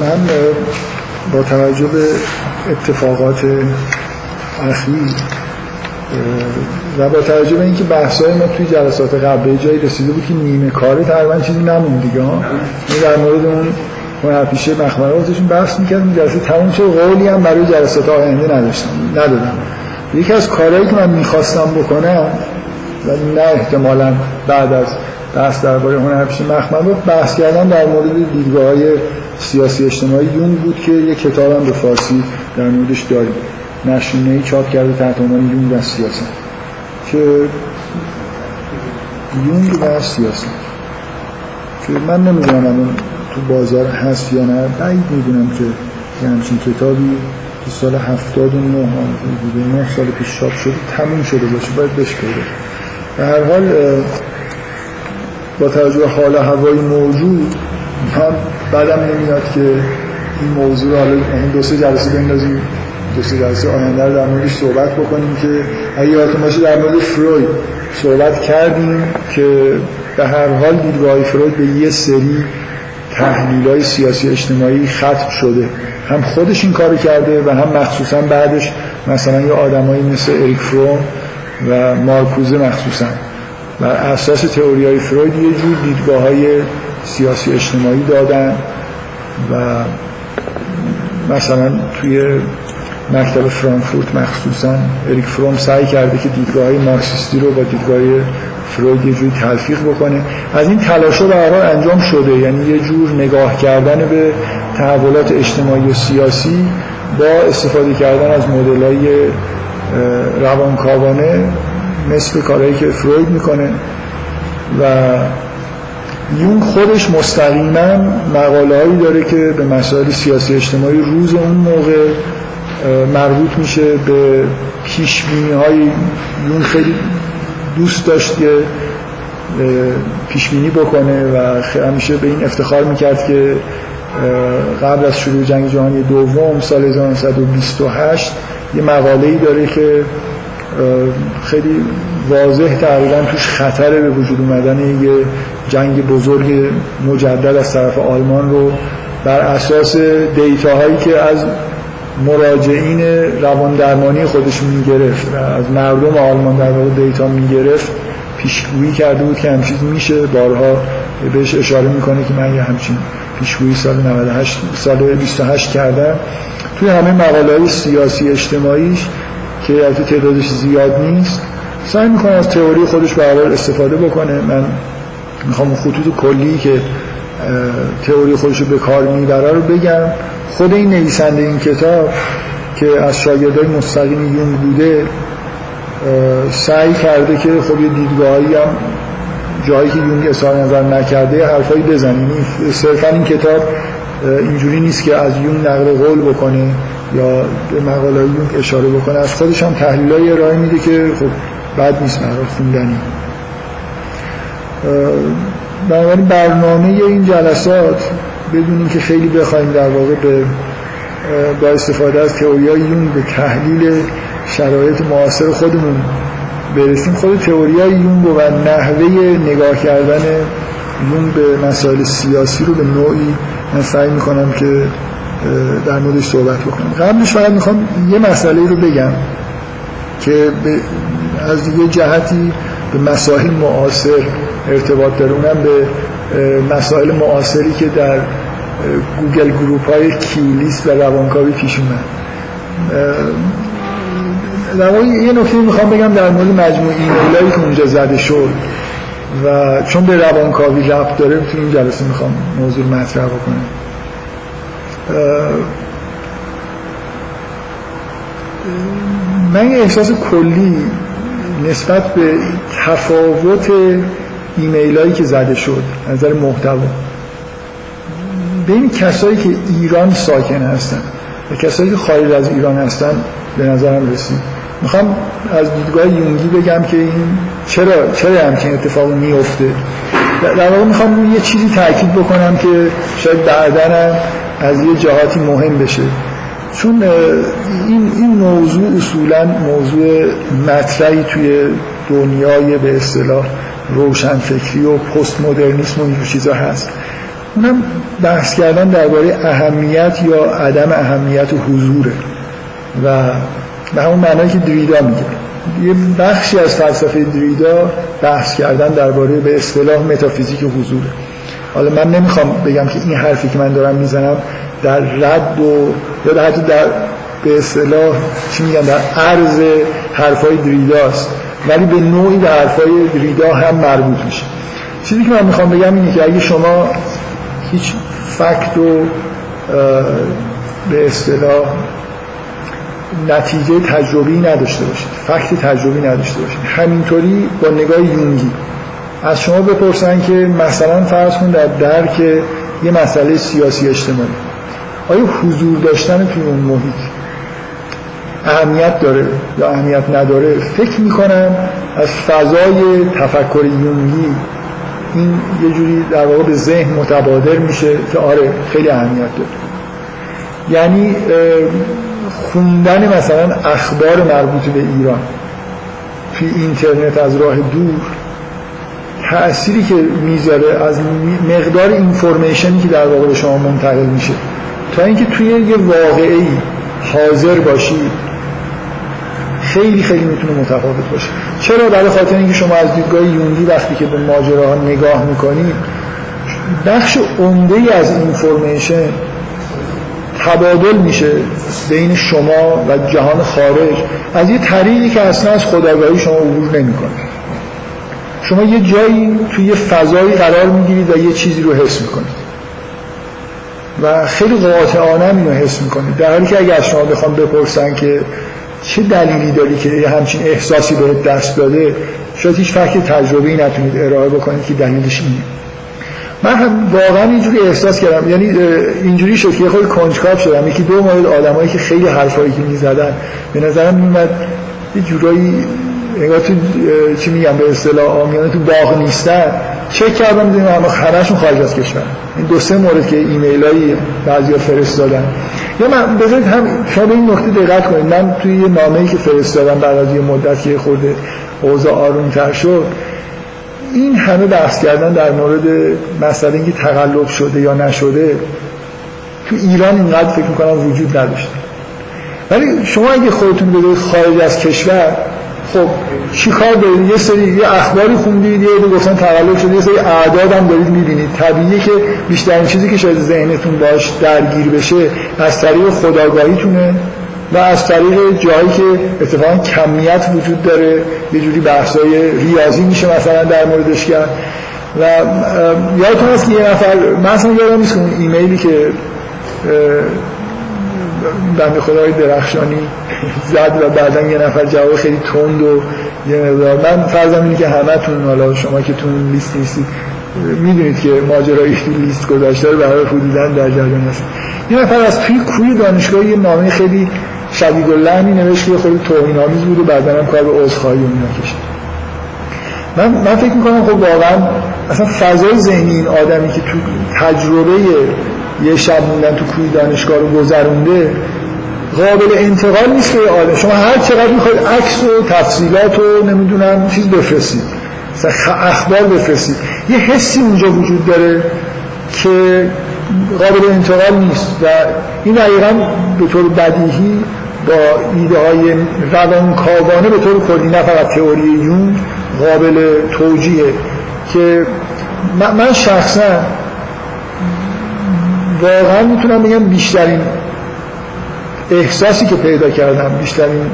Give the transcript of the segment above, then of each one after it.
من با توجه به اتفاقات اخیر و با توجه به اینکه بحثای ما توی جلسات قبل جایی رسیده بود که نیمه کاره تقریبا چیزی نمون دیگه ها. در مورد اون اون پیشه مخبره ازشون بحث می‌کردم جلسه تموم شد. قولی هم برای جلسات آینده نداشتم ندادم. یکی از کارهایی که من می‌خواستم بکنم و نه احتمالا بعد از بحث درباره مخمل بحث کردن در مورد دیدگاه های سیاسی اجتماعی یون بود که یک کتاب هم به فارسی در موردش داریم. نشونه ای چاپ کرده تحت عنوان یون و سیاست که یون و سیاست که من نمی‌دونم الان تو بازار هست یا نه. بعید می‌دونم که یه همچین کتابی که سال 79 بوده 9 سال پیش چاپ شده تموم شده باشه باید بهش به هر حال با توجه حال هوای موجود من بعدم نمیاد که این موضوع رو حالا دو سه جلسه بندازیم دو سه جلسه آینده رو در موردش صحبت بکنیم که اگه یادتون باشه در مورد فروید صحبت کردیم که به هر حال دیدگاه فروید به یه سری تحلیل های سیاسی اجتماعی ختم شده. هم خودش این کار کرده و هم مخصوصا بعدش مثلا یه آدمایی مثل اریک فروم و مارکوزه مخصوصا. بر اساس تئوری های فروید یه جور دیدگاه های سیاسی اجتماعی دادن و مثلا توی مکتب فرانکفورت مخصوصا اریک فروم سعی کرده که دیدگاه های مارکسیستی رو با دیدگاه فروید یه جوری تلفیق بکنه. از این تلاش ها انجام شده. یعنی یه جور نگاه کردن به تحولات اجتماعی و سیاسی با استفاده کردن از مدل های روانکاوانه مثل کارهایی که فروید می‌کنه. و یون خودش مستقیما مقاله هایی داره که به مسائل سیاسی اجتماعی روز اون موقع مربوط میشه به پیش های یون خیلی دوست داشت که پیش بکنه و همیشه به این افتخار می‌کرد که قبل از شروع جنگ جهانی دوم سال 1928 یه مقاله ای داره که خیلی واضح تقریبا توش خطر به وجود اومدن یه جنگ بزرگ مجدد از طرف آلمان رو بر اساس دیتاهایی که از مراجعین روان درمانی خودش می‌گرفت از مردم آلمان در واقع دیتا می‌گرفت پیشگویی کرده بود که همچین میشه. بارها بهش اشاره می‌کنه که من یه همچین پیشگویی سال 98 سال 28 کردم. توی همه مقاله سیاسی اجتماعیش که از تعدادش زیاد نیست. سعی می‌کنه از تئوری خودش به استفاده بکنه. من می‌خوام خطوط کلی که تئوری خودش رو به کار می‌بره رو بگم. خود این نویسنده این کتاب که از شاگردای مستقیم یون بوده سعی کرده که خب یه دیدگاهی هم جایی که یونگ اظهار نظر نکرده حرفایی بزنیم صرفا این کتاب اینجوری نیست که از یون نقل قول بکنه. یا به مقاله اشاره بکنه. از خودش هم تحلیل های ارائه میده که خب بد نیست برای خوندنی. بنابراین برنامه این جلسات بدونیم که خیلی بخوایم در واقع به با استفاده از تئوری های یون به تحلیل شرایط معاصر خودمون برسیم خود تئوری های یونگ و نحوه نگاه کردن یون به مسائل سیاسی رو به نوعی من سعی می‌کنم که در موردش صحبت بکنم قبلش فقط می‌خوام یه مسئله رو بگم که از یه جهتی به مسائل معاصر ارتباط داره. اونم به مسائل معاصری که در Google Group های کیلیس و روانکاوی پیش اومد. در یه نکته می‌خوام بگم در مورد مجموع ایمیلایی که اونجا زده شد و چون به روانکاوی رفت داره تو این جلسه می‌خوام موضوع مطرح بکنم. من احساس کلی نسبت به تفاوت ایمیل هایی که زده شد نظر محتوا. بین کسایی که ایران ساکن هستن و کسایی که خارج از ایران هستن به نظرم رسید. می‌خوام از دیدگاه یونگی بگم که این چرا چرا همچین اتفاقی میفته؟ در واقع می‌خوام یه چیزی تاکید بکنم که شاید بعدا از یه جهاتی مهم بشه. چون این, این موضوع اصولا موضوع مطرحی توی دنیای به اصطلاح روشنفکری و پست مدرنیسم و این چیزا هست. اونم بحث کردن درباره اهمیت یا عدم اهمیت حضوره. و به همون معنایی که دریدا میگه. یه بخشی از فلسفه دریدا بحث کردن درباره به اصطلاح متافیزیک حضوره. حالا من نمی‌خوام بگم که این حرفی که من دارم می‌زنم در رد و یا حتی در به اصطلاح چی میگن در عرض حرفای دریداست. ولی به نوعی به حرفای دریدا هم مربوط میشه. چیزی که من می‌خوام بگم اینه که اگه شما هیچ فکت و به اصطلاح نتیجه تجربی نداشته باشید فکت تجربی نداشته باشید. همینطوری با نگاه یونگی. از شما بپرسن که مثلا فرض کن در درک یه مسئله سیاسی اجتماعی آیا حضور داشتن توی اون محیط اهمیت داره یا اهمیت نداره؟ فکر می‌کنم از فضای تفکر یونگی این یه جوری در واقع به ذهن متبادر میشه که آره خیلی اهمیت داره. یعنی خوندن مثلا اخبار مربوط به ایران توی اینترنت از راه دور تأثیری که می‌ذاره از مقدار اینفورمیشنی که در واقع به شما منتقل میشه. تا اینکه توی یه واقعی حاضر باشی خیلی خیلی می‌تونه متفاوت باشه. چرا؟ برای خاطر اینکه شما از دیدگاه یونگی وقتی که به ماجراها نگاه می‌کنید بخش عمده ای از اینفورمیشن تبادل میشه بین شما و جهان خارج. از یه طریقی که اصلا از خداگاهی شما عبور نمی‌کنه. شما یه جایی توی یه فضایی قرار می‌گیرید و یه چیزی رو حس می‌کنید. و خیلی قاطعانه اینو حس می‌کنید. در حالی که اگر از شما بخوام بپرسن که چه دلیلی داری که یه همچین احساسی بهت دست داده شاید هیچ فکر تجربه‌ای نتونید ارائه بکنید که دلیلش اینه. من هم واقعا اینجوری احساس کردم. یعنی اینجوری شد که خود کنجکاو شدم. یکی دو مورد آدمایی که خیلی حرفایی که می‌زدن به نظرم میومد یه جورایی انگار تو چی میگم به اصطلاح آمیانه تو باغ نیستن چک کردم دیدم اما همشون خارج از کشور. این دو سه مورد که ایمیل هایی بعضی فرستادن. یا من بذارید هم شما به این نکته دقت کنید. من توی یه نامه‌ای که فرستادم بعد از یه مدت که خورده اوضاع آرومتر شد این همه بحث کردن در مورد مسئله اینکه تقلب شده یا نشده تو ایران اینقدر فکر می‌کنم وجود نداشته. ولی شما اگه خودتون بذارید خارج از کشور خب چیکار دارید؟ یه سری یه اخباری خوندید یه گفتن تقلب شده یه سری اعداد هم دارید می‌بینید. طبیعیه که بیشترین چیزی که شاید ذهنتون باش درگیر بشه از طریق خداگاهیتونه و از طریق جایی که اتفاقا کمیت وجود داره یه جوری بحثای ریاضی میشه مثلا در موردش کرد. و یادتون هست که یه نفر من اصلا یادم نیست اون ایمیلی که بند خدای درخشانی زد و بعدا یه نفر جواب خیلی تند و یه مقدار. من فرضم اینه که همتون حالا شما که تو لیست نیستید می‌دونید که ماجرایی تو لیست گذاشته رو برای حدودا در جریان هست. یه نفر از توی کوی دانشگاه یه نامه خیلی شدید لحنی نوشت که خیلی توهین آمیز بود و بعدا هم کار به عذرخواهی و اینا کشید. من, من فکر می‌کنم خب واقعا اصلا فضای ذهنی این آدمی که تو تجربه یه شب موندن تو کوی دانشگاه رو گذرونده قابل انتقال نیست که آدم. شما هر چقدر می‌خواید عکس و تفصیلات و نمی‌دونم چیز بفرستید اخبار بفرستید یه حسی اونجا وجود داره که قابل انتقال نیست. و این دقیقا به طور بدیهی با ایده های روانکاوانه به طور کلی نه فقط تئوری یون قابل توجیه که من شخصا واقعا می‌تونم بگم بیشترین احساسی که پیدا کردم بیشترین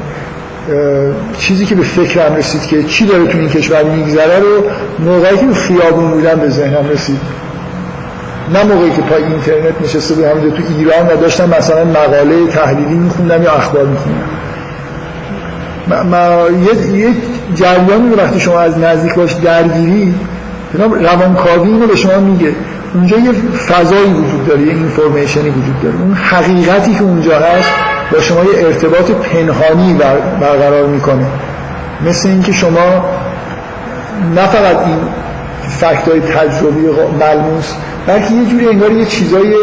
چیزی که به فکرم رسید که چی داره تو این کشور میگذره رو موقعی که خیابون بودم به ذهنم رسید. نه موقعی که پای اینترنت نشسته بودم تو ایران و داشتم مثلا مقاله تحلیلی میخوندم یا اخبار میخوندم. ما یه جریانی وقتی شما از نزدیک باش درگیری روانکاوی اینو به شما میگه. اونجا یه فضایی وجود داره یه اینفورمیشنی وجود داره. اون حقیقتی که اونجا هست با شما یه ارتباط پنهانی برقرار می‌کنه. مثل اینکه شما نه فقط این فکت های تجربی ملموس بلکه یه جوری انگار یه چیزای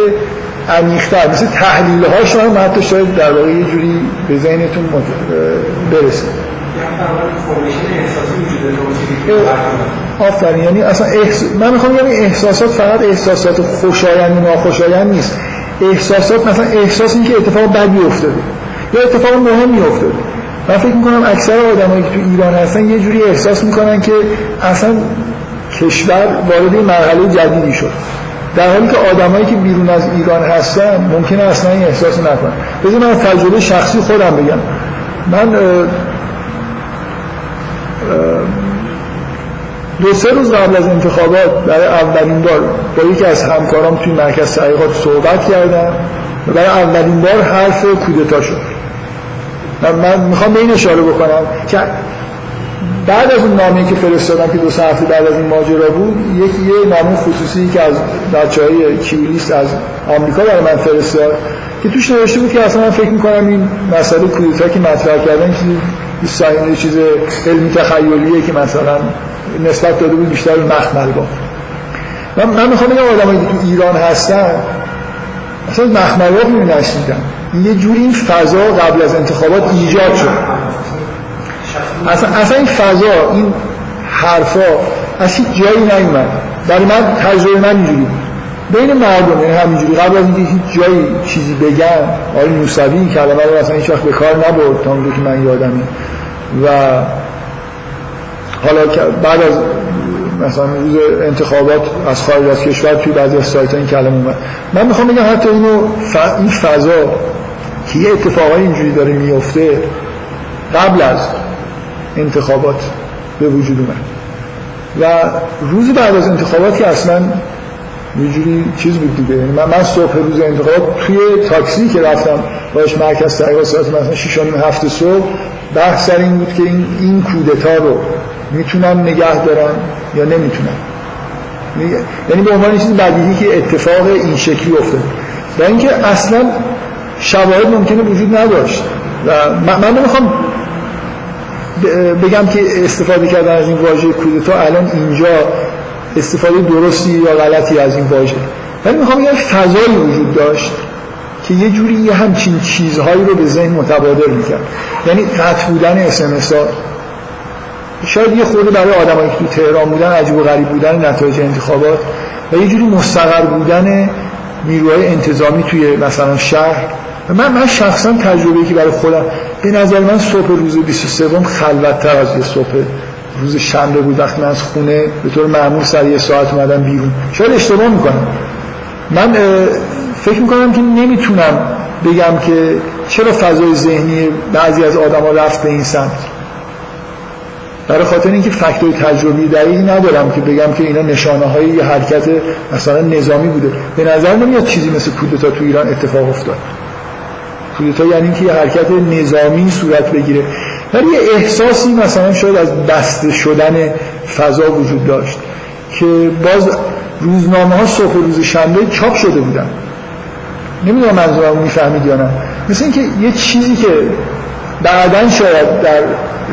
عمیق‌تر مثل تحلیل ها شما حتی شاید در واقع یه جوری به ذهنتون برسه. یعنی آفرین یعنی اصلا احس... من می‌خوام یعنی احساسات فقط احساسات خوشایند و ناخوشایند نیست. احساسات مثلا احساس این که اتفاق بدی افتاده یا اتفاق مهمی افتاده من فکر می‌کنم اکثر آدمایی که تو ایران هستن یه جوری احساس می‌کنن که اصلا کشور وارد مرحله جدیدی شد. در حالی که آدمایی که بیرون از ایران هستن ممکنه اصلا این احساس نکنن. بذار من تجربه شخصی خودم بگم. من دو سه روز قبل از انتخابات برای اولین بار با یکی از همکارام توی مرکز تحقیقات صحبت کردم و برای اولین بار حرف کودتا شد. من می‌خوام به این اشاره بکنم که بعد از اون نامه که فرستادم که دو سه هفته بعد از این ماجرا بود یک یه نامه خصوصی که از بچه های کیولیست از آمریکا برای من فرستاد که توش نوشته بود که اصلا من فکر می‌کنم این مسئله کودتا که مطرح کردن چیزی چیز علمی تخیلیه که مثلا نسبت داده بود بیشتر مخمل با من, من می‌خوام بگم آدمایی که تو ایران هستن اصلا مخمل با نشیدن یه جوری این فضا قبل از انتخابات ایجاد شد. اصلا, اصلا این فضا این حرفا از هیچ جایی نیومد. برای من تجربه من اینجوری بین مردم یعنی همینجوری. قبل از اینکه هیچ جایی چیزی بگن آقای موسوی کلمه رو اصلا هیچ وقت به کار نبرد تا اونجا که من یادمه. و حالا بعد از مثلا روز انتخابات از خارج از کشور توی بعضی از سایت این کلمه اومد. من می‌خوام بگم حتی اینو ف... این فضا که یه اتفاقای اینجوری داره میفته قبل از انتخابات به وجود اومد. و روز بعد از انتخابات که اصلا یه جوری چیز بود دیگه. یعنی من, من صبح روز انتخابات توی تاکسی که رفتم باش مرکز تحقیق ساعت مثلا 6 هفته صبح بحث سر این بود که این این کودتا رو می‌تونن نگه دارن یا نمی‌تونن. یعنی به عنوان چیز بدیهی که اتفاق این شکلی افتاد و اینکه اصلا شواهد ممکنه وجود نداشت. و من نمی‌خوام بگم که استفاده کردن از این واژه کودتا الان اینجا استفاده درستی یا غلطی از این واژه. ولی می‌خوام یه فضایی وجود داشت که یه جوری یه همچین چیزهایی رو به ذهن متبادر می‌کرد. یعنی قطع بودن اسمس ها شاید یه خورده برای آدمایی که تو تهران بودن عجیب و غریب بودن نتایج انتخابات و یه جوری مستقر بودن نیروهای انتظامی توی مثلا شهر. من من شخصا تجربه که برای خودم به نظر من صبح روز 23 خلوتتر از یه صبح روز شنبه بود. وقتی من از خونه به طور معمول سر یه ساعت اومدم بیرون. شاید اشتباه می‌کنم. من فکر می‌کنم که نمی‌تونم بگم که چرا فضای ذهنی بعضی از آدم ها رفت به این سمت. برای خاطر اینکه فکتور تجربی دقیقی ندارم که بگم که اینا نشانه های یه حرکت مثلا نظامی بوده. به نظر نمیاد چیزی مثل کودتا تو ایران اتفاق افتاد. کودتا یعنی که یه حرکت نظامی صورت بگیره. ولی یه احساسی مثلا شاید از بسته شدن فضا وجود داشت که باز روزنامه ها صبح روز شنبه چاپ شده بودن. نمی‌دونم منظورم می‌فهمید یا نه. مثل اینکه یه چیزی که بعدا شاید در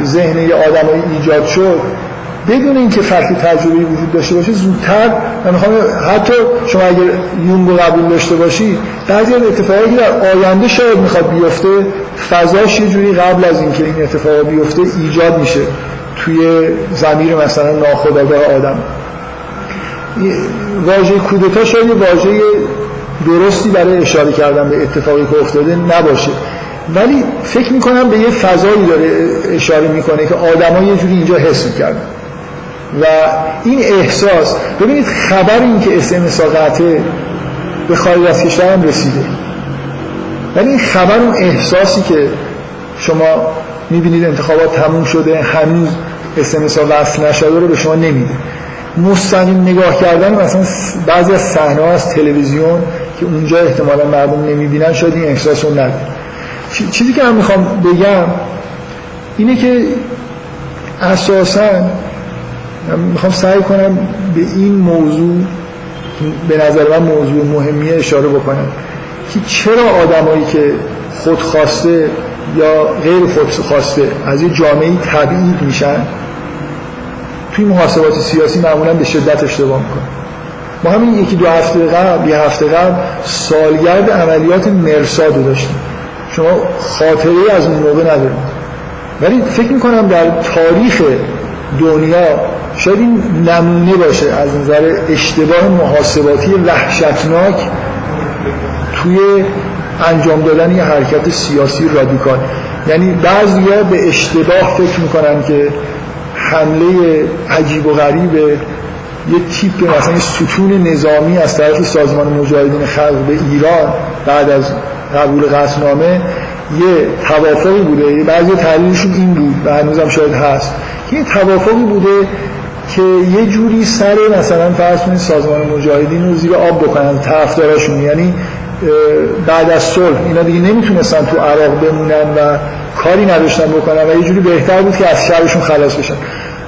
ذهن یه آدمایی ایجاد شد بدون اینکه فرقی تجربی وجود داشته باشه زودتر من می‌خوام حتی شما اگر یونگ قبول داشته باشی بعضی از اتفاقی که در آینده شاید می‌خواد بیفته فضاش یه جوری قبل از اینکه این اتفاق بیفته ایجاد میشه توی زمیر مثلا ناخودآگاه آدم. واژه کودتا شاید واژه درستی برای اشاره کردن به اتفاقی که افتاده نباشه. ولی فکر می‌کنم به یه فضایی داره اشاره می‌کنه که آدما یه جوری اینجا حس می‌کردن. و این احساس ببینید خبر این که اسم قطعه به خارج از کشور هم رسیده. ولی این خبر اون احساسی که شما می‌بینید انتخابات تموم شده هنوز اسمس وصل نشده رو به شما نمیده. مستقیم نگاه کردن مثلا بعضی از صحنه از تلویزیون که اونجا احتمالا مردم نمی‌بینن شاید این احساس رو نده چیزی که من می‌خوام بگم اینه که اساسا می‌خوام سعی کنم به این موضوع به نظر من موضوع مهمیه اشاره بکنم که چرا آدمایی که خودخواسته یا غیر خودخواسته از یه جامعه تبعید میشن توی محاسبات سیاسی معمولا به شدت اشتباه می‌کنن. ما همین یکی دو هفته قبل یه هفته قبل سالگرد عملیات مرساد داشتیم. شما خاطره از اون موقع ندارید. ولی فکر می‌کنم در تاریخ دنیا شاید این نمونه باشه از نظر اشتباه محاسباتی وحشتناک توی انجام دادن یه حرکت سیاسی رادیکال. یعنی بعضی به اشتباه فکر می‌کنن که حمله عجیب و غریب یه تیپ مثلا ستون نظامی از طرف سازمان مجاهدین خلق به ایران بعد از قبول قصنامه یه توافقی بوده یه بعضی تحلیلشون این بود و هنوزم شاید هست. که یه توافقی بوده که یه جوری سر مثلا فرض سازمان مجاهدین رو زیر آب بکنن طرفداراشون. یعنی بعد از صلح اینا دیگه نمی‌تونستن تو عراق بمونن و کاری نداشتن بکنن و یه جوری بهتر بود که از شرشون خلاص بشن.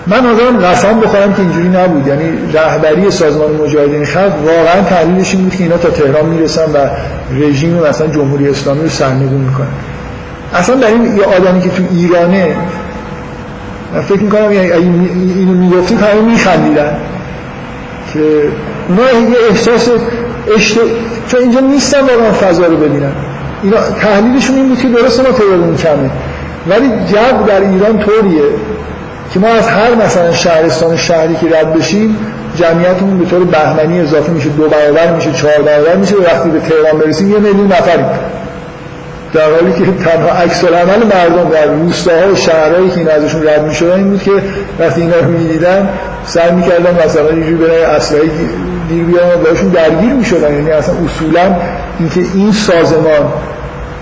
من آدم قسم بخورم که اینجوری نبود. یعنی رهبری سازمان مجاهدین خلق واقعا تحلیلش این بود که اینا تا تهران می‌رسن و رژیم مثلا جمهوری اسلامی رو سرنگون می‌کنن. اصلا در این یه آدمی که تو ایرانه من فکر می‌کنم یعنی اینو می‌گفتید همه میخندیدن. که اونا یه احساس اشت... چون اینجا نیستن واقعا فضا رو ببینن. اینا تحلیلشون این بود که درسته ما تعدادمون کمه. ولی جو در ایران طوریه. که ما از هر مثلا شهرستان شهری که رد بشیم جمعیتمون به طور بهمنی اضافه میشه دو برابر میشه چهار برابر میشه. و وقتی به تهران برسیم یه میلیون نفریم. در حالی که تنها عکس عمل مردم در روستاها و شهرهایی که این ازشون رد می‌شدن این بود که وقتی اینا رو می‌دیدن سعی می‌کردن مثلا اینجوری برای اسلحه گیر بیارن باشون درگیر می‌شدن. یعنی اصلا اصولا اینکه این سازمان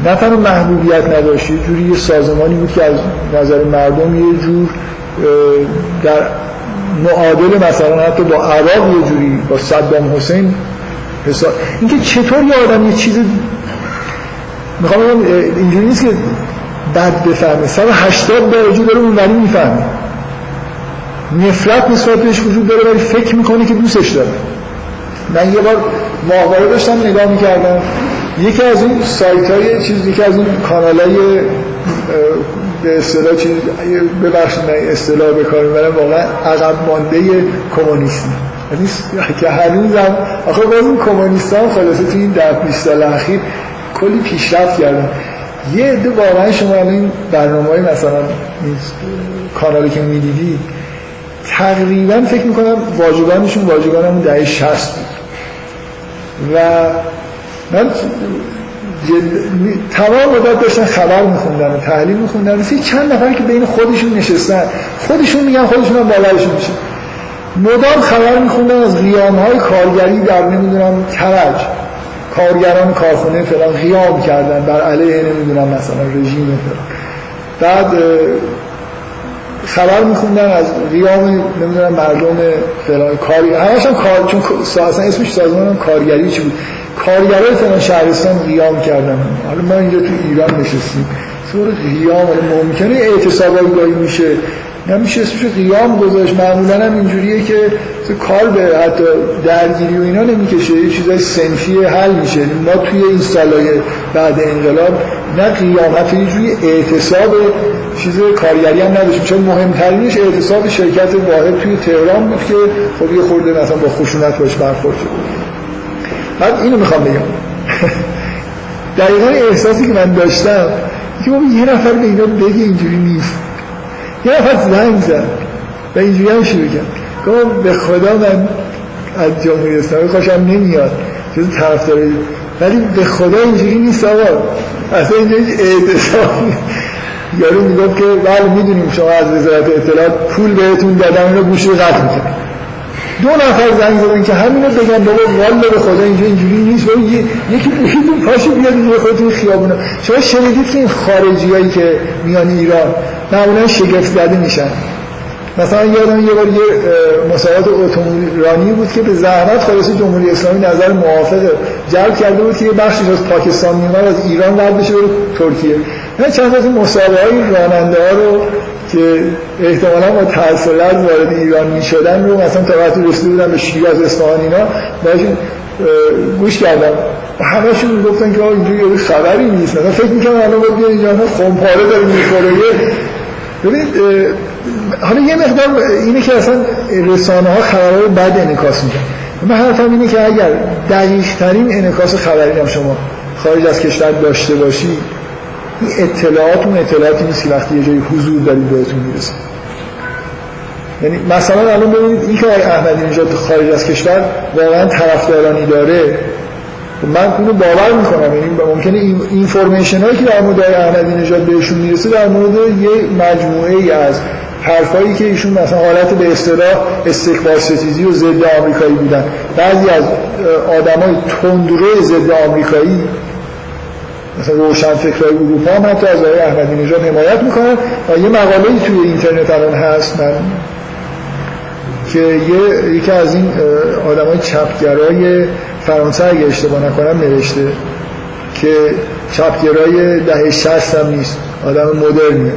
نه تنها محبوبیت نداشت یه جوری یه سازمانی بود که از نظر مردم یه جور در معادل مثلا حتی با عراق یه جوری با صدام حسین حساب. اینکه چطور یه آدم یه چیز می‌خوام اینجوری نیست که بد بفهمه. 180 درجه داره اون ولی می‌فهمه. نفرت نسبت بهش وجود داره ولی فکر می‌کنه که دوستش داره. من یه بار ماهواره داشتم نگاه می‌کردم. یکی از این سایت های چیز یکی از این کانال های به اصطلاح چیز ببخشید من اصطلاح بکار می‌برم واقعا عقب مانده کمونیسم. یعنی که هنوزم آخه باز این کمونیست هم خلاصه تو این ده 20 سال اخیر کلی پیشرفت کردن. یه عده واقعا شما این برنامه های مثلا این کانالی که می‌دیدی تقریبا فکر می‌کنم واجبانشون واجبان همون دهه شست بود. و من تمام مدت داشتن خبر میخوندن و تحلیل میخوندن. مثل چند نفر که بین خودشون نشستن. خودشون میگن خودشون هم باورشون میشه مدام خبر میخوندن از قیام های کارگری در نمی‌دونم کرج. کارگران کارخونه فلان قیام کردن. بر علیه نمی‌دونم مثلا رژیم فلان. بعد خبر میخوندن از قیام نمی‌دونم مردم فلان کاری. همش هم کار چون اصلا اسمش سازمان کارگری چی بود؟ کارگرای فلان شهرستان قیام کردن. حالا ما اینجا تو ایران نشستیم. طور قیام ممکنه اعتصابایی گاهی میشه. نمیشه اسمش قیام گذاشت. معمولا هم اینجوریه که کار به حتی درگیری و اینا نمی‌کشه. یه چیزای سنفی حل میشه. ما توی این سالای بعد انقلاب نه قیام حتی یه جوری اعتصاب چیز کارگری هم نداشتیم. چون مهمترینش اعتصاب شرکت واحد توی تهران بود که خب یه خورده مثلا با خشونت باش برخورد شد. بعد اینو می‌خوام بگم. دقیقا احساسی که من داشتم که یه نفر به اینا بگه اینجوری نیست. یه نفر زنگ زد و اینجوری هم شروع کرد. گفت به خدا من از جمهوری اسلامی خوشم نمیاد. جز طرف داره ولی به خدا اینجوری نیست آقا. اصلا اینجوری اعتصاب یارو می‌گفت که بله می‌دونیم شما از وزارت اطلاعات پول بهتون دادن رو گوش قطع می‌کنه دو نفر زنگ زدن که همینو بگن بابا والا به خدا اینجا اینجوری نیست؟ بابا یکی بگیدون پاشو بیاد اینجا خودتون خیابونه شما شنیدید که این خارجی هایی که میان ایران معمولا شگفت زده میشن. مثلا یادم یه بار یه مسابقات اتومبیل بود که به زحمت خلاص جمهوری اسلامی نظر موافق جلب کرده بود که یه بخشی از پاکستان میومد از ایران رد بشه بره ترکیه. من چند از مسابقه های راننده ها رو که احتمالا با تحصیلات وارد ایران می شدن رو مثلا تا وقتی رسیده بودن به شیراز اصفهان اینا گوش کردم. همشون گفتن که اینجوری خبری نیست. مثلا فکر می‌کنم الان باید بیان اینجا خمپاره داره می‌خوره. ببینید حالا یه مقدار اینه که اصلا رسانه ها خبرهای بد انکاس می‌کنن. من حرفم اینه که اگر دقیق ترین انکاس خبری هم شما خارج از کشور داشته باشی اطلاعات اون اطلاعاتی نیست که وقتی یه جایی حضور دارید بهتون می‌رسه. یعنی مثلا الان ببینید این که احمدی نژاد خارج از کشور واقعا طرفدارانی داره من اینو باور می‌کنم. یعنی ممکنه این اینفورمیشن هایی که در مورد احمدی نژاد بهشون می‌رسه در مورد یه مجموعه ای از حرفایی که ایشون مثلا حالت به اصطلاح استکبار ستیزی و ضد آمریکایی بودن. بعضی از آدمای تندرو ضد آمریکایی مثلا روشن فکرهای اروپا هم حتی از آقای احمدی نژاد حمایت می‌کنن و یه مقاله توی اینترنت الان هست من که یه یکی از این آدمای چپگرای فرانسه اگه اشتباه نکنم نوشته که چپگرای دهه 60 هم نیست آدم مدرنه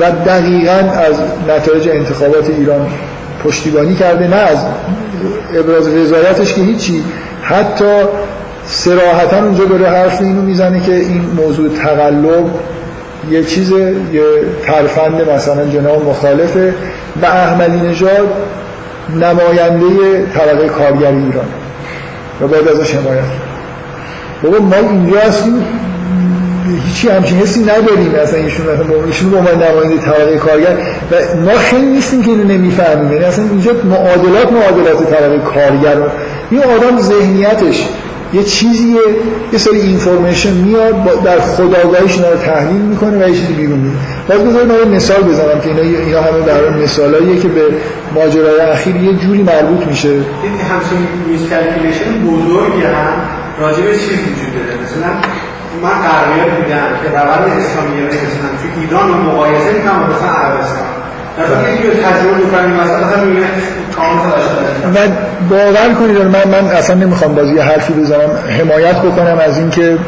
و دقیقا از نتایج انتخابات ایران پشتیبانی کرده نه از ابراز رضایتش که هیچی حتی سراحتا اونجا داره حرف اینو می‌زنه که این موضوع تقلب یه چیز یه ترفند مثلا جناب مخالفه و احمدی نژاد نماینده طبقه کارگر ایران. و باید ازش حمایت بابا ما اینجا هستیم هیچی همچین حسی نداریم اصلا ایشون ایشون به عنوان نماینده طبقه کارگر. و ما خیلی نیستیم که اینو نمی‌فهمیم. یعنی اصلا اینجا معادلات معادلات طبقه کارگر این آدم ذهنیتش یه چیزیه یه سری اینفورمیشن میاد در خداگاهیش اینا رو تحلیل می‌کنه و یه چیزی بیرون میاد باز بذارید من مثال بزنم که اینا اینا همه در مثالاییه که به ماجرای اخیر یه جوری مربوط میشه. این همچین miscalculation بزرگی هم راجع به چیز وجود داره. مثلا من قرمیات بودم که روند اسلامی مثلا تو ایران رو مقایسه می‌کنم مثلا عربستان. و باور کنید من من اصلا نمی‌خوام بازی حرفی بزنم حمایت بکنم از اینکه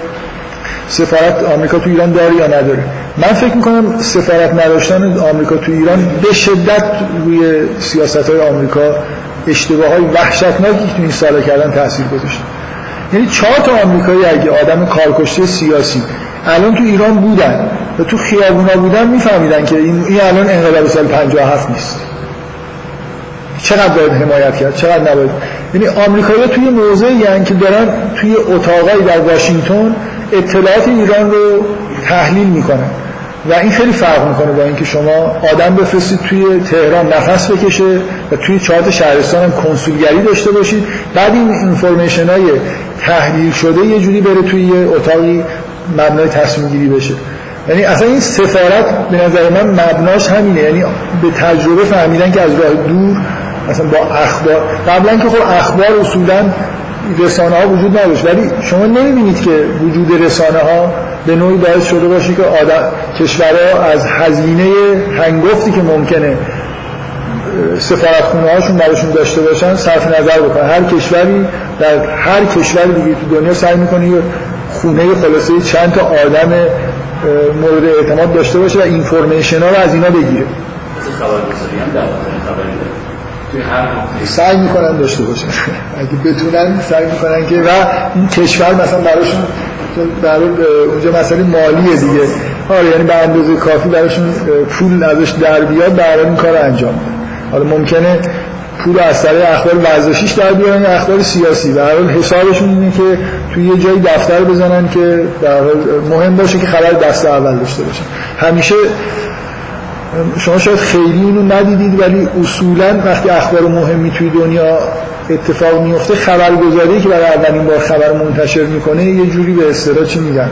سفارت آمریکا تو ایران داره یا نداره. من فکر می‌کنم سفارت نداشتن آمریکا تو ایران به شدت روی سیاست های آمریکا اشتباه های وحشتناکی که تو این سالا کردن تاثیر گذاشته یعنی چهار تا آمریکایی اگه آدم کارکشته سیاسی الان تو ایران بودن و تو خیابونا بودن میفهمیدن که این, الان انقلاب سال 57 نیست. چقدر باید حمایت کرد؟ چقدر نباید؟ یعنی آمریکایی‌ها توی موضعی یعنی که دارن توی اتاقایی در واشنگتن اطلاعات ایران رو تحلیل می‌کنن. و این خیلی فرق می‌کنه با اینکه شما آدم بفرستید توی تهران نفس بکشه و توی چهار شهرستان هم کنسولگری داشته باشید. بعد این اینفورمیشن های تحلیل شده یه جوری بره توی یه اتاقی مبنای تصمیم گیری بشه. یعنی اصلا این سفارت به نظر من مبناش همینه. یعنی به تجربه فهمیدن که از راه دور مثلا با اخبار قبلا که خب اخبار اصولا رسانه ها وجود نداشت ولی شما نمی‌بینید که وجود رسانه ها به نوعی باعث شده باشه که آدم کشورها از هزینه هنگفتی که ممکنه سفارتخونه هاشون براشون داشته باشن صرف نظر بکنن. هر کشوری در هر کشوری دیگه تو دنیا سعی می‌کنه خونه خلاصه چند تا آدم مورد اعتماد داشته باشه و اینفورمیشن ها رو از اینا بگیره. سعی می‌کنن داشته باشن. اگه بتونن سعی می‌کنن که و این کشور مثلا براشون برای اونجا مسئله مالیه دیگه. آره یعنی به اندازه کافی براشون پول ازش در بیاد برای این کار انجام حالا ممکنه پول از طریق اخبار ورزشیش در بیارن یا اخبار سیاسی. و حال حسابشون اینه که توی یه جایی دفتر بزنن که در مهم باشه که خبر دست اول داشته باشن همیشه شما شاید خیلی اینو ندیدید ولی اصولا وقتی اخبار مهمی توی دنیا اتفاق میفته خبرگزاری که برای اولین بار خبر منتشر می‌کنه یه جوری به اصطلاح چی میگن؟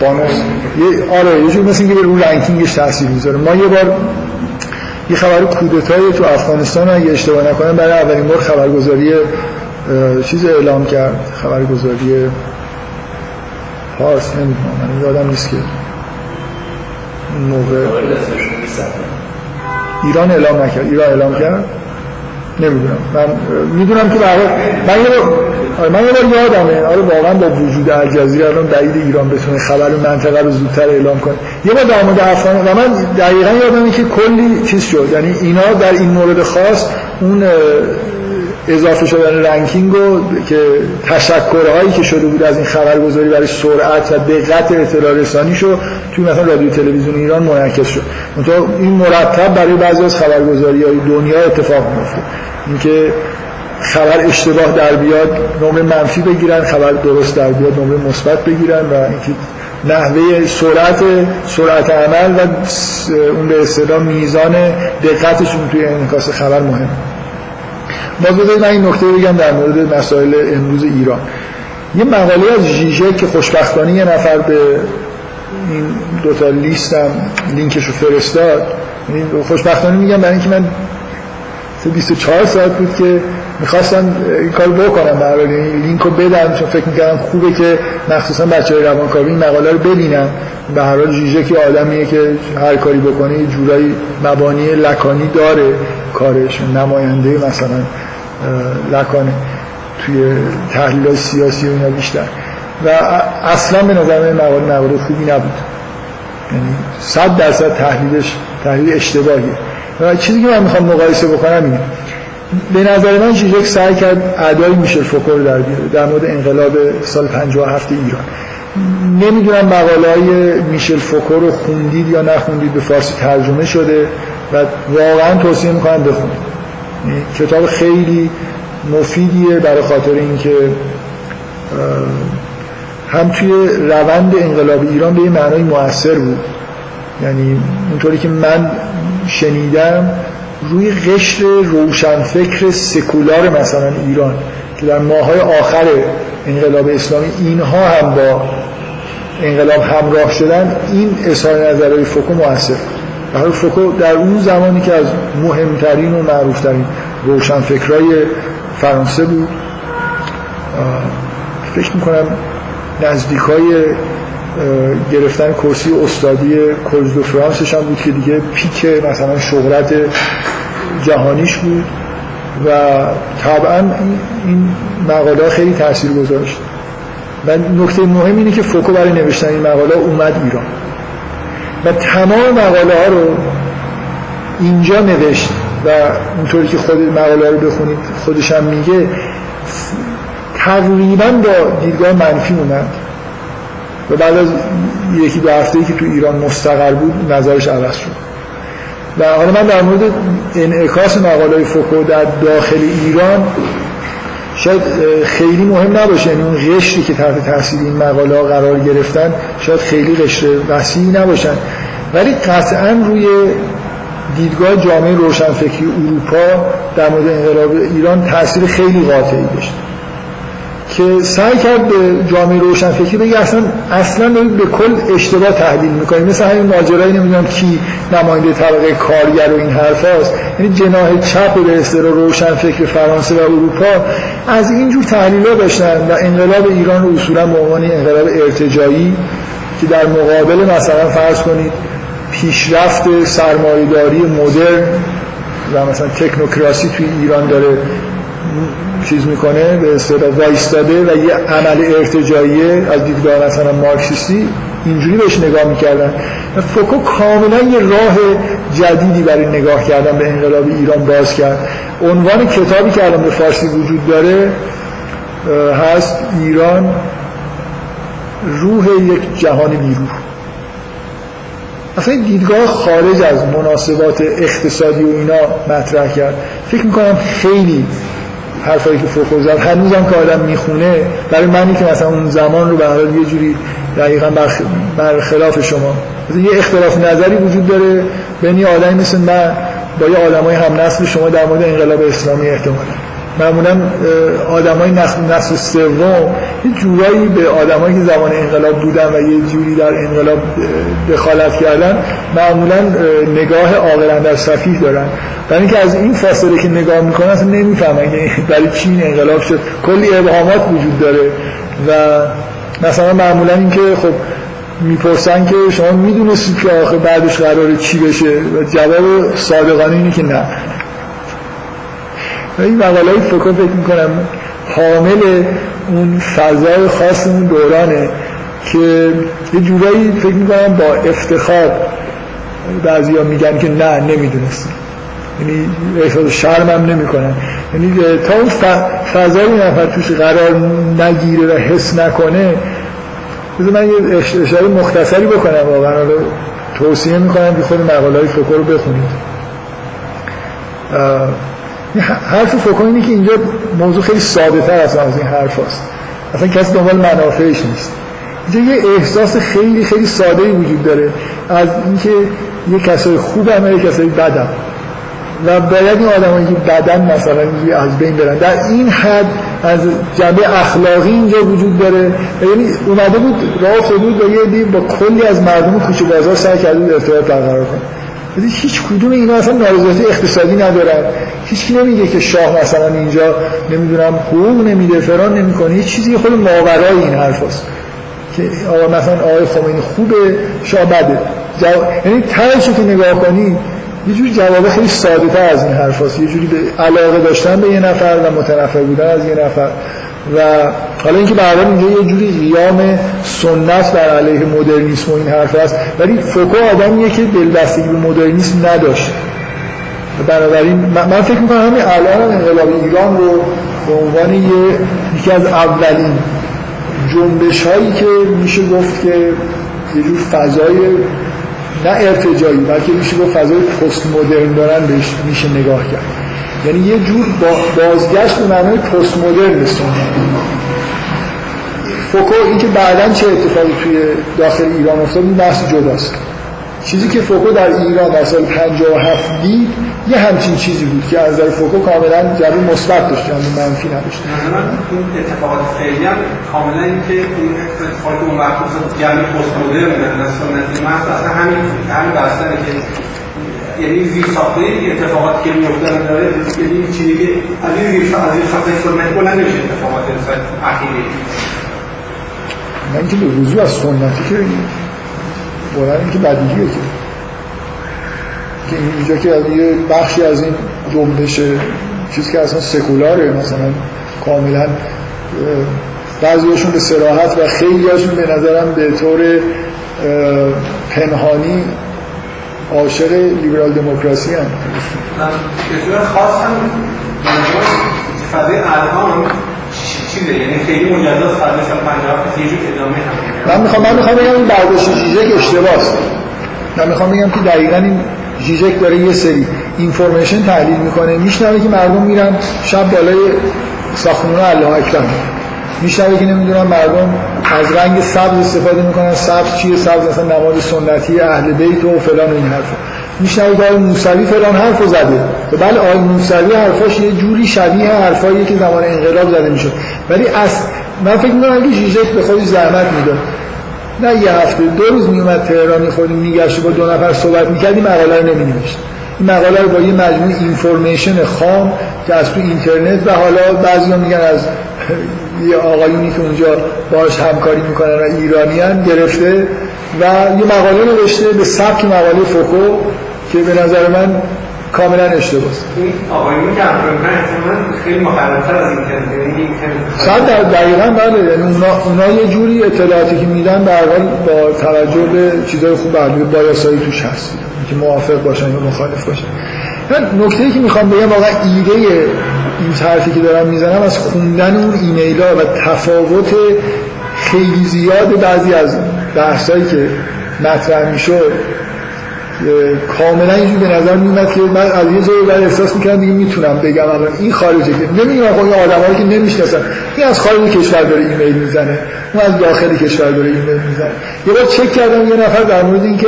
بانوس. یه آره یه جوری مثل اینکه رو رنکینگش تاثیر می‌ذاره. ما یه بار یه خبر کودتای تو افغانستان اگه اشتباه نکنم برای اولین بار خبرگزاری چیز اعلام کرد خبرگزاری پارس نمی‌دونم من یادم نیست که موقع ایران اعلام نکرد ایران اعلام کرد؟ نمی‌دونم. من می‌دونم که برای من یه آره من یه بار یادمه. آره واقعا با وجود الجزیره الان بعید ایران بتونه خبر منطقه رو زودتر اعلام کنه. یه بار در مورد افغان و من دقیقا یادمه که کلی چیز شد. یعنی اینا در این مورد خاص اون اضافه شدن رنکینگ و که تشکرهایی که شده بود از این خبرگزاری برای سرعت و دقت اطلاع رسانی شو توی مثلا رادیو تلویزیون ایران منعکس شد. این مرتب برای بعضی از خبرگزاری های دنیا اتفاق میفته اینکه خبر اشتباه در بیاد نمره منفی بگیرن خبر درست در بیاد نمره مثبت بگیرن و اینکه نحوه سرعت سرعت عمل و اون به اصطلاح میزان دقتشون توی انعکاس خبر مهم. باز بذارید من این نکته بگم در مورد مسائل امروز ایران. یه مقاله از ژیژه که خوشبختانه یه نفر به این دوتا لیستم لینکش رو فرستاد. یعنی خوشبختانه میگم برای اینکه من 24 ساعت بود که می‌خواستم این کار بکنم در این لینک رو بدم چون فکر می‌کردم خوبه که مخصوصا بچه های روانکاوی این مقاله رو ببینن. به هر حال جیجه که آدمیه که هر کاری بکنه یه جورایی مبانی لکانی داره کارش نماینده مثلا لکانه توی تحلیل سیاسی و اینا بیشتر. و اصلا به نظر من مقاله مقاله خوبی نبود. یعنی صد درصد تحلیلش تحلیل اشتباهیه. و چیزی که من می‌خوام مقایسه بکنم اینه. به نظر من ژیژک سعی کرد ادای میشل فوکو در در مورد انقلاب سال 57 ایران. نمی‌دونم مقاله های میشل فوکو رو خوندید یا نخوندید به فارسی ترجمه شده و واقعا توصیه می‌کنم بخونید. یعنی کتاب خیلی مفیدیه برای خاطر اینکه هم توی روند انقلاب ایران به یه معنای موثر بود. یعنی اونطوری که من شنیدم روی قشر روشنفکر سکولار مثلا ایران که در ماهای آخر انقلاب اسلامی اینها هم با انقلاب همراه شدن این اظهار نظرهای فوکو موثر در فوکو در اون زمانی که از مهمترین و معروفترین روشنفکرای فرانسه بود فکر می‌کنم نزدیک های گرفتن کرسی استادی کلز فرانسش هم بود که دیگه پیک مثلا شهرت جهانیش بود و طبعا این مقاله خیلی تاثیر گذاشت. و نکته مهم اینه که فوکو برای نوشتن این مقاله اومد ایران. و تمام مقاله ها رو اینجا نوشت و اونطوری که خود مقاله رو بخونید خودش هم میگه تقریبا با دیدگاه منفی اومد. و بعد از یکی دو هفته که تو ایران مستقر بود نظرش عوض شد. و حالا من در مورد انعکاس مقاله فوکو در داخل ایران شاید خیلی مهم نباشه. یعنی اون قشری که تحت تاثیر این مقاله قرار گرفتن شاید خیلی قشر وسیعی نباشن. ولی قطعا روی دیدگاه جامعه روشنفکری اروپا در مورد انقلاب ایران تاثیر خیلی قاطعی داشت. که سعی کرد به جامعه روشنفکری بگه اصلا اصلا به کل اشتباه تحلیل می‌کنه. مثل همین ماجرایی نمی‌دونم کی نماینده طبقه کارگر و این حرف هست یعنی جناح چپ به اصطلاح روشنفکر فرانسه و اروپا از اینجور تحلیل ها داشتن و انقلاب ایران رو اصولا به انقلاب ارتجایی که در مقابل مثلا فرض کنید پیشرفت سرمایه‌داری مدرن و مثلا تکنوکراسی توی ایران داره چیز می‌کنه به اصطلاح وایستاده و یه عمل ارتجاییه از دیدگاه مثلا مارکسیستی اینجوری بهش نگاه می‌کردن. فوکو کاملا یه راه جدیدی برای نگاه کردن به انقلاب ایران باز کرد. عنوان کتابی که الان به فارسی وجود داره هست ایران روح یک جهان بیروح اصلا دیدگاه خارج از مناسبات اقتصادی و اینا مطرح کرد. فکر می‌کنم خیلی حرفایی که فوکو زد هنوزم که آدم می‌خونه برای منی که مثلا اون زمان رو به حال یه جوری دقیقا برخلاف شما. یه اختلاف نظری وجود داره بین آدمی مثل من با یه آدمای هم نسل شما در مورد انقلاب اسلامی احتمالا. معمولا آدمای نسل سوم یه جورایی به آدمایی که زمان انقلاب بودن و یه جوری در انقلاب دخالت کردن معمولا نگاه عاقلا در صفیح دارن. برای اینکه از این فاصله که نگاه می‌کنن اصلا نمی‌فهمن که برای چین انقلاب شد. کلی ابهامات وجود داره و مثلا معمولا اینکه خب می‌پرسن که شما می‌دونستید که آخه بعدش قراره چی بشه؟ و جواب صادقانه اینه که نه. این مقاله های فکر فکر می‌کنم حامل اون فضای خاص اون دورانه که یه جورایی فکر می‌کنم با افتخار بعضی ها میگن که نه نمی‌دونستیم یعنی احساس شرم هم نمی کنن یعنی تا اون فضای نفر توش قرار نگیره و حس نکنه بذار من یه اشاره مختصری بکنم واقعا. توصیه می‌کنم که خود مقاله های فکر رو بخونید. حرف فوکو اینه که اینجا موضوع خیلی ساده تر از این حرف هست اصلا کسی دنبال منافعش نیست. اینجا یه احساس خیلی خیلی ساده وجود داره از اینکه یه کسای خوبم یه کسای بدم. و باید این آدمایی که بدن مثلا از بین برن. در این حد از جنبه اخلاقی اینجا وجود داره. یعنی اومده بود راه بود و یه با کلی از مردم کوچه بازار سعی کرده ارتباط برقرار کنه. هیچ کدوم اینا اصلا نارضایتی اقتصادی ندارن. هیچ کی نمیگه که شاه مثلا اینجا نمی‌دونم حقوق نمیده فران نمی‌کنه. یه چیزی خود ماورای این حرفاست که آقا مثلا آقای خمینی خوبه شاه بده. جو... یعنی تهش که نگاه کنی یه جوری جواب خیلی ساده تر از این حرف هست. یه جوری به علاقه داشتن به یه نفر و متنفر بودن از یه نفر. و حالا اینکه بعدا اینجا یه جوری قیام سنت بر علیه مدرنیسم و این حرف هست. ولی فوکو آدمیه که دلبستگی به مدرنیسم نداشت. بنابراین من فکر می‌کنم همین الان انقلاب ایران رو به عنوان یه یکی از اولین جنبش هایی که میشه گفت که یه جور فضای نه ارتجایی بلکه میشه گفت فضای پست مدرن دارن بهش میشه نگاه کرد. یعنی یه جور بازگشت به معنای پست مدرن فوکو اینکه بعدا چه اتفاقی توی داخل ایران افتاد این بحث جداست. چیزی که فوکو در ایران در سال 57 دید یه همچین چیزی بود که از نظر فوکو کاملا جواب مثبت داشت یعنی منفی نداشت. این اتفاقات فعلی هم کاملا این که این اتفاقات اون وقت جمع پست مدرن بودن سنتی محض اصلا همین همین بحثه که یعنی زیر ساخته اتفاقاتی که میافتن داره یعنی چیزی که از این زیر از این ساخته سنتی بلند نمیشه اتفاقات اخیری. نه اینکه به وضوع از سنتی که بلند اینکه بدیهیه که. که اینجا که یه بخشی از این جنبش چیزی که اصلا سکولاره مثلا کاملا بعضیشون به سراحت و خیلی هاشون به نظرم به طور پنهانی عاشق لیبرال دموکراسی هم به طور خاص هم فضای ارقام چیزه؟ یعنی خیلی مجزاست فضای سال 50 یه جور ادامه هم من می‌خوام من می‌خوام بگم این برداشت جیجک اشتباهه من می‌خوام بگم که دقیقا این جیجک داره یه سری اینفورمیشن تحلیل می‌کنه میشنوه که مردم میرن شب بالای ساختمون الله اکبر. میشنوه که نمی‌دونم مردم از رنگ سبز استفاده می‌کنن سبز چیه؟ سبز اصلا نماز سنتی اهل بیت و فلان و این حرفا. میشنوه که آقای موسوی فلان حرفو زده. و بله آقای موسوی حرفاش یه جوری شبیه حرفایی که زمان انقلاب زده می‌شد. ولی از من فکر می‌کنم که جیجک به زحمت می‌داد نه یه هفته دو روز میومد تهران خودی میگشت با دو نفر صحبت می‌کردی مقاله رو نمینوشت. این مقاله رو با یه مجموع اینفورمیشن خام که از تو اینترنت و حالا بعضی میگن از یه آقایونی که اونجا باش همکاری می‌کنن و ایرانیان گرفته و یه مقاله نوشته به سبک مقاله فوکو که به نظر من کاملا اشتباه است این آقایونی که خیلی مخربتر از اینترنت در دقیقا بله. یعنی اونا, اونا یه جوری اطلاعاتی که میدن به با توجه به چیزای خوب برمیده بایاسایی توش هست. که موافق باشن یا مخالف باشن. نکته ای که می‌خوام بگم واقعا ایده این حرفی که دارم می‌زنم از خوندن اون ایمیل ها و تفاوت خیلی زیاد بعضی از بحثایی که مطرح می‌شد کاملا اینجور به نظر میومد که من از یه جایی احساس می‌کردم دیگه می‌تونم بگم الان این خارجه که نمیگم آقا این آدمایی که نمی‌شناسن. این از خارج کشور داره ایمیل می‌زنه اون از داخل کشور داره ایمیل می‌زنه. یه بار چک کردم یه نفر در مورد اینکه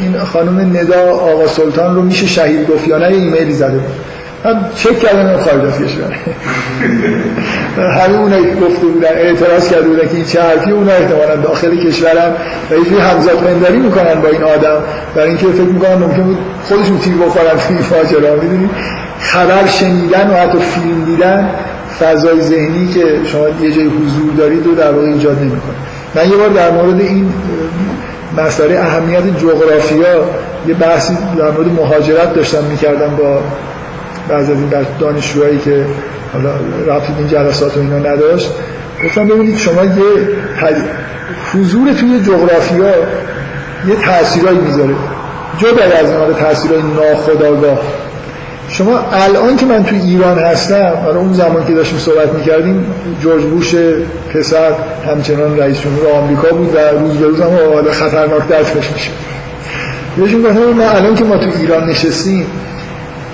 این خانم ندا آقا سلطان رو میشه شهید گفت یا نه ایمیلی زده بود. من چک کردم این خارج از کشور. همه اونایی که گفته بودن اعتراض کرده بودن که این چه حرفی اونا احتمالا داخل کشورم و یه همزاد پنداری می‌کنن با این آدم. برای اینکه فکر می‌کنن ممکن بود خودشون تیر بخورن توی فاجرا می‌دونی؟ خبر شنیدن و حتی فیلم دیدن فضای ذهنی که شما یه جای حضور دارید و در واقع ایجاد نمی‌کنه. من یه بار در مورد این مسئله اهمیت جغرافیا یه بحثی در مورد مهاجرت داشتم می‌کردم با بعضی از این دانشجوهایی که حالا رابطه این جلسات و اینا نداشت گفتم ببینید شما یه حضور توی جغرافیا یه تاثیرایی می‌ذاره. جدا از این تاثیرای ناخودآگاه. شما الان که من توی ایران هستم حالا اون زمان که داشتیم صحبت می‌کردیم جورج بوش پسر همچنان رئیس جمهور آمریکا بود و روز به روز هم حالا خطرناک درفش میشه بهشون گفتم ما الان که ما تو ایران نشستیم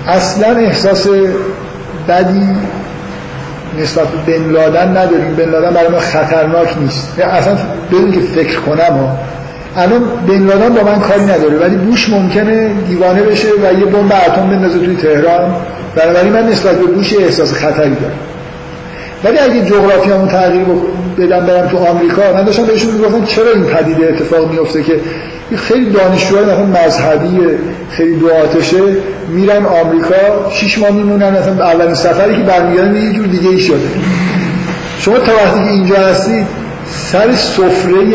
اصلا احساس بدی نسبت به بن لادن نداریم. بن لادن برای ما خطرناک نیست. اصلا بدون که فکر کنم ها. الان بن لادن با من کاری نداره ولی بوش ممکنه دیوانه بشه و یه بمب اتم بندازه توی تهران. بنابراین من نسبت به بوش احساس خطری دارم. ولی اگه جغرافیامو تغییر بدم برم تو آمریکا من داشتم بهشون می‌گفتم چرا این پدیده اتفاق میفته که خیلی دانشجوهای مثلا مذهبی خیلی دو آتشه میرن آمریکا شش ماه میمونن مثلا اولین سفری که برمیگردن یه جور دیگه ای شده. شما تا وقتی که اینجا هستید سر سفره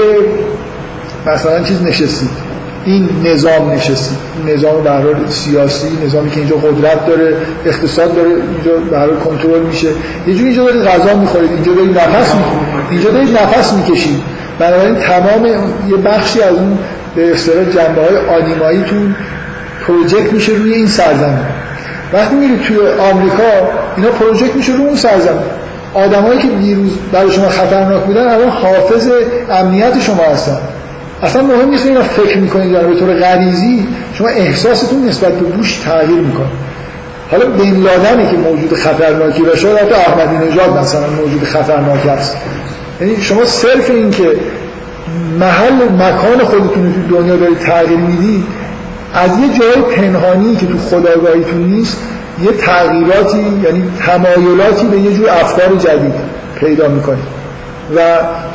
مثلا چیز نشستید. این نظام نشستید نظام به سیاسی نظامی که اینجا قدرت داره اقتصاد داره اینجا به کنترل میشه. یه جوری اینجا دارید غذا می‌خورید اینجا دارید نفس اینجا دارید نفس می‌کشید. بنابراین تمام یه بخشی از اون به اصطلاح جنبه های آنیماییتون پروژکت میشه روی این سرزمین. وقتی میرید توی آمریکا اینا پروژکت میشه روی اون سرزمین. آدمایی که دیروز برای شما خطرناک بودن الان حافظ امنیت شما هستن. اصلا مهم نیست اینا فکر می‌کنید یا به طور غریزی شما احساستون نسبت به بوش تغییر می‌کنه. حالا بین لادنی که موجود خطرناکی شاید حتی احمدی نژاد مثلا موجود خطرناک است یعنی شما صرف این که محل مکان خودتون رو تو دنیا دارید تغییر میدی از یه جای پنهانی که تو خداگاهیتون نیست یه تغییراتی یعنی تمایلاتی به یه جور افکار جدید پیدا می‌کنید و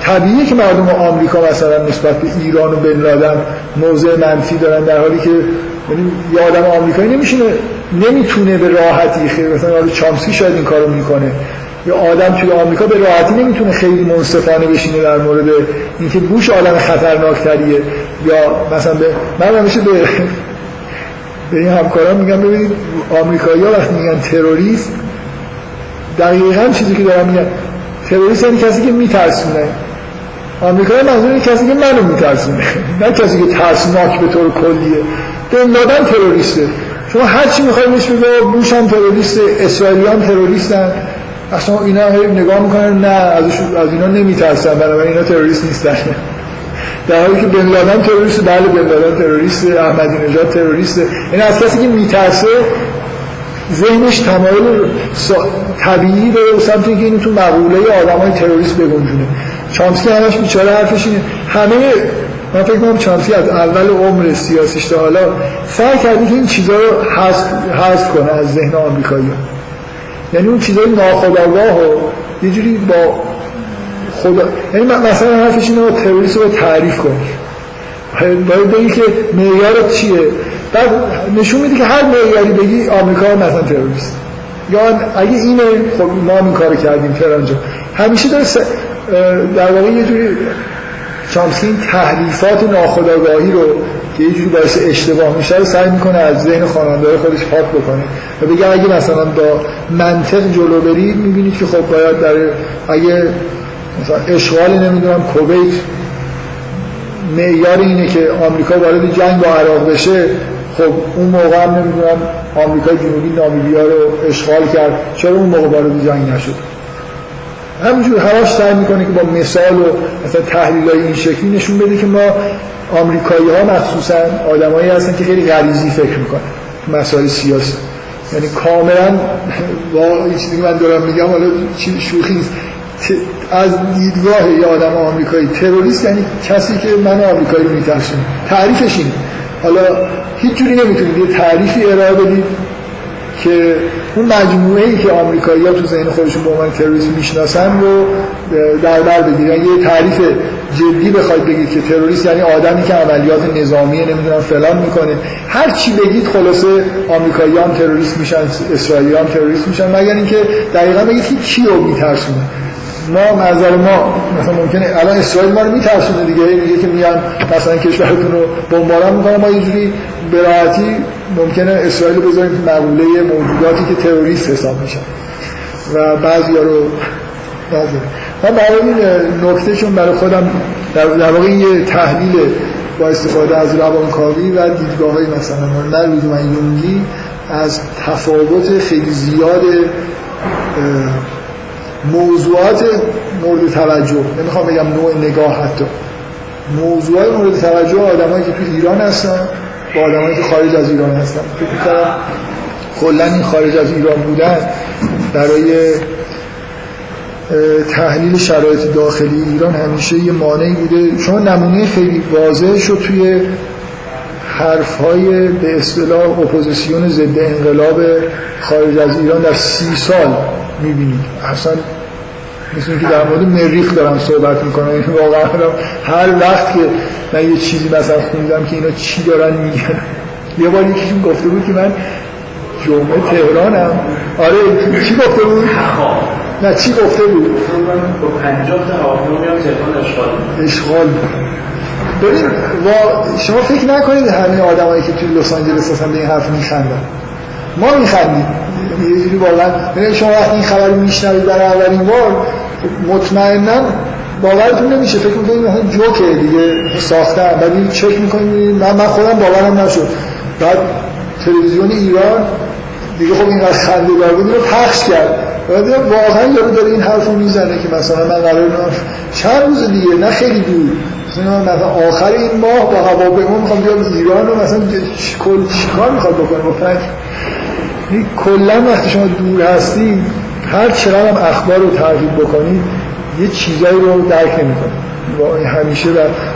طبیعیه که مردم آمریکا مثلا نسبت به ایران و بن لادن موضع منفی دارن در حالی که یعنی یه آدم آمریکایی نمیشونه نمی‌تونه به راحتی خیلی مثلا چامسکی شاید این کارو می‌کنه. یا آدم توی آمریکا به راحتی نمی‌تونه خیلی منصفانه بشینه در مورد اینکه بوش آدم خطرناکتریه یا مثلا به من همیشه به به این همکاران میگم ببینید آمریکایی‌ها وقتی میگن تروریست دقیقا چیزی که دارم میگن تروریست یعنی کسی که میترسونه. آمریکا منظور کسی که منو میترسونه نه کسی که ترسناک به طور کلیه. بن تروریسته. شما هر چی می‌خواید بهش بگو بوش هم اسرائیلی هم تروریستن. اصلا اینا نگاه می‌کنن نه از از اینا نمیترسن بنابراین اینا تروریست نیستن. در حالی که بن لادن تروریست بله بن لادن تروریست احمدی نژاد تروریست یعنی از کسی که میترسه ذهنش تمایل طبیعی به سمت که این تو مقوله آدمای تروریست بگنجونه. چامسکی همش بیچاره حرفش اینه. همه من فکر کنم چامسکی از اول عمر سیاسیش تا حالا سعی کرده که این چیزا رو حذف کنه از ذهن آمریکایی یعنی اون چیزای ناخودآگاه و یه جوری با خدا یعنی مثلا حرفش اینه تروریست رو تعریف کنی باید بگی که معیار چیه؟ بعد نشون میده که هر معیاری بگی آمریکا مثلا تروریست. یا اگه اینه خب ما این کارو کردیم فرانجا همیشه داره در واقع یه جوری چامسکی این تحریفات ناخودآگاهی رو که یه جوری باعث اشتباه میشه رو سعی می‌کنه از ذهن خواننده خودش پاک بکنه. و بگه اگه مثلا با منطق جلو برید می‌بینید که خب باید در اگه مثلا اشغال نمی‌دونم کویت معیار اینه که آمریکا وارد جنگ با عراق بشه خب اون موقع هم نمی‌دونم آمریکا جنوبی نامیبیا رو اشغال کرد. چرا اون موقع وارد جنگ نشد؟ همینجور هراش سعی می‌کنه که با مثال و مثلا تحلیل های این شکلی نشون بده که ما آمریکایی ها مخصوصا آدمایی هستن که خیلی غریزی فکر می‌کنن مسائل سیاسی. یعنی کاملا با چیزی من دارم میگم حالا شوخی نیست. از دیدگاه یه آدم آمریکایی تروریست یعنی کسی که من آمریکایی میترسونه تعریفش اینه. حالا هیچ جوری نمی‌تونید یه تعریفی ارائه بدید که اون مجموعه ای که آمریکایی ها تو ذهن خودشون به عنوان تروریست می‌شناسن رو در بر بگیرن. یه تعریف جدی بخواید بگید که تروریست یعنی آدمی که عملیات نظامی نمی‌دونم فلان می‌کنه. هر چی بگید خلاصه آمریکایی هم تروریست میشن اسرائیلی هم تروریست میشن مگر اینکه دقیقا بگید که کی رو میترسونه. ما نظر ما مثلا ممکنه الان اسرائیل ما رو میترسونه دیگه. میگه که میان مثلا کشورتون رو بمباران می‌کنن. ما اینجوری به ممکنه اسرائیل بذاریم مقوله موجوداتی که تروریست حساب میشن. و بعضی رو بعضی من برای این نکته چون برای خودم در, واقع یه تحلیل با استفاده از روانکاوی و دیدگاه های مثلا نه من یونگی از تفاوت خیلی زیاد موضوعات مورد توجه. نمی‌خوام بگم نوع نگاه حتی. موضوعات مورد توجه آدمایی که تو ایران هستن با آدمایی که خارج از ایران هستن. فکر کنم کلا این خارج از ایران بودن برای تحلیل شرایط داخلی ایران همیشه یه مانعی بوده. شما نمونه خیلی واضح شد توی حرف های به اصطلاح اپوزیسیون ضد انقلاب خارج از ایران در سی سال می‌بینید اصلا مثل که در مورد مریخ دارم صحبت می‌کنم. یعنی واقعا هر وقت که من یه چیزی مثلا خوندم که اینا چی دارن میگن. یه بار یکیشون گفته بود که من جمعه تهرانم. آره چی گفته بود؟ نه چی گفته بود؟ با پنجاه تا هواپیما اشغال اشغال. ببین شما فکر نکنید همین آدمایی که توی لس آنجلس هستن به این حرف میخندن. ما میخندیم. یه جوری واقعا شما وقتی این خبر میشنوید در اولین بار مطمئنا باورتون نمیشه. فکر می‌کنید مثلا جوکه دیگه ساختن بعد چک می‌کنید. من من خودم باورم نشد. بعد تلویزیون ایران دیگه خب اینقدر خنده دار بود پخش کرد. واقعا یارو داره این حرفو می‌زنه که مثلا من قرار چند روز دیگه نه خیلی دور. مثلا آخر این ماه با هواپیما می‌خوام بیام ایران و مثلا کل چیکار می‌خواد بکنه با پنج کلا وقتی شما دور هستی هر چقدر هم اخبار رو تغییر بکنید یه چیزایی رو درک نمی‌کنه همیشه و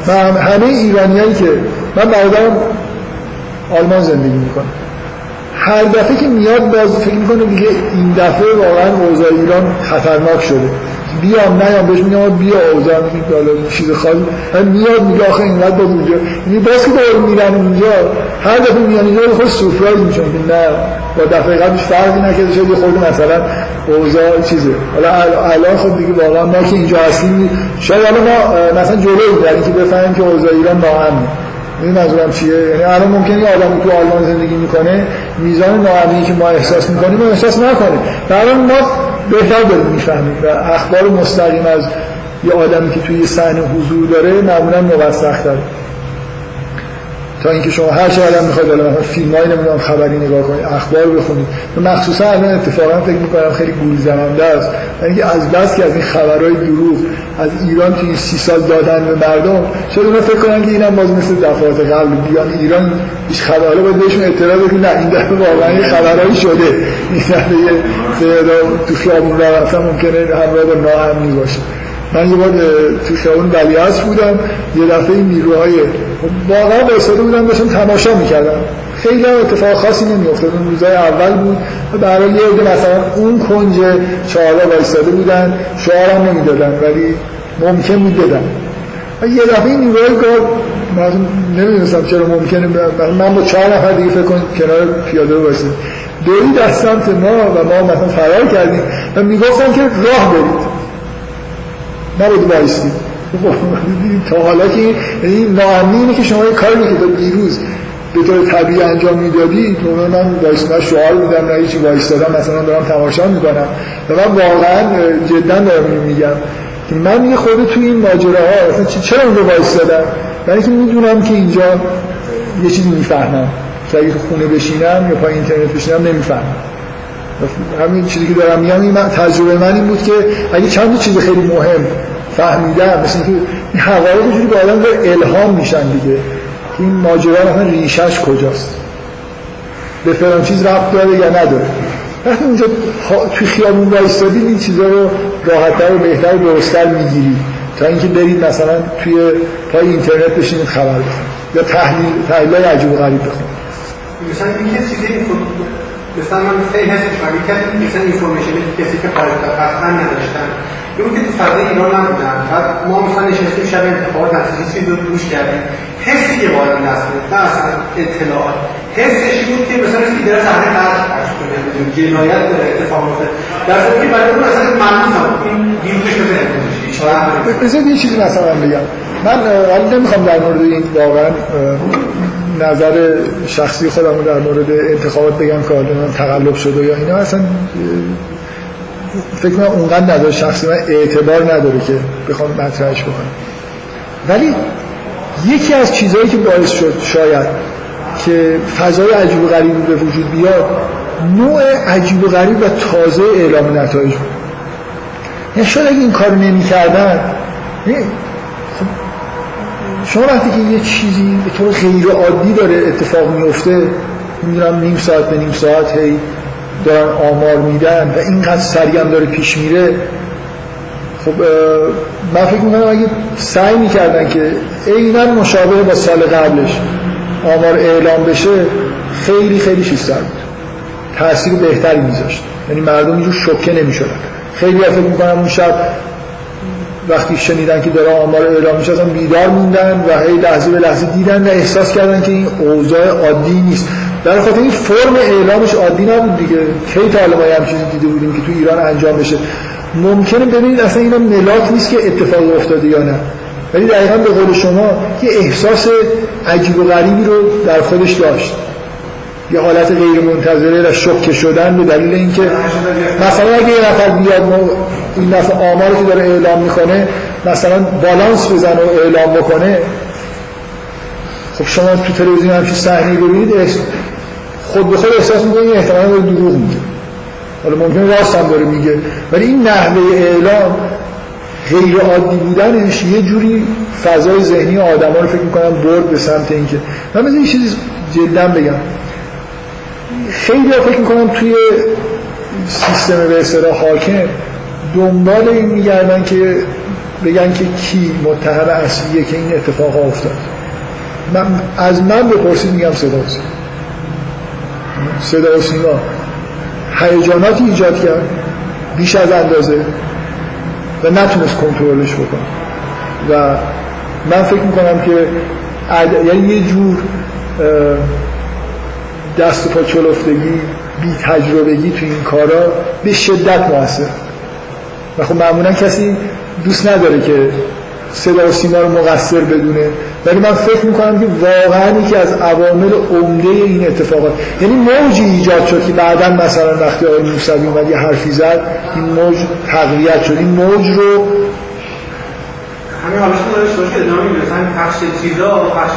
من همه ایرانیایی که من برادرم آلمان زندگی می‌کنه هر دفعه که میاد باز فکر می‌کنه دیگه این دفعه واقعا اوضاع ایران خطرناک شده. بیام نیام بهش میگم بیا اوضاع میگه چیز خاصی. میاد میگه آخه اینقدر باز اونجا. یعنی باز که دور میرن اونجا هر دفعه میان اینجا خود سورپرایز میشن که نه با دفعه قبلش فرقی نکرده شد یه خورده مثلا اوضاع چیزه. حالا الان خب دیگه واقعا ما که اینجا هستیم شاید ما مثلا جلوی در اینکه بفهمیم که اوضاع ایران ناامنه این منظورم چیه؟ یعنی الان ممکنه یه آدم تو آلمان زندگی می‌کنه میزان ناامنی که ما احساس می‌کنیم احساس نکنه. در ما بهتر داریم می‌فهمیم و اخبار مستقیم از یه آدمی که توی صحنه حضور داره معمولا موثق داره. تا اینکه شما هر چه آدم می‌خواید الان مثلا فیلمای نمی‌دونم خبری نگاه کنید اخبار بخونید مخصوصا الان اتفاقا فکر می‌کنم خیلی گول زننده است. یعنی از بس که از این خبرهای دروغ از ایران توی سی سال دادن به مردم شاید اونا فکر کنن که اینم باز مثل دفعات قبل بیان ایران هیچ خبرها باید بهشون اعتراض نه این دفعه واقعا یه خبرهایی شده. این دفعه تو خیابون رفتن ممکنه همراه با ناامنی باشه. من یه بار تو خیابون ولیعصر بودم یه دفعه این نیروهای واقعا وایساده بودم داشتم تماشا می‌کردم. خیلی اتفاق خاصی نمیافتاد. اون روزای اول بود. برای یه عده مثلا اون کنج چهارا وایساده بودن. شعار هم نمی‌دادن ولی ممکن بود بدن. و یه دفعه این نیروهای گار من نمی‌دونستم چرا ممکنه من با چهار نفر دیگه فکر کن کنار پیاده رو وایسید دوید از سمت ما و ما مثلا فرار کردیم و می‌گفتن که راه برید. نباید بایستید تا حالا که این ناامنی اینه که شما یه کاری که تا دیروز به طور طبیعی انجام می‌دادی تو من وایس شعار میدم نه هیچی وایستادم مثلا دارم تماشا می‌کنم. و من واقعا جدا دارم میگم. که من یه خود تو این ماجراها اصلا چرا اونجا وایستادم؟ برای اینکه می‌دونم که اینجا یه چیزی می‌فهمم. که اگه خونه بشینم یا پای اینترنت بشینم نمی‌فهمم. همین چیزی که دارم میگم این تجربه من این بود که اگه چند چیز خیلی مهم فهمیدم مثل که این حقایق جوری به آدم الهام میشن دیگه. این ماجرا مثلا ریشش کجاست؟ به فلان چیز رفت داره یا نداره؟ وقتی اونجا توی خیابون وایستادید این چیزا رو راحتتر و بهتر و درستتر می‌گیرید تا اینکه برید مثلا توی پای اینترنت بشینید خبر بخونید یا تحلیل تحلیل عجیب و غریب بخونید. مثلا این چیزی مثلا من خیلی کنم مثلا اینفورمیشن کسی که قطعا نداشتن اون که تو فضای ایران نبودن بعد ما مثلا نشستیم شب انتخابات نتیجه چیز رو گوش کردیم. حسی که وارد نسل نه اصلا اطلاعات. حسش بود که مثلا که داره صحنه قتل پخش کنه جنایت داره اتفاق میفته در صورتی که برای اون اصلا ممنون این دیروزش مثلا بذارید یه چیزی مثلا بگم. من حالا نمی‌خوام در مورد این واقعا نظر شخصی خودم در مورد انتخابات بگم که حالا تقلب شده یا اینا. اصلا فکر کنم اونقدر نداره شخصی من اعتبار نداره که بخوام مطرحش بکنم. ولی یکی از چیزهایی که باعث شد شاید که فضای عجیب و غریبی به وجود بیاد نوع عجیب و غریب و تازه اعلام نتایج بود. یعنی شاید اگه این کار نمی کردن خب شما وقتی که یه چیزی به طور غیر عادی داره اتفاق میفته می‌دونم نیم ساعت به نیم ساعت هی دارن آمار میدن و اینقدر سریع داره پیش میره خب من فکر می‌کنم اگه سعی می‌کردن که عینا مشابه با سال قبلش آمار اعلام بشه خیلی خیلی چیزتر بود. تاثیر بهتری میذاشت. یعنی مردم اینجور شوکه نمی‌شدن. خیلی فکر می‌کنم اون شب وقتی شنیدن که داره آمار اعلام میشه اصلا بیدار موندن و هی لحظه به لحظه دیدن و احساس کردن که این اوضاع عادی نیست. در خاطر این فرم اعلامش عادی نبود دیگه. کی تا حالا ما هم چیزی دیده بودیم که تو ایران انجام بشه؟ ممکنه ببینید اصلا اینا ملاک نیست که اتفاق افتاده یا نه. ولی دقیقا به قول شما یه احساس عجیب و غریبی رو در خودش داشت. یه حالت غیر منتظره و شکه شدن به دلیل اینکه مثلا اگه یه نفر بیاد این دفعه آماری که داره اعلام می‌کنه مثلا بالانس بزنه و اعلام بکنه. خب شما تو تلویزیون همچین صحنه ببینید خود به خود احساس می‌کنید احتمالا داره دروغ میگه. حالا ممکن راست هم داره میگه. ولی این نحوه اعلام غیر عادی بودنش یه جوری فضای ذهنی آدم ها رو فکر می‌کنم برد به سمت اینکه. من مثل این چیزی جدا بگم. خیلی فکر می‌کنم توی سیستم به اصطلاح حاکم دنبال این میگردن که بگن که کی متهم اصلیه که این اتفاق افتاد. من از من بپرسید میگم صدا صدا و سیما. هیجاناتی ایجاد کرد بیش از اندازه و نتونست کنترلش بکنه. و من فکر می‌کنم که یعنی یه جور دست پا چلفتگی بی تجربگی تو این کارا به شدت موثر. و خب معمولا کسی دوست نداره که صدا و سیما رو مقصر بدونه. ولی من فکر می‌کنم که واقعا یکی از عوامل عمده این اتفاقات یعنی موجی ایجاد شد که بعدا مثلا وقتی آقای موسوی اومد یه حرفی زد این موج تقویت شد. این موج رو همین حالش داره شده ادامه میده پخش چیزا و پخش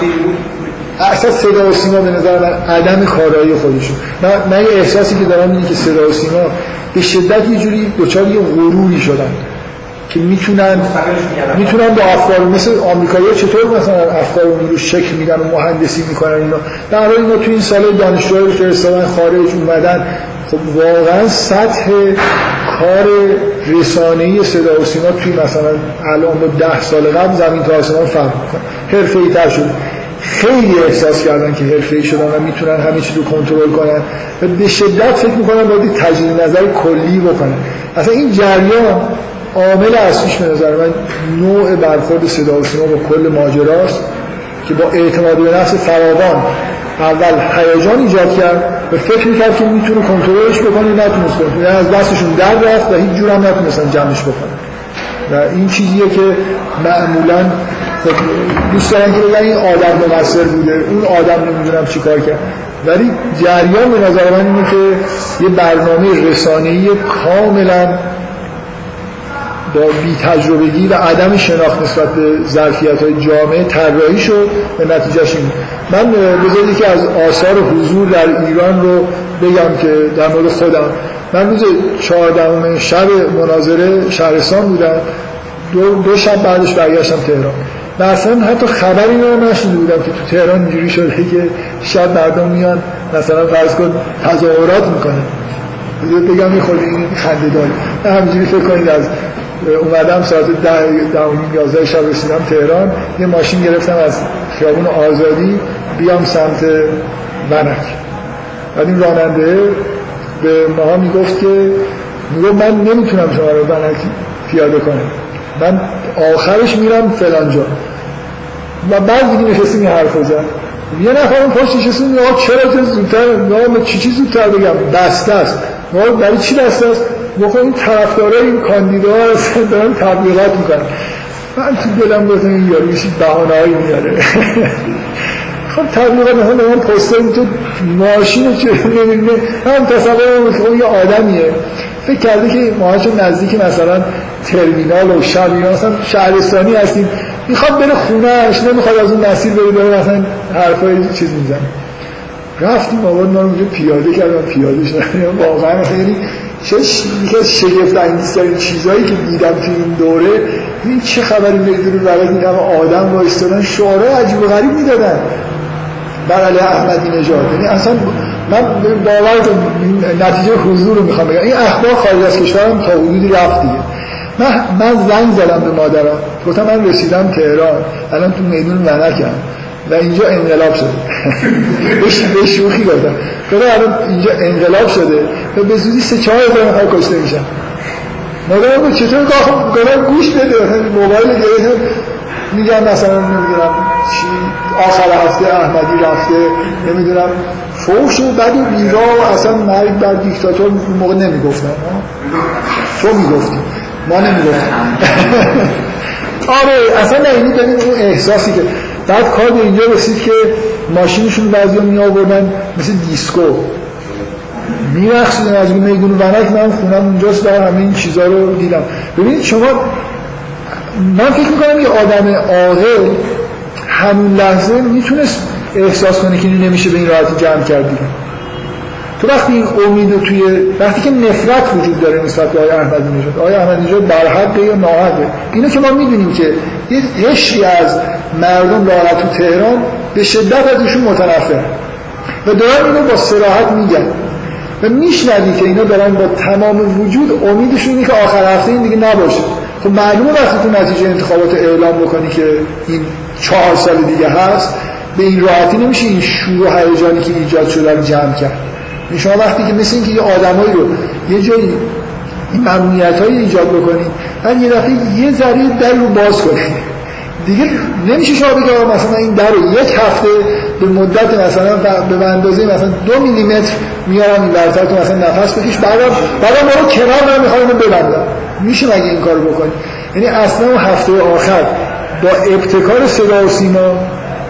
اصلا صدا و سیما به نظر من عدم کارایی خودشون. من, من یه احساسی که دارم اینه که صدا و سیما به شدت یه جوری دچار یه غروری شدن. که می‌تونن می‌تونن با افکار مثل آمریکایی‌ها چطور مثلا افکار اون رو شکل میدن و مهندسی می‌کنن اینا؟ در حال اینا تو این سال دانشجوهای رو فرستادن خارج اومدن. خب واقعا سطح کار رسانه‌ای صدا و سیما توی مثلا الان با ده سال قبل زمین تا آسمان فرق می‌کنه. حرفه‌ای تر شد. خیلی احساس کردن که حرفه‌ای شدن و می‌تونن همه چیز رو کنترل کنن. و به شدت فکر می‌کنن باید تجدید نظر کلی بکنن. اصلا این جریان عامل اصلیش به نظر من نوع برخورد صدا و سیما با کل ماجراست که با اعتماد به نفس فراوان اول هیجان ایجاد کرد و فکر می‌کرد که می‌تونه کنترلش بکنه نتونست کنه یعنی از دستشون در رفت و هیچ جور هم نتونستن جمعش بکنه و این چیزیه که معمولا خب دوست دارن که این آدم مقصر بوده اون آدم نمی‌دونم چیکار کرد. ولی جریان به نظر من اینه که یه برنامه رسانه‌ای کاملا با بی تجربگی و عدم شناخت نسبت به ظرفیت های جامعه طراحی شد به نتیجهش این. من بذارید که از آثار حضور در ایران رو بگم که در مورد خودم. من روز چهاردهم شب مناظره شهرستان بودم. دو, دو شب بعدش برگشتم تهران. و اصلا حتی خبری رو نشنیده بودم که تو تهران اینجوری شده که شب مردم میان مثلا فرض کن تظاهرات می‌کنه بگم خود این خنده داری همینجوری فکر کنید از اومدم ساعت ده ده یازده شب رسیدم تهران. یه ماشین گرفتم از خیابون آزادی بیام سمت ونک. بعد این راننده به ما می‌گفت که می‌گفت من نمی‌تونم شما رو ونک پیاده کنم. من آخرش میرم فلان جا. و بعد دیگه نشستیم این حرف زد یه نفر اون پشت نشستیم چرا تو زودتر چی چی زودتر بگم؟ بسته است. برای چی بسته است؟ موقع این طرفدارای این کاندیدا هستن دارن تبلیغات می‌کنن. من تو دلم گفتم این یارو میشه بهانه‌ای میاره خب تبلیغات مثلا به من پوستر تو ماشین چه نمی‌دونه هم تصور که اون یه آدمیه. فکر کرده که ما چون نزدیک مثلا ترمینال و شب اینا مثلا شهرستانی هستیم. می‌خواد بره خونهش نمی‌خواد از اون مسیر بره بره مثلا حرفای چیز می‌زنه. رفتیم آباد ما رو پیاده کردم پیاده شدم واقعا خیلی چه یکی از شگفت انگیزترین چیزایی که دیدم تو این دوره این چه خبری می‌دونی برای این همه آدم وایستادن شعاره عجیب و غریب می‌دادن. بر علیه احمدی نژاد. یعنی اصلا من باور نتیجه حضور رو می‌خوام بگم. این اخبار خارج از کشورم تا حدودی رفت دیگه. من, من زنگ زدم به مادرم. گفتم من رسیدم تهران. الان تو میدون ونکم. و اینجا انقلاب شده. به شوخی گفتم. گفتم الان اینجا انقلاب شده. و به زودی سه چهار هزار نفر کشته میشن. مادرم گفت چطور گفتم گوش بده. موبایل گرفتم میگم مثلا نمی‌دونم چی. آخر هفته احمدی رفته. نمی‌دونم. فوش و بد و بیرا و اصلا مرگ بر دیکتاتور اون موقع نمی‌گفتن. تو می‌گفتی. ما نمی‌گفتیم. آره اصلا نه ببین اون احساسی که بعد کار به اینجا رسید که ماشینشون بعضی می آوردن مثل دیسکو. میرخصیدن از اون میگون ونک من خونم اونجاست و همه این چیزا رو دیدم. ببینید شما من فکر می‌کنم یه آدم عاقل همون لحظه می‌تونست احساس کنه که نمیشه به این راحتی جمع کردی تو وقتی امید توی وقتی که نفرت وجود داره نسبت به احمدی نژاد آقای احمدی نژاد برحق یا ناحقه اینو که ما می‌دونیم که یه هشی از مردم لاغت تو تهران به شدت از ایشون متنفر و دارن اینو با سراحت میگن. و میشنوی که اینا دارن با تمام وجود امیدشون اینه که آخر هفته این دیگه نباشه. خب معلومه وقتی تو نتیجه انتخابات اعلام بکنی که این چهار سال دیگه هست به این راحتی نمیشه این شور و هیجانی که ایجاد شده رو جمع کرد. شما وقتی که مثل اینکه یه آدمایی رو یه جایی این ممنوعیت ایجاد بکنید بعد یه دفعه یه ذره در رو باز کنید دیگه نمیشه شما بگه مثلا این در رو یک هفته به مدت مثلا به اندازه مثلا دو میلیمتر میارم این برتر تو مثلا نفس بکش بعدم بعدم رو کنار نمی‌خوام ببندم. میشه مگه این کارو بکنی؟ یعنی اصلا هفته آخر با ابتکار صدا و سیما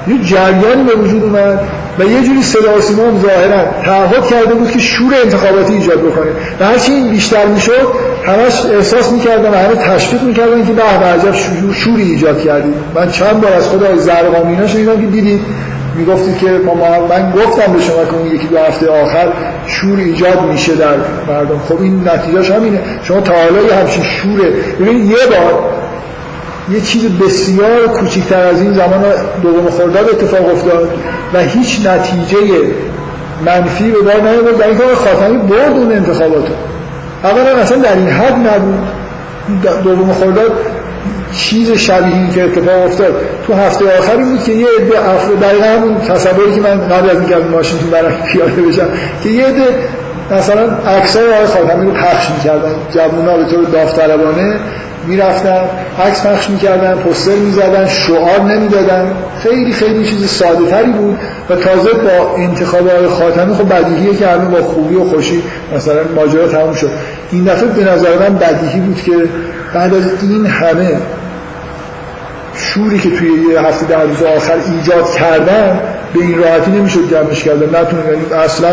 یه جریانی به وجود اومد. و یه جوری صدا و سیما هم ظاهرا تعهد کرده بود که شور انتخاباتی ایجاد بکنه. و هرچی این بیشتر می‌شد همش احساس می‌کردن و همه تشویق می‌کردن که به عجب شوری ایجاد کردید من چند بار از خدا زرقامی اینا شنیدم که دیدید. می‌گفتید که ما من گفتم به شما که اون یکی دو هفته آخر شور ایجاد میشه در مردم. خب این نتیجهش همینه. شما تا حالا همچین شوره. ببینید یه بار یه چیز بسیار کوچکتر از این زمان دوم خرداد اتفاق افتاد. و هیچ نتیجه منفی به بار نیاورد. در اینکه خاتمی برد اون انتخابات اولا اصلا در این حد نبود. دوم خرداد چیز شبیه که اتفاق افتاد تو هفته آخری بود که یه عده افراد دقیقا همون تصوری که من قبل از اینکه ماشین تو برای پیاده بشم که یه عده مثلا عکسای آقای خاتمی رو پخش می‌کردن. جوونا به طور داوطلبانه. می‌رفتن عکس پخش می‌کردن پوستر می‌زدن شعار نمی‌دادن. خیلی خیلی چیز ساده تری بود و تازه با انتخاب آقای خاتمی خب بدیهیه که همه با خوبی و خوشی مثلا ماجرا تموم شد. این دفعه به نظر من بدیهی بود که بعد از این همه شوری که توی یه هفته در روز آخر ایجاد کردن به این راحتی نمی‌شد جمعش کردن. یعنی اصلا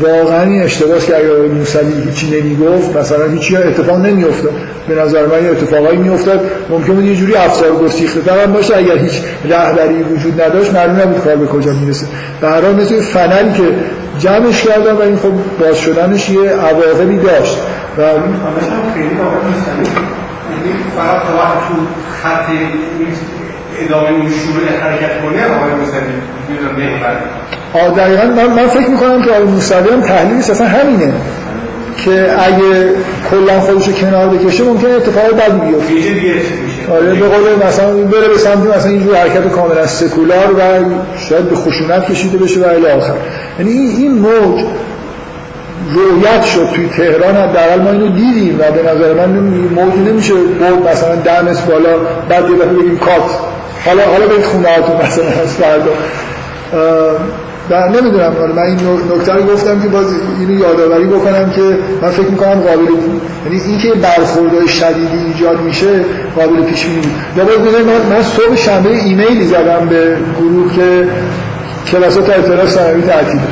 واقعا این اشتباه که اگر موسوی هیچی نمی‌گفت مثلا هیچی اتفاق نمیافتاد. به نظر من اتفاقایی میافتاد. ممکن بود یه جوری افسار گسیخته تر باشه. اگر هیچ رهبری وجود نداشت معلوم نبود کار به کجا می‌رسه. به هر حال مثل فنری که جمعش کردن و این خب باز شدنش یه عواقبی داشت. و خیلی فقط تو خط ادامه اون شروع حرکت کنه آقای موسوی می‌دونم دقیقا من, من فکر می‌کنم که آقای موسوی هم تحلیلش اصلا همینه که اگه کلا خودشو کنار بکشه ممکنه اتفاق بدی بیفته. آره به قول مثلا بره به سمت مثلا اینجور حرکت کاملا سکولار و شاید به خشونت کشیده بشه و الی آخر. یعنی این, این موج رویت شد توی تهران حداقل ما اینو دیدیم و به نظر من موج نمیشه بود مثلا دمس بالا بعد یه دفعه بگیم کات. حالا حالا به خونه هاتون مثلا از فردا. و نمی‌دونم من این نکته رو گفتم که باز اینو یادآوری بکنم که من فکر می‌کنم قابل یعنی اینکه برخوردهای شدیدی ایجاد میشه قابل پیش بینی یا من, من صبح شنبه ایمیلی زدم به گروه که کلاسات اعتراض ثانوی تعطیله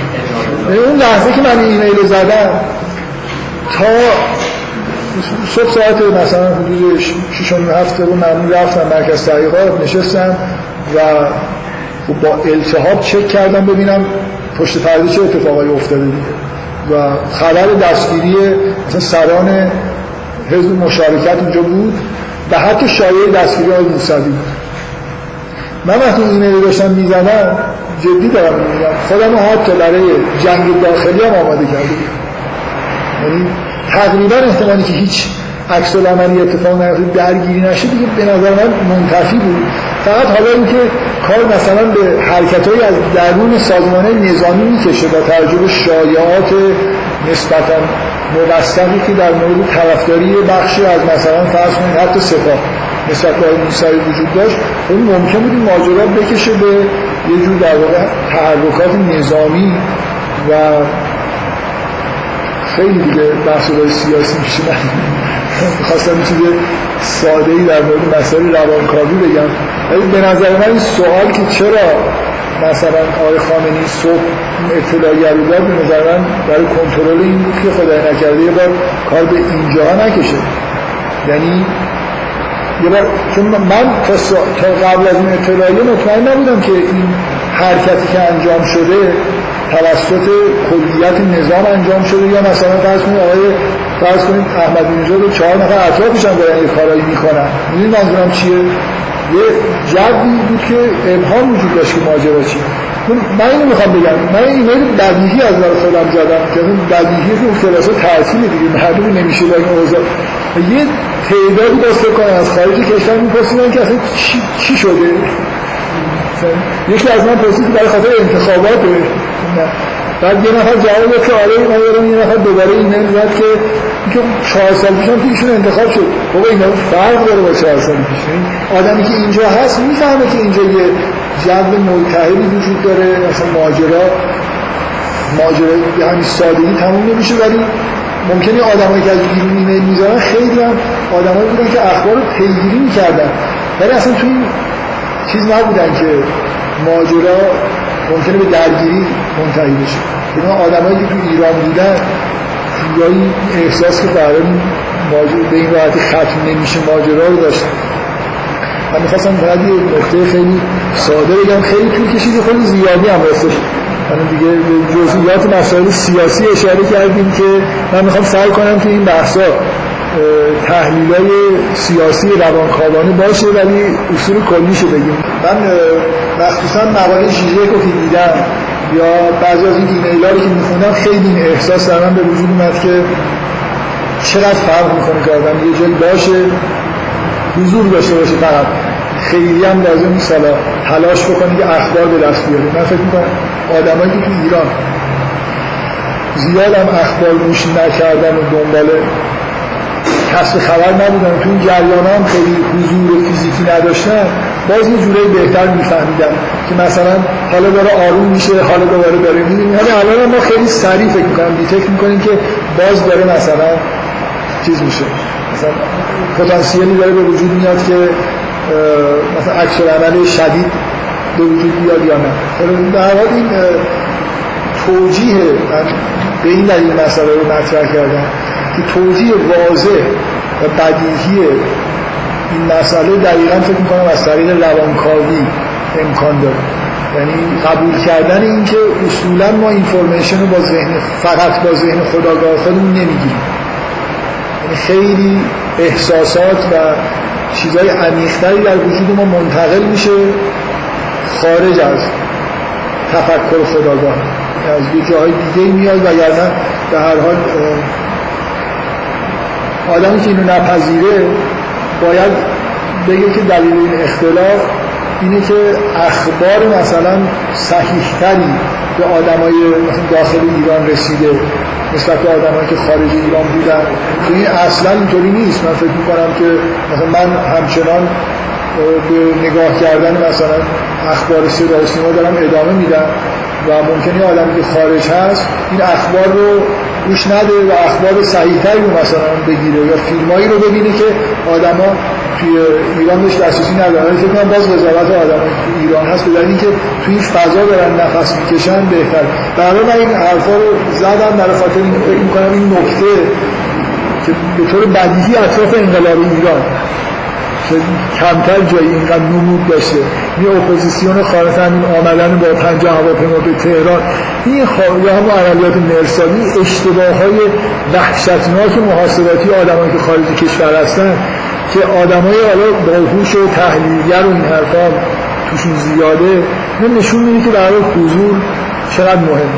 یعنی اون لحظه که من این ایمیل زدم تا صبح ساعت مثلا حدود 6 هفته رو من رفتم مرکز تحقیقات نشستم و خب با التحاب چک کردم ببینم پشت پرده چه اتفاقایی افتاده دیگه. و خبر دستگیری مثلا سران حزب مشارکت اونجا بود و حتی شایعه دستگیری های موسوی بود. من وقتی ایمیل داشتم می‌زنم جدی دارم میگم خودم حتی برای جنگ داخلی هم آماده کرده یعنی تقریبا احتمالی که هیچ عکس العملی اتفاق نیفته درگیری نشه دیگه به نظر من منتفی بود. فقط حالا اینکه کار مثلا به حرکتهایی از درون سازمان نظامی می‌کشه با توجه شایعات نسبتا موثقی که در مورد طرفداری بخشی از مثلا فرض کنید حتی سپاه نسبت به موسوی وجود داشت اون ممکن بود ماجرا بکشه به یه جور در واقع تحرکات نظامی و خیلی دیگه بحث سیاسی میشه من می‌خواستم یه چیز ساده در مورد مسائل روانکاوی بگم. ولی به نظر من این سوال که چرا مثلا آقای خامنه‌ای صبح اطلاعیه رو داد به نظر من برای کنترل این بود که خدای نکرده یه بار کار به اینجا نکشه. یعنی یه بار چون من تا, تا قبل از این اطلاعیه مطمئن نبودم که این حرکتی که انجام شده توسط کلیت نظام انجام شده یا مثلا فرض کنید آقای فرض کنید احمد نژاد چهار نفر اطرافش هم دارن یه کارایی می‌کنن. می‌دونید منظورم چیه؟ یه جوی بود که ابهام وجود داشت که ماجرا چیه من اینو می‌خوام بگم. من این ایمیل بدیهی از نظر خودم زدم که اون بدیهی که اون کلاس تعطیل دیگه معلوم نمیشه با این اوضاع. یه تعدادی فکر کنم از خارج کشور میپرسیدن که اصلا چی, چی شده؟ یکی از من پرسید برای خاطر انتخابات بعد یه نفر جواب که آره یادم یه نفر دوباره ایمیل زد که که چهار سال پیش هم که ایشون انتخاب شد. بابا اینا فرق داره با چهار سال پیش آدمی که اینجا هست می‌فهمه که اینجا یه جو ملتهبی وجود داره مثلا ماجرا ماجرا همین سادگی تموم نمیشه ولی ممکنه آدمایی که از بیرون ایمیل می‌ذارن خیلی هم آدمایی بودن که اخبار رو پیگیری می‌کردن. ولی اصلا تو این چیز نبودن که ماجرا ممکنه به درگیری منتهی بشه. اینا آدمایی که تو ایران بودن جورایی احساس که برای ماجرا به این راحتی ختم نمیشه ماجرا رو داشتن. من می‌خواستم فقط یه نقطه خیلی ساده بگم. خیلی طول کشید خیلی زیادی هم راستش. من دیگه جزئیات مسائل سیاسی اشاره کردیم که من می‌خوام سعی کنم که این بحثا تحلیل های سیاسی روانکاوانه باشه ولی اصول کلیشو بگیم. من مخصوصا مقاله رو که دیدم یا بعضی از این ایمیل رو که می‌خونم خیلی این احساس در من به وجود اومد که چقدر فرق می‌کنه که آدم یه جایی باشه حضور داشته باشه فقط خیلی هم لازم نیست حالا تلاش بکنه که اخبار به دست بیاره. من فکر می‌کنم آدمایی که ایران زیاد هم اخبار گوش نکردن و دنبال کسب خبر نبودن تو این جریان هم خیلی حضور فیزیکی نداشتن باز یه جوره بهتر میفهمیدن که مثلا حالا داره آروم میشه حالا دوباره داره می‌دونیم یعنی الان ما خیلی سریع فکر می‌کنم دیتک می‌کنیم که باز داره مثلا چیز میشه. مثلا پتانسیلی داره به وجود میاد که مثلا عکس عمل شدید به وجود بیاد یا نه. در حال این توجیه من به این دلیل مسئله رو مطرح کردم که توجیه واضح و بدیهی این مسئله دقیقا فکر می‌کنم از طریق روانکاوی امکان داره. یعنی قبول کردن این که اصولا ما اینفورمیشن رو با ذهن فقط با ذهن خداگاه خودمون نمی‌گیریم. یعنی خیلی احساسات و چیزهای عمیقتری در وجود ما منتقل میشه خارج از تفکر خداگاه. از یه جاهای دیگه میاد و یعنی به هر حال آدمی که اینو نپذیره باید بگه که دلیل این اختلاف اینه که اخبار مثلا صحیحتری به آدمای داخل ایران رسیده نسبت به آدمایی که خارج ایران بودن. که این اصلا اینطوری نیست. من فکر می‌کنم که مثلا من همچنان به نگاه کردن مثلا اخبار صدا و دارم ادامه میدم و ممکنه آدمی که خارج هست این اخبار رو گوش نده و اخبار صحیحتری رو مثلا بگیره یا فیلمایی رو ببینه که آدما توی ایران بهش دسترسی ندارن. فکر کنم باز وزارت آدم ایران هست به اینکه توی این فضا دارن نفس می‌کشن بهتر. برای من این حرفا رو زدم در خاطر این فکر می‌کنم این نکته که به طور بدیهی اطراف انقلاب ایران که کمتر جایی اینقدر نمود داشته یه اپوزیسیون خارج همین آمدن با پنجه هواپیما به تهران این یا هم عملیات مرسادی اشتباه های وحشتناک محاسباتی آدمایی که خارج کشور هستن که آدمای حالا باهوش و تحلیلگر و این حرفا توشون زیاده نشون میده که برای حضور چقدر مهم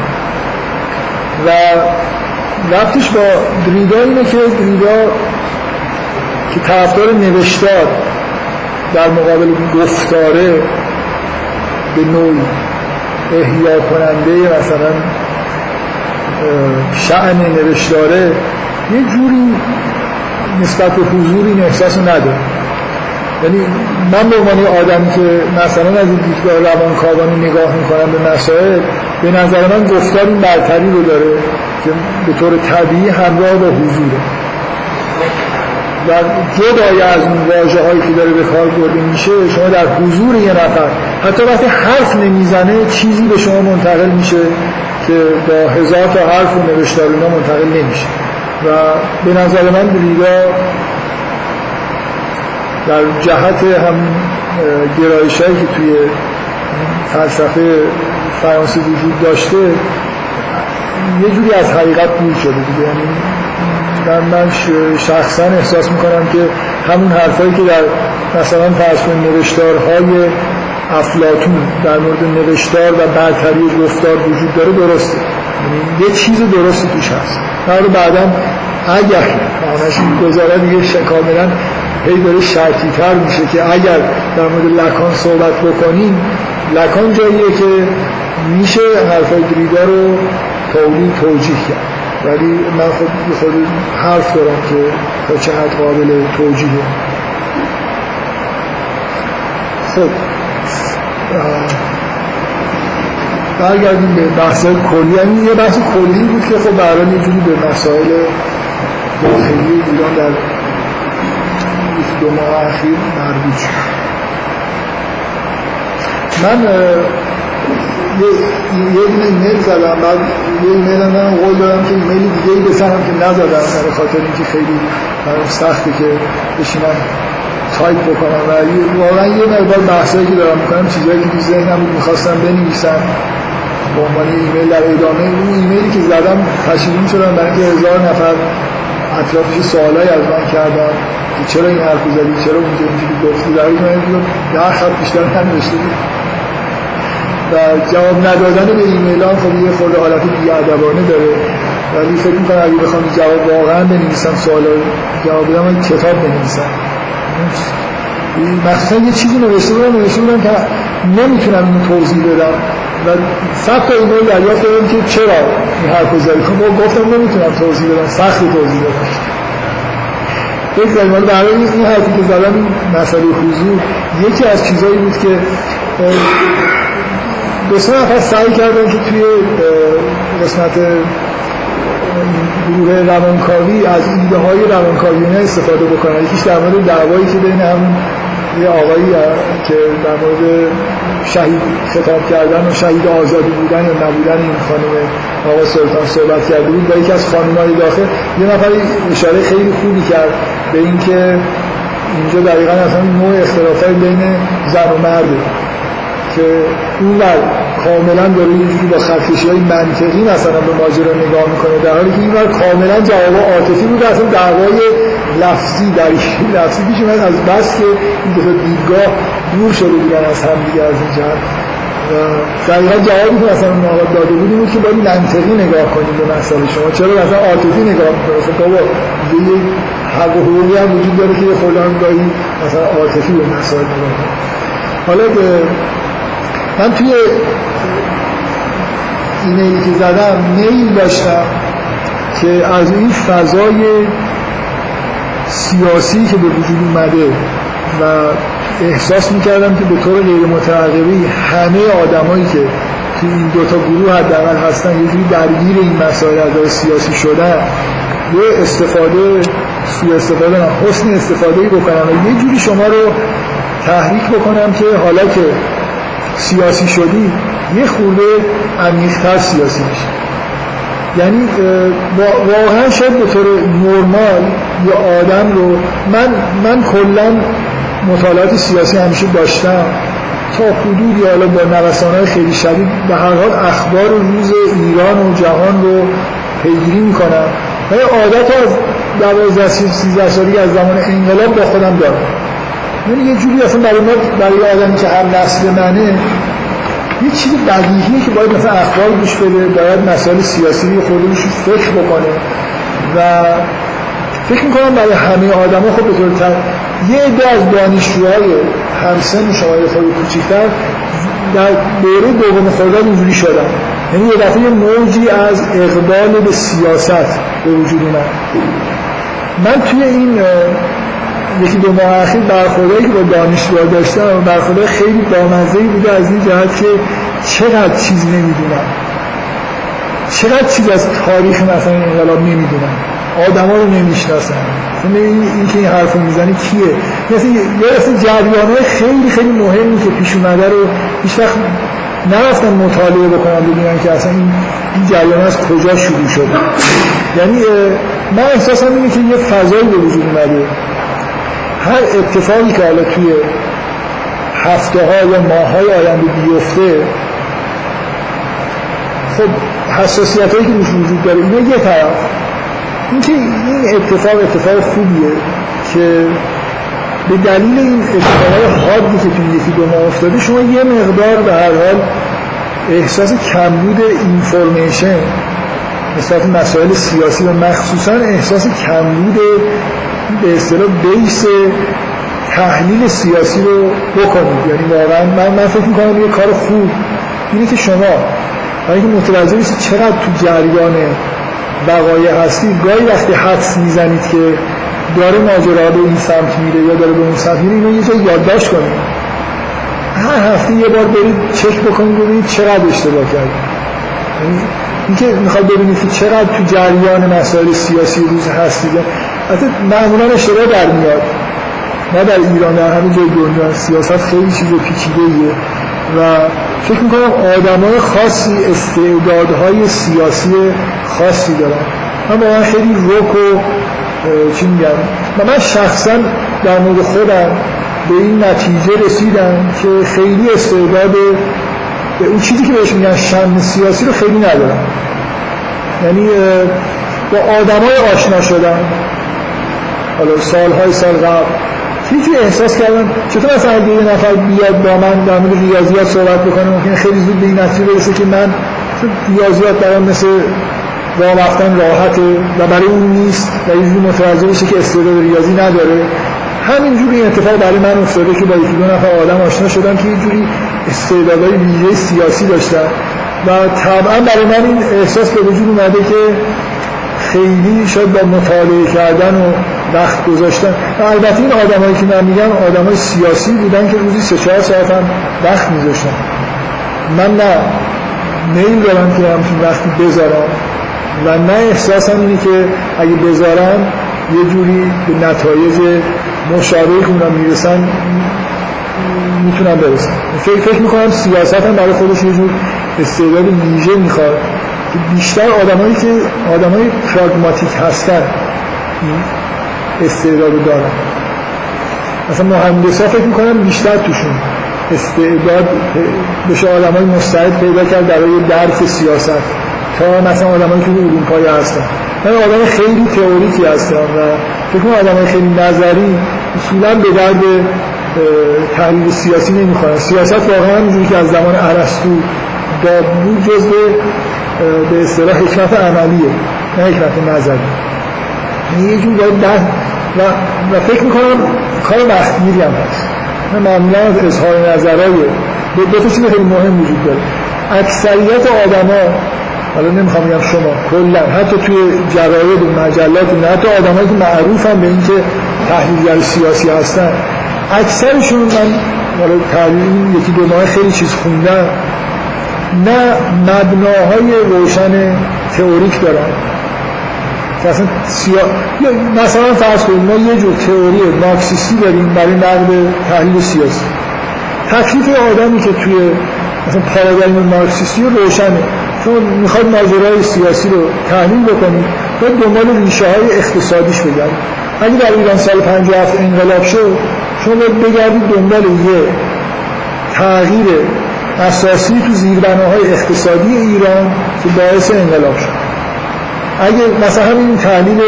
و رفتش با دریدا اینه که دریدا که طرفدار نوشتار در مقابل گفتاره به نوعی احیا کننده مثلا شعن نوشتاره یه جوری نسبت به حضور این احساس نداره. یعنی من به عنوان آدمی که مثلا از این دیدگاه روانکاوانی نگاه می‌کنم به مسائل به نظر من گفتار این برتری رو داره که به طور طبیعی همراه با حضوره. و جدای از اون واجه هایی که داره به کار برده میشه شما در حضور یه نفر حتی وقتی حرف نمی‌زنه چیزی به شما منتقل میشه که با هزار تا حرف و نوشتار منتقل نمیشه. و به نظر من دریدا در جهت هم گرایش هایی که توی فلسفه فرانسه وجود داشته یه جوری از حقیقت دور شده دیگه. یعنی من, من شخصا احساس می‌کنم که همون حرفایی که در مثلا فرض نوشتارهای افلاتون در مورد نوشتار و برتری گفتار وجود داره درسته. یعنی یه چیز درستی توش هست. رو بعدا اگر همش گذاره دیگه کاملا هی داره شرطی تر میشه که اگر در مورد لکان صحبت بکنیم لکان جاییه که میشه حرفای گریدا رو تولید توجیه کرد. ولی من خود خود حرف دارم که تا حد قابل توجیهه. خب برگردیم به بحث کلی. یعنی یه بحث کلی بود که خب برای جوری به مسائل داخلی ایران در دو ماه اخیر مربوط شد من یه دونه ایمیل زدم بعد یه ایمیل هم قول دارم که ایمیل دیگه ای بزنم که نزدم برای خاطر اینکه خیلی برام سخته که بشینم تایپ بکنم. و واقعا یه مقدار بحثایی که دارم می‌کنم چیزایی که تو ذهنم بود می‌خواستم بنویسم به عنوان ایمیل در ادامه. اون ایمیلی که زدم پشیمون شدم برای اینکه هزار نفر اطرافش سوالایی از من کردن که چرا این حرف زدی چرا اونجا اینجوری گفتی در این ده خط بیشتر ننوشته بود. و جواب ندادن به ایمیل ها خب یه خورده حالت بیادبانه داره. ولی فکر می‌کنم اگه بخوام جواب واقعا بنویسم سوال جواب بدم من کتاب بنویسم. مخصوصا یه چیزی نوشته بودم نوشته بودم که نمی‌تونم اینو توضیح بدم. و صد تا ایمیل دریافت کردم که چرا این حرف زدی؟ خب گفتم نمی‌تونم توضیح بدم سخت توضیح بدم بگذاریم ولی برای این حرفی که زدم این مسئله حضور یکی از چیزایی بود که دو سه سعی کردن که توی قسمت گروه روانکاوی از ایده های روانکاویانه استفاده بکنن یکیش در مورد دعوایی که بین همون یه آقایی که در مورد شهید خطاب کردن و شهید آزادی بودن یا نبودن این خانم آقا سلطان صحبت کرده بود و یکی از خانمهای داخل. یه نفر اشاره خیلی خوبی کرد به اینکه اینجا دقیقا اصلا نوع اختلافات بین زن و مرده. که اون کاملا داره یه با خطکشی های منطقی مثلا به ماجرا نگاه می‌کنه در حالی که این کاملا جواب عاطفی بود اصلا دعوای لفظی در لفظی پیش من از بس که این دو دیدگاه دور شده بودن از هم دیگه از این جهت. دقیقا جوابی که مثلا اون آقا داده بود بود که باید منطقی نگاه کنیم به مسئله شما. چرا مثلا عاطفی نگاه می‌کنه؟ خب بابا یه حق و حقوقی هم وجود داره که یه فلان گاهی مثلا عاطفی به مسائل نگاه حالا من توی ایمیلی که زدم میل داشتم که از این فضای سیاسی که به وجود اومده و احساس می‌کردم که به طور غیر متعقبی همه آدمایی که توی این دوتا گروه حداقل هستن یه جوری درگیر این مسائل از سیاسی شدن یه استفاده سو استفاده نه حسن استفاده بکنم و یه جوری شما رو تحریک بکنم که حالا که سیاسی شدی یه خورده عمیق‌تر سیاسی میشه یعنی واقعا شاید به طور نرمال یه آدم رو من من کلا مطالعات سیاسی همیشه داشتم. تا حدودی حالا با نوسانهای خیلی شدید به هر حال اخبار روز ایران و جهان رو پیگیری می‌کنم. و عادت از دوازده سیزده سالی از زمان انقلاب با خودم دارم. یعنی یه جوری اصلا برای ما برای آدمی که هر نسل منه یه چیز بدیهیه که باید مثلا اخبار گوش بده باید مسائل سیاسی خودش فکر بکنه. و فکر می‌کنم برای همه آدم ها خب به طور تر یه عده از دانشجوهای همسن شما یه خود کوچیکتر در دوره دوم خرداد اینجوری شدن. یعنی یه دفعه موجی از اقبال به سیاست به وجود اومد. من توی این یکی دو ماه اخیر برخوردهایی که با دانشجوها داشتم برخورده خیلی بامزه بوده از این جهت که چقدر چیز نمی‌دونم چقدر چیز از تاریخ مثلا انقلاب نمی‌دونم آدما رو نمی‌شناسن. این که این حرف می‌زنی کیه؟ مثل یه جریان خیلی خیلی مهمی که پیش اومده رو هیچ وقت نرفتن مطالعه بکنم ببینن که اصلا این, این جریان از کجا شروع شده. یعنی من احساسم اینه که یه فضایی به وجود اومده. هر اتفاقی که حالا توی هفته ها یا ماه های آینده بیفته خب حساسیت هایی که وجود داره اینه یه طرف. اینکه این اتفاق اتفاق خوبیه که به دلیل این اتفاقای حادی که توی یکی دو ماه افتاده شما یه مقدار به هر حال احساس کمبود اینفورمیشن نسبت مسائل سیاسی و مخصوصا احساس کمبود به اصطلاح بیس تحلیل سیاسی رو بکنید. یعنی واقعا من, من فکر می‌کنم یه کار خوب اینه که شما برای اینکه متوجه بشید چقدر تو جریان وقایع هستید گاهی وقتی حدس می‌زنید که داره ماجرا به این سمت میره یا داره به اون سمت میره اینو یه جای یادداشت کنید. هر هفته یه بار برید چک بکنید ببینید چقدر اشتباه کرد یعنی اینکه می‌خواد ببینید که چقدر تو جریان مسائل سیاسی روز هستید. حتی معمولا اشتباه در میاد نه در ایران در همین جای دنیا سیاست خیلی چیز پیچیده و فکر می‌کنم آدمای خاصی استعدادهای سیاسی خاصی دارن. من من خیلی روک و چی میگم و من شخصا در مورد خودم به این نتیجه رسیدم که خیلی استعداد به اون چیزی که بهش میگن شم سیاسی رو خیلی ندارم. یعنی با آدمای آشنا شدم. حالا سالهای سال قبل. هیچی احساس کردم؟ چطور مثلا اگه یه نفر بیاد با من در مورد ریاضیات صحبت بکنه ممکنه خیلی زود به این نتیجه برسه که من ریاضیات برام مثل راه رفتن راحته و برای اون نیست و یه جوری متوجه بشه که استعداد ریاضی نداره. همینجوری این اتفاق برای من افتاده که با یکی دو نفر آدم آشنا شدم که یه جوری استعدادهای ویژه سیاسی داشتن. و طبعا برای من این احساس به وجود اومده که خیلی شاید با مطالعه کردن و وقت گذاشتن. البته این آدمایی که من میگم آدمای سیاسی بودن که روزی سه چهار ساعت هم وقت میذاشتن من نه میل دارم که همچین وقتی بذارم و نه احساسم اینه که اگه بذارم یه جوری به نتایج مشابه اونم می‌رسن می‌تونم برسن فکر, فکر می‌کنم سیاست هم برای خودش یه جور استعداد ویژه می‌خواد. بیشتر آدمایی که آدمای پراگماتیک هستن. استعداد دارن مثلا ها فکر می‌کنم بیشتر توشون استعداد بشه آدم های مستعد پیدا کرد برای درک سیاست. تا مثلا آدمایی که علوم پایه هستن. من آدم خیلی تئوریکی هستم و فکر کنم آدم خیلی نظری اصولا به درد تحلیل سیاسی نمی‌خورن. سیاست واقعا اینجوری که از زمان ارسطو بود جزء به اصطلاح حکمت عملیه نه حکمت نظری. یعنی یه جور باید و, و فکر می‌کنم کار وقتگیری هم هست. معمولا از اظهار نظرهای دو چیز خیلی مهم وجود داره. اکثریت آدما حالا نمی‌خوام بگم شما کلا حتی توی جراید و مجلات و حتی آدمایی که معروفن به اینکه تحلیلگر سیاسی هستن. اکثرشون من حالا تحلیل یکی دو ماه خیلی چیز خوندم. نه مبناهای روشن تئوریک دارن. مثلا سیا... مثلا فرض کنید ما یه جور تئوری مارکسیستی داریم برای نقد تحلیل سیاسی. تکلیف آدمی که توی مثلا پارادایم مارکسیستی رو روشنه. چون می‌خواد ماجرای سیاسی رو تحلیل بکنید و دنبال ریشه های اقتصادیش بگردید اگه در ایران سال 57 انقلاب شد شما باید بگردید دنبال یه تغییر اساسی تو زیربناهای اقتصادی ایران که باعث انقلاب شد. اگه مثلا همین تحلیل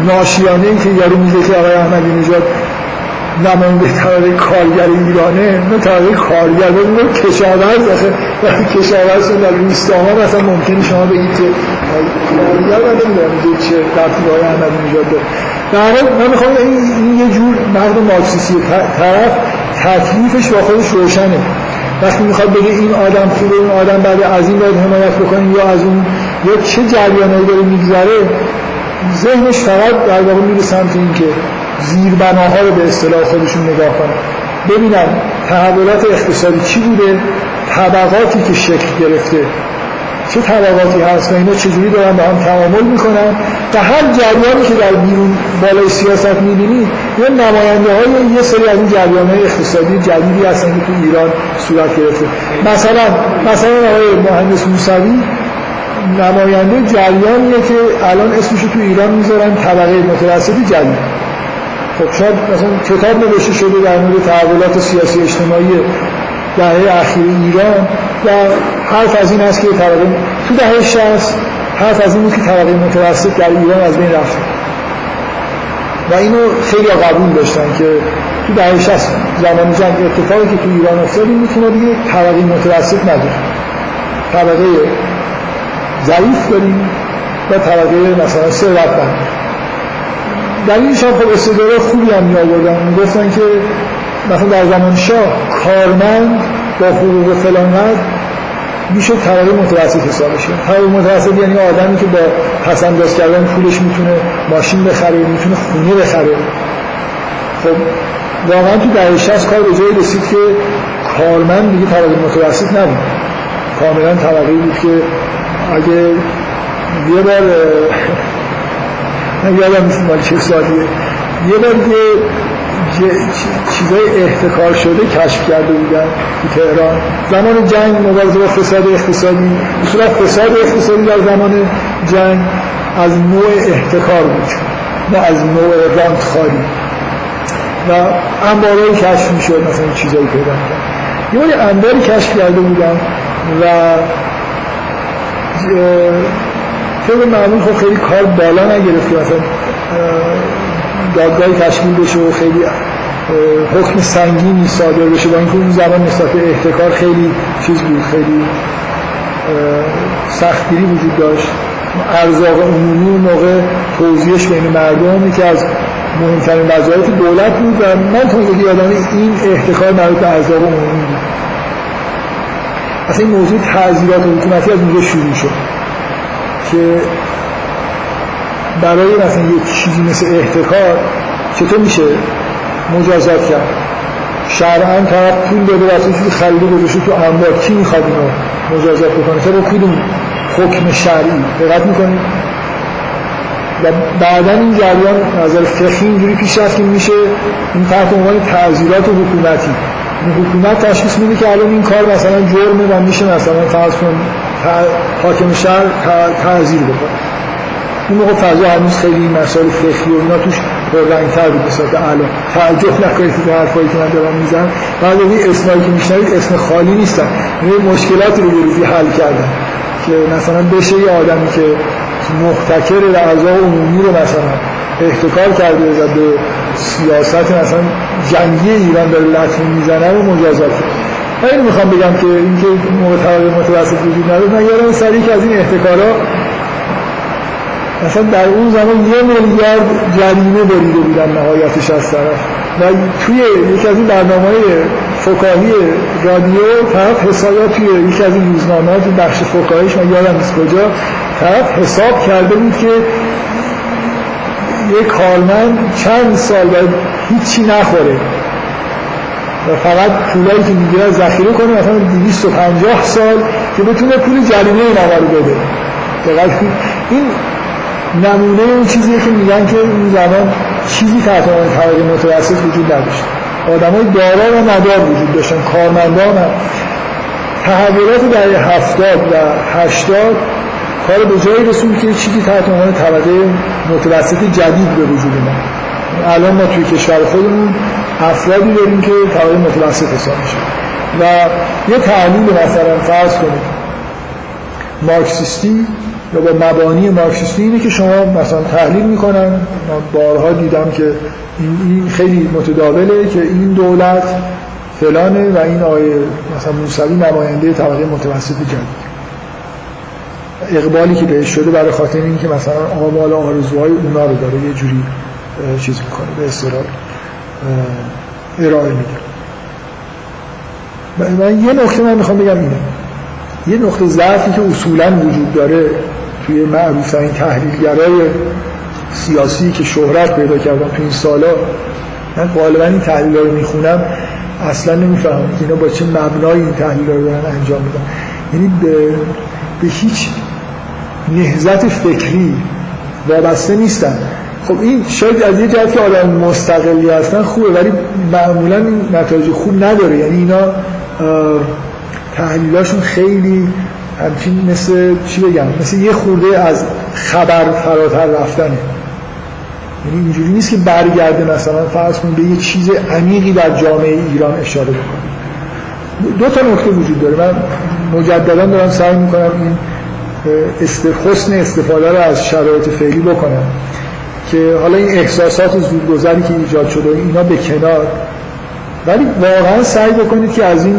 ناشیانه که یارو میگه که آقای احمدی نژاد نماینده طبقه کارگر ایرانه نه طبقه کارگر نه کشاورز آخه وقتی کشاورز در روستاها مثلا ممکنه شما بگید که کارگر من نمی‌دونم چه رفتی های احمد نژاد داره در من می‌خوام این یه جور مرد مارکسیستی طرف تکلیفش با خودش روشنه. وقتی می‌خواد بگه این آدم خوبه این آدم بعد از این باید حمایت بکنیم یا از اون یا چه جریانایی داره میگذره ذهنش فقط در واقع میره سمت این که زیربناها رو به اصطلاح خودشون نگاه کنن ببینن تحولات اقتصادی چی بوده طبقاتی که شکل گرفته چه طبقاتی هست و اینا چجوری دارن با هم تعامل می‌کنن؟ و هر جریانی که در بیرون بالای سیاست می‌بینی یه نماینده های یه سری از این جریان های اقتصادی جدیدی هستن که تو ایران صورت گرفته. مثلا مثلا آقای مهندس موسوی نماینده جریانیه که الان اسمش تو ایران می‌ذارن طبقه متوسط جدید خب شاید مثلا کتاب نوشته شده در مورد تحولات سیاسی اجتماعی دهه اخیر ایران و حرف از این است که طبقه تو دهه 60 حرف از این که طبقه متوسط در ایران از بین رفت. و اینو خیلی قبول داشتن که تو دهه 60 زمان جنگ اتفاقی که تو ایران افتاد این می‌تونه دیگه طبقه متوسط نداره طبقه ضعیف داریم و طبقه مثلا ثروتمند دلیلش هم. خب استدلال خوبی هم می گفتن که مثلا در زمان شاه کارمند با حقوق فلان میشه طبقه متوسط حساب بشه. طبقه متوسط یعنی آدمی که با پسنداز کردن پولش می‌تونه ماشین بخره می‌تونه خونه بخره. خب واقعا تو دهه 60 کار به جایی رسید که کارمند دیگه طبقه متوسط نبود. کاملا طبقه بود که اگه یه بار من یادم نیست مال چه سالیه یه بار یه چیزای احتکار شده کشف کرده بودن تو تهران. زمان جنگ مبارزه با فساد اقتصادی اصولا فساد اقتصادی در زمان جنگ از نوع احتکار بود نه از نوع خاری و انبارایی کشف می شد مثلا چیزایی پیدا کرد یه انباری کشف کرده بودن و طور معمول خب خیلی کار بالا نگرفت مثلا دادگاهی تشکیل بشه و خیلی حکم سنگینی صادر بشه. با اینکه اون زمان نسبت احتکار خیلی چیز بود خیلی سختگیری وجود داشت. ارزاق عمومی اون موقع توضیحش بین مردم که از مهمترین وظایف دولت بود و من تا یادم این احتکار مربوط به ارزاق عمومی اصلا این موضوع تعذیرات حکومتی از اونجا شروع شد که برای مثلا یک چیزی مثل احتکار چطور میشه مجازات کرد؟ شرعا طرف پول داده واسه چیزی خریده گذاشته تو انبار کی می‌خواد اینو مجازات بکنه؟ طبق کدوم حکم شرعی؟ دقت می‌کنید؟ و بعدا این جریان نظر فقهی اینجوری پیش رفت که میشه این تحت عنوان تعذیرات حکومتی. حکومت تشخیص میده که الان این کار مثلا جرمه و میشه مثلا فرض کن حاکم شهر تعذیر بکنه. اون موقع فضا هنوز خیلی مسائل فقهی و اینا توش پررنگتر بود نسبت الان تعجب نکنید که حرفایی که من دارم می‌زنم. بعد این اسمایی که میشنوید اسم خالی نیستن. یه مشکلاتی رو یه حل کردن. که مثلا بشه یه آدمی که محتکر اعضای عمومی رو مثلا احتکار کرده و به سیاست مثلا جنگی ایران داره لطمه می‌زنه و مجازات. من می‌خوام بگم که اینکه طبقه متوسط وجود نداره من یادم سری که از این احتکارا مثلا در اون زمان یه میلیارد جریمه بریده بودن نهایتش از طرف. و توی یکی از این برنامه های فکاهی رادیو طرف حسابات توی یکی از این روزنامه ها بخش فکاهیش من یادم نیست کجا طرف حساب کرده بود که یک کارمند چند سال باید هیچی نخوره. و فقط پولایی که می‌گیره ذخیره کنه مثلا 250 سال که بتونه پول جریمه این رو بده. این نمونه اون چیزیه که میگن که اون زمان چیزی تحت عنوان طبقه متوسط وجود نداشت. آدمای دارا و ندار وجود داشتن کارمندان هم. تحولات در هفتاد و هشتاد کار به جایی رسوند که چیزی تحت عنوان طبقه متوسط جدید به وجود اومد. الان ما توی کشور خودمون افرادی داریم که طبقه متوسط حساب میشه و یه تحلیل مثلا فرض کنید. مارکسیستی یا با مبانی مارکسیستی اینه که شما مثلا تحلیل می‌کنن. من بارها دیدم که این خیلی متداوله که این دولت فلانه و این آیه مثلا موسوی نماینده طبقه متوسط جدید. اقبالی که بهش شده برای خاطر این که مثلا آمال آرزوهای اونا رو داره یه جوری چیز می‌کنه به اصطلاح ارائه میده. من یه نکته من می‌خوام بگم اینه. یه نقطه ضعفی که اصولا وجود داره توی معروف این تحلیلگرای سیاسی که شهرت پیدا کردن تو این سالا من غالبا این تحلیل رو می‌خونم اصلا نمی‌فهمم اینا با چه مبنای این تحلیل رو دارن انجام میدن. یعنی به, به هیچ نهزت فکری وابسته نیستن. خب این شاید از یه جهت که آدم مستقلی هستن خوبه ولی معمولا نتایج خوب نداره. یعنی اینا تحلیلاشون خیلی همچین مثل چی بگم؟ مثل یه خورده از خبر فراتر رفتنه. یعنی اینجوری نیست که برگرده مثلا فرض کنید به یه چیز عمیقی در جامعه ایران اشاره بکنه. دو تا نکته وجود داره. من مجددا دارم سعی می‌کنم این حسن استفاده رو از شرایط فعلی بکنم که حالا این احساسات زودگذری که ایجاد شده اینا به کنار. ولی واقعا سعی بکنید که از این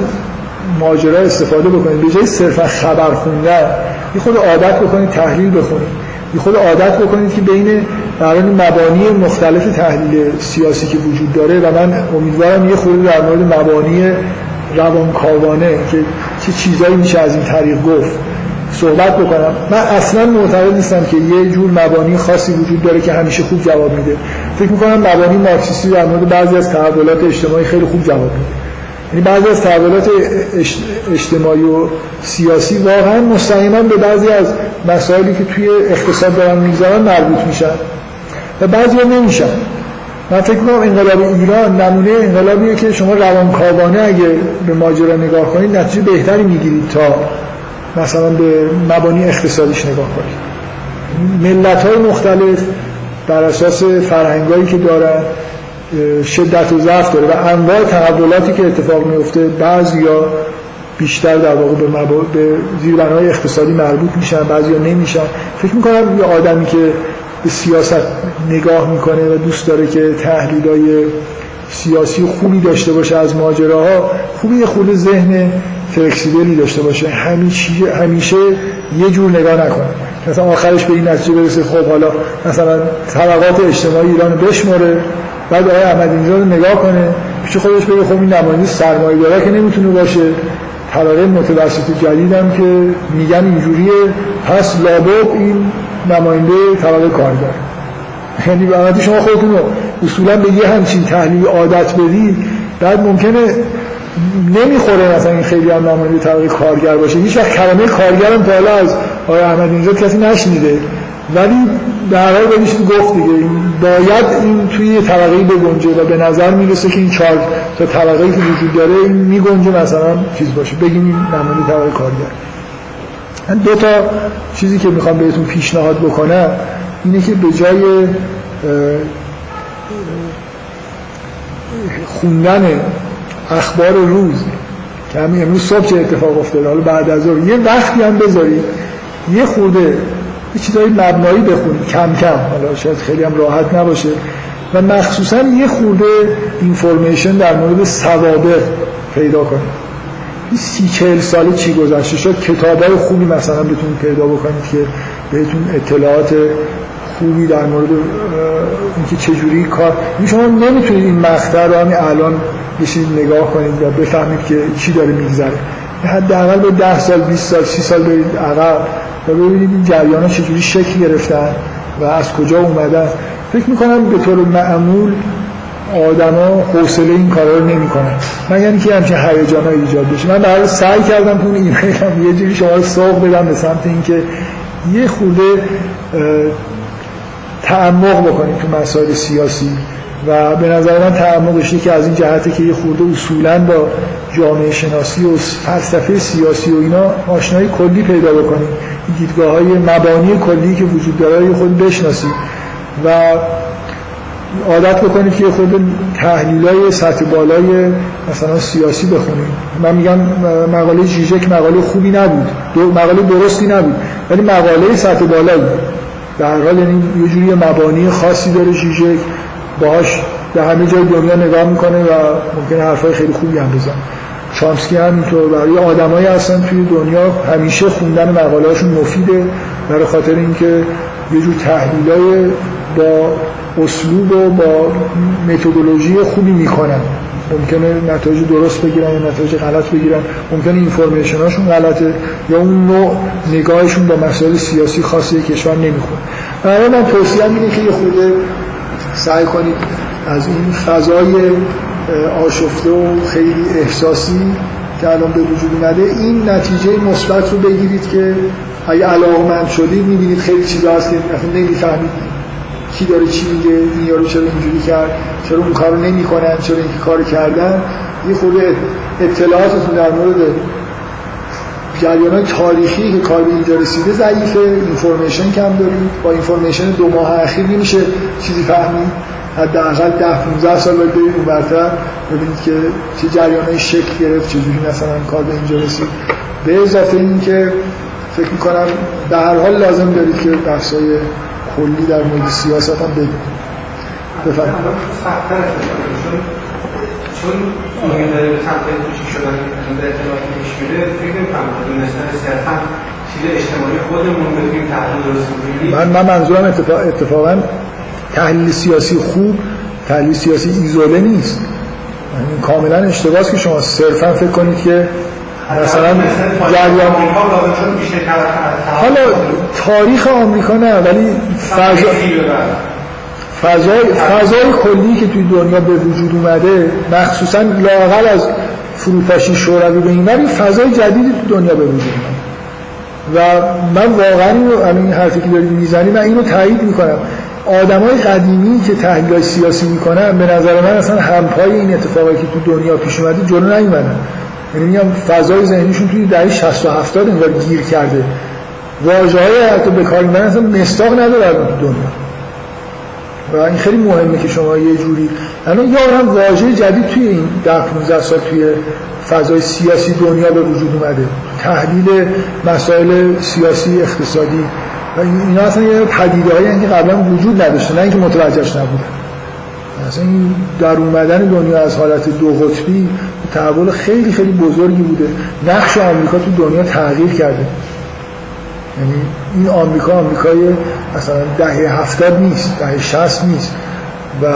ماجرا استفاده بکنید. به جای صرفا خبر خوندن یه خود عادت بکنید تحلیل بخونید. یه خود عادت بکنید که بین برای مبانی مختلف تحلیل سیاسی که وجود داره و من امیدوارم یه خود در مورد مبانی روانکاوانه که چیزایی میشه از این طریق گفت. صحبت بکنم. من اصلا معتقد نیستم که یه جور مبانی خاصی وجود داره که همیشه خوب جواب میده. فکر می‌کنم مبانی مارکسیستی در مورد بعضی از تحولات اجتماعی خیلی خوب جواب میده. یعنی بعضی از تحولات اجتماعی و سیاسی واقعا مستقیما به بعضی از مسائلی که توی اقتصاد دارن می‌گذارن مربوط میشن و بعضی نمیشن. من فکر کنم انقلاب ایران نمونه انقلابیه که شما روانکاوانه اگه به ماجرا نگاه کنید نتیجه بهتری می‌گیرید تا مثلا به مبانی اقتصادیش نگاه کنید ملت های مختلف بر اساس فرهنگایی که دارن شدت و ضعف داره و انواع تحولاتی که اتفاق میفته بعضیا بیشتر در واقع به, مبا... به زیربنای اقتصادی مربوط میشن بعضیا نمیشن. فکر می‌کنم یه آدمی که به سیاست نگاه می‌کنه و دوست داره که تحلیلای سیاسی خوبی داشته باشه از ماجراها خوبی خود ذهن فلکسیبلی داشته باشه همیشه همیشه یه جور نگاه نکنه. مثلا آخرش به این نتیجه برسه خب حالا مثلا طبقات اجتماعی ایران رو بشماره بعد آقای احمد اینجا رو نگاه کنه پیش خودش بگه خب این نماینده سرمایه داره که نمی‌تونه باشه. طبقه متوسط جدیدم که میگن اینجوریه پس لابد این نماینده طبقه کارگر. یعنی به شما خودتون رو اصولا به یه همچین تحلیل عادت بدید بعد ممکنه نمی‌خوره مثلا این خیلی هم نماینده طبقه کارگر باشه. هیچ وقت کلمه کارگر هم بالا از آقای احمد اینجا کسی نشنیده. ولی در حال بهش گفت دیگه. باید این توی طبقه بگنجه و به نظر می‌رسه که این چهار تا طبقه که وجود داره این میگنجه مثلا چیز باشه. بگیم این نماینده طبقه کارگر. دو تا چیزی که می‌خوام بهتون پیشنهاد بکنم اینه که به جای خوندن اخبار روز. که همین امروز صبح چه اتفاق افتاده؟ حالا بعد از ظهر. یه وقتی هم بذارید یه خورده یه چیزایی مبنایی بخونید کم کم. حالا شاید خیلی هم راحت نباشه. و مخصوصا یه خورده اینفورمیشن در مورد سوابق پیدا کنید سی چهل سال چی گذشته؟ شد کتاب های خوبی مثلا بتونید پیدا بکنید که بهتون اطلاعات خوبی در مورد اینکه چجوری کار. این شما نمی‌تونید این مقطع رو همین الان بشید نگاه کنید و بفهمید که چی داره میگذره. حداقل به ده سال 20 سال 30 سال برید عقب و ببینید این جریان چجوری شکل گرفتن و از کجا اومدن. فکر می‌کنم به طور معمول آدما حوصله این کارا رو نمی‌کنن. من یعنی که همچین هیجانا ایجاد بشه. من برای سعی کردم این ایمیلم یه جوری شما رو سوق بدم به سمت اینکه یه خورده تعمق بکنید تو مسائل سیاسی. و به نظر من تعمقش که از این جهته که یه خورده اصولا با جامعه شناسی و فلسفه سیاسی و اینا آشنایی کلی پیدا بکنید دیدگاه های مبانی کلی که وجود داره خود بشناسید و عادت بکنید که خود تحلیل های سطح بالای مثلا سیاسی بخونید من میگم مقاله جیجک مقاله خوبی نبود. مقاله درستی نبود. ولی مقاله سطح بالایی. در حال یعنی یه جوری مبانی خاصی داره جیجک باهاش به همه جای دنیا نگاه می‌کنه و ممکنه حرفای خیلی خوبی هم بزن چامسکی هم اینطور برای آدمایی هستن توی دنیا همیشه خوندن مقاله هاشون مفیده برای خاطر اینکه یه جور تحلیلای با اسلوب و با متدولوژی خوبی می‌کنن ممکنه نتایج درست بگیرن یا نتایج غلط بگیرن. ممکنه اینفورمیشن هاشون غلطه یا اون نوع نگاهشون با مسائل سیاسی خاصی کشور نمی‌خونه. برای من توصیه اینه که یه خورده سعی کنید از این فضای آشفته و خیلی احساسی که الان به وجود اومده این نتیجه مثبت رو بگیرید که اگه علاقمند شدید می‌بینید خیلی چیزا هست که اصلا نمی‌فهمید کی داره چی میگه این یارو چرا اینجوری کرد چرا اون کارو نمی‌کنن چرا اینکه کار کردن. یه خورده اطلاعاتتون در مورد جریان تاریخی که کار به اینجا رسیده ضعیفه. اینفورمیشن کم دارید با اینفورمیشن دو ماه اخیر نمیشه چیزی فهمید. حداقل 10 15 سال باید برید اونورتر ببینید که چه جریانای شکل گرفت چجوری مثلا کار به اینجا رسید. به اضافه این که فکر می‌کنم به هر حال لازم دارید که بحثای کلی در مورد سیاست هم بگید بفرمایید. چون چون به شدن میره فکر نمی‌کنم دونستن صرفا چیز اجتماعی خودمون بتونیم تحلیل درست من من منظورم اتفاق اتفاقا تحلیل سیاسی خوب تحلیل سیاسی ایزوله نیست. یعنی کاملا اشتباهه که شما صرفا فکر کنید که مثلا جریان حالا تاریخ آمریکا نه ولی فضا فضای فضای کلی که توی دنیا به وجود اومده مخصوصا لاقل از فروپاشی شوروی به این فضای جدیدی تو دنیا به وجود و من واقعا این حرفی که دارید می‌زنی من اینو تایید می‌کنم. آدمای قدیمی که تحلیل سیاسی می‌کنن به نظر من اصلا همپای این اتفاقی که تو دنیا پیش اومده جلو نیومدن. یعنی میگم فضای ذهنیشون توی دهه 60 و 70 انگار گیر کرده. واژه های حتی به کار می‌برن اصلا مستاق نداره تو دنیا. و این خیلی مهمه که شما یه جوری الان یا هم واژه جدید توی این 10 15 سال توی فضای سیاسی دنیا به وجود اومده. تحلیل مسائل سیاسی اقتصادی. و اینا اصلا یه پدیده هایی که قبلا وجود نداشته نه اینکه متوجهش نبودن. اصلا این در اومدن دنیا از حالت دو قطبی تحول خیلی خیلی بزرگی بوده. نقش آمریکا تو دنیا تغییر کرده. یعنی این آمریکا آمریکای مثلا دهه هفتاد نیست دهه شست نیست و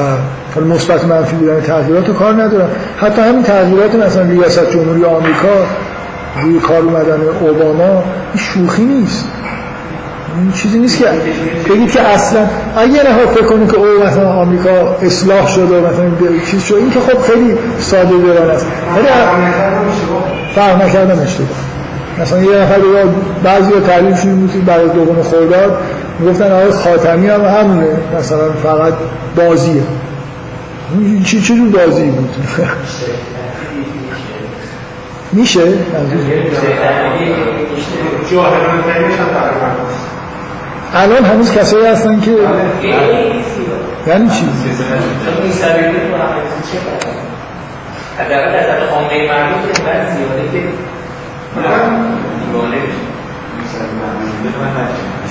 حالا مثبت منفی بودن تغییرات رو کار ندارم حتی همین تغییرات مثلا ریاست جمهوری آمریکا روی کار اومدن اوباما این شوخی نیست. این چیزی نیست که بگید که اصلا اگه نه فکر کنید که او مثلا آمریکا اصلاح شده مثلا چیز شده این که خب خیلی ساده بیان است. ولی فهم نکردم اشتباه. مثلا یه نفر بعضی ها تعلیمشون بود برای دوم خورداد می‌گفتن آقای خاتمی هم همونه مثلا فقط بازیه چی چه جور بازی بود میشه الان هنوز کسایی هستن که یعنی چی؟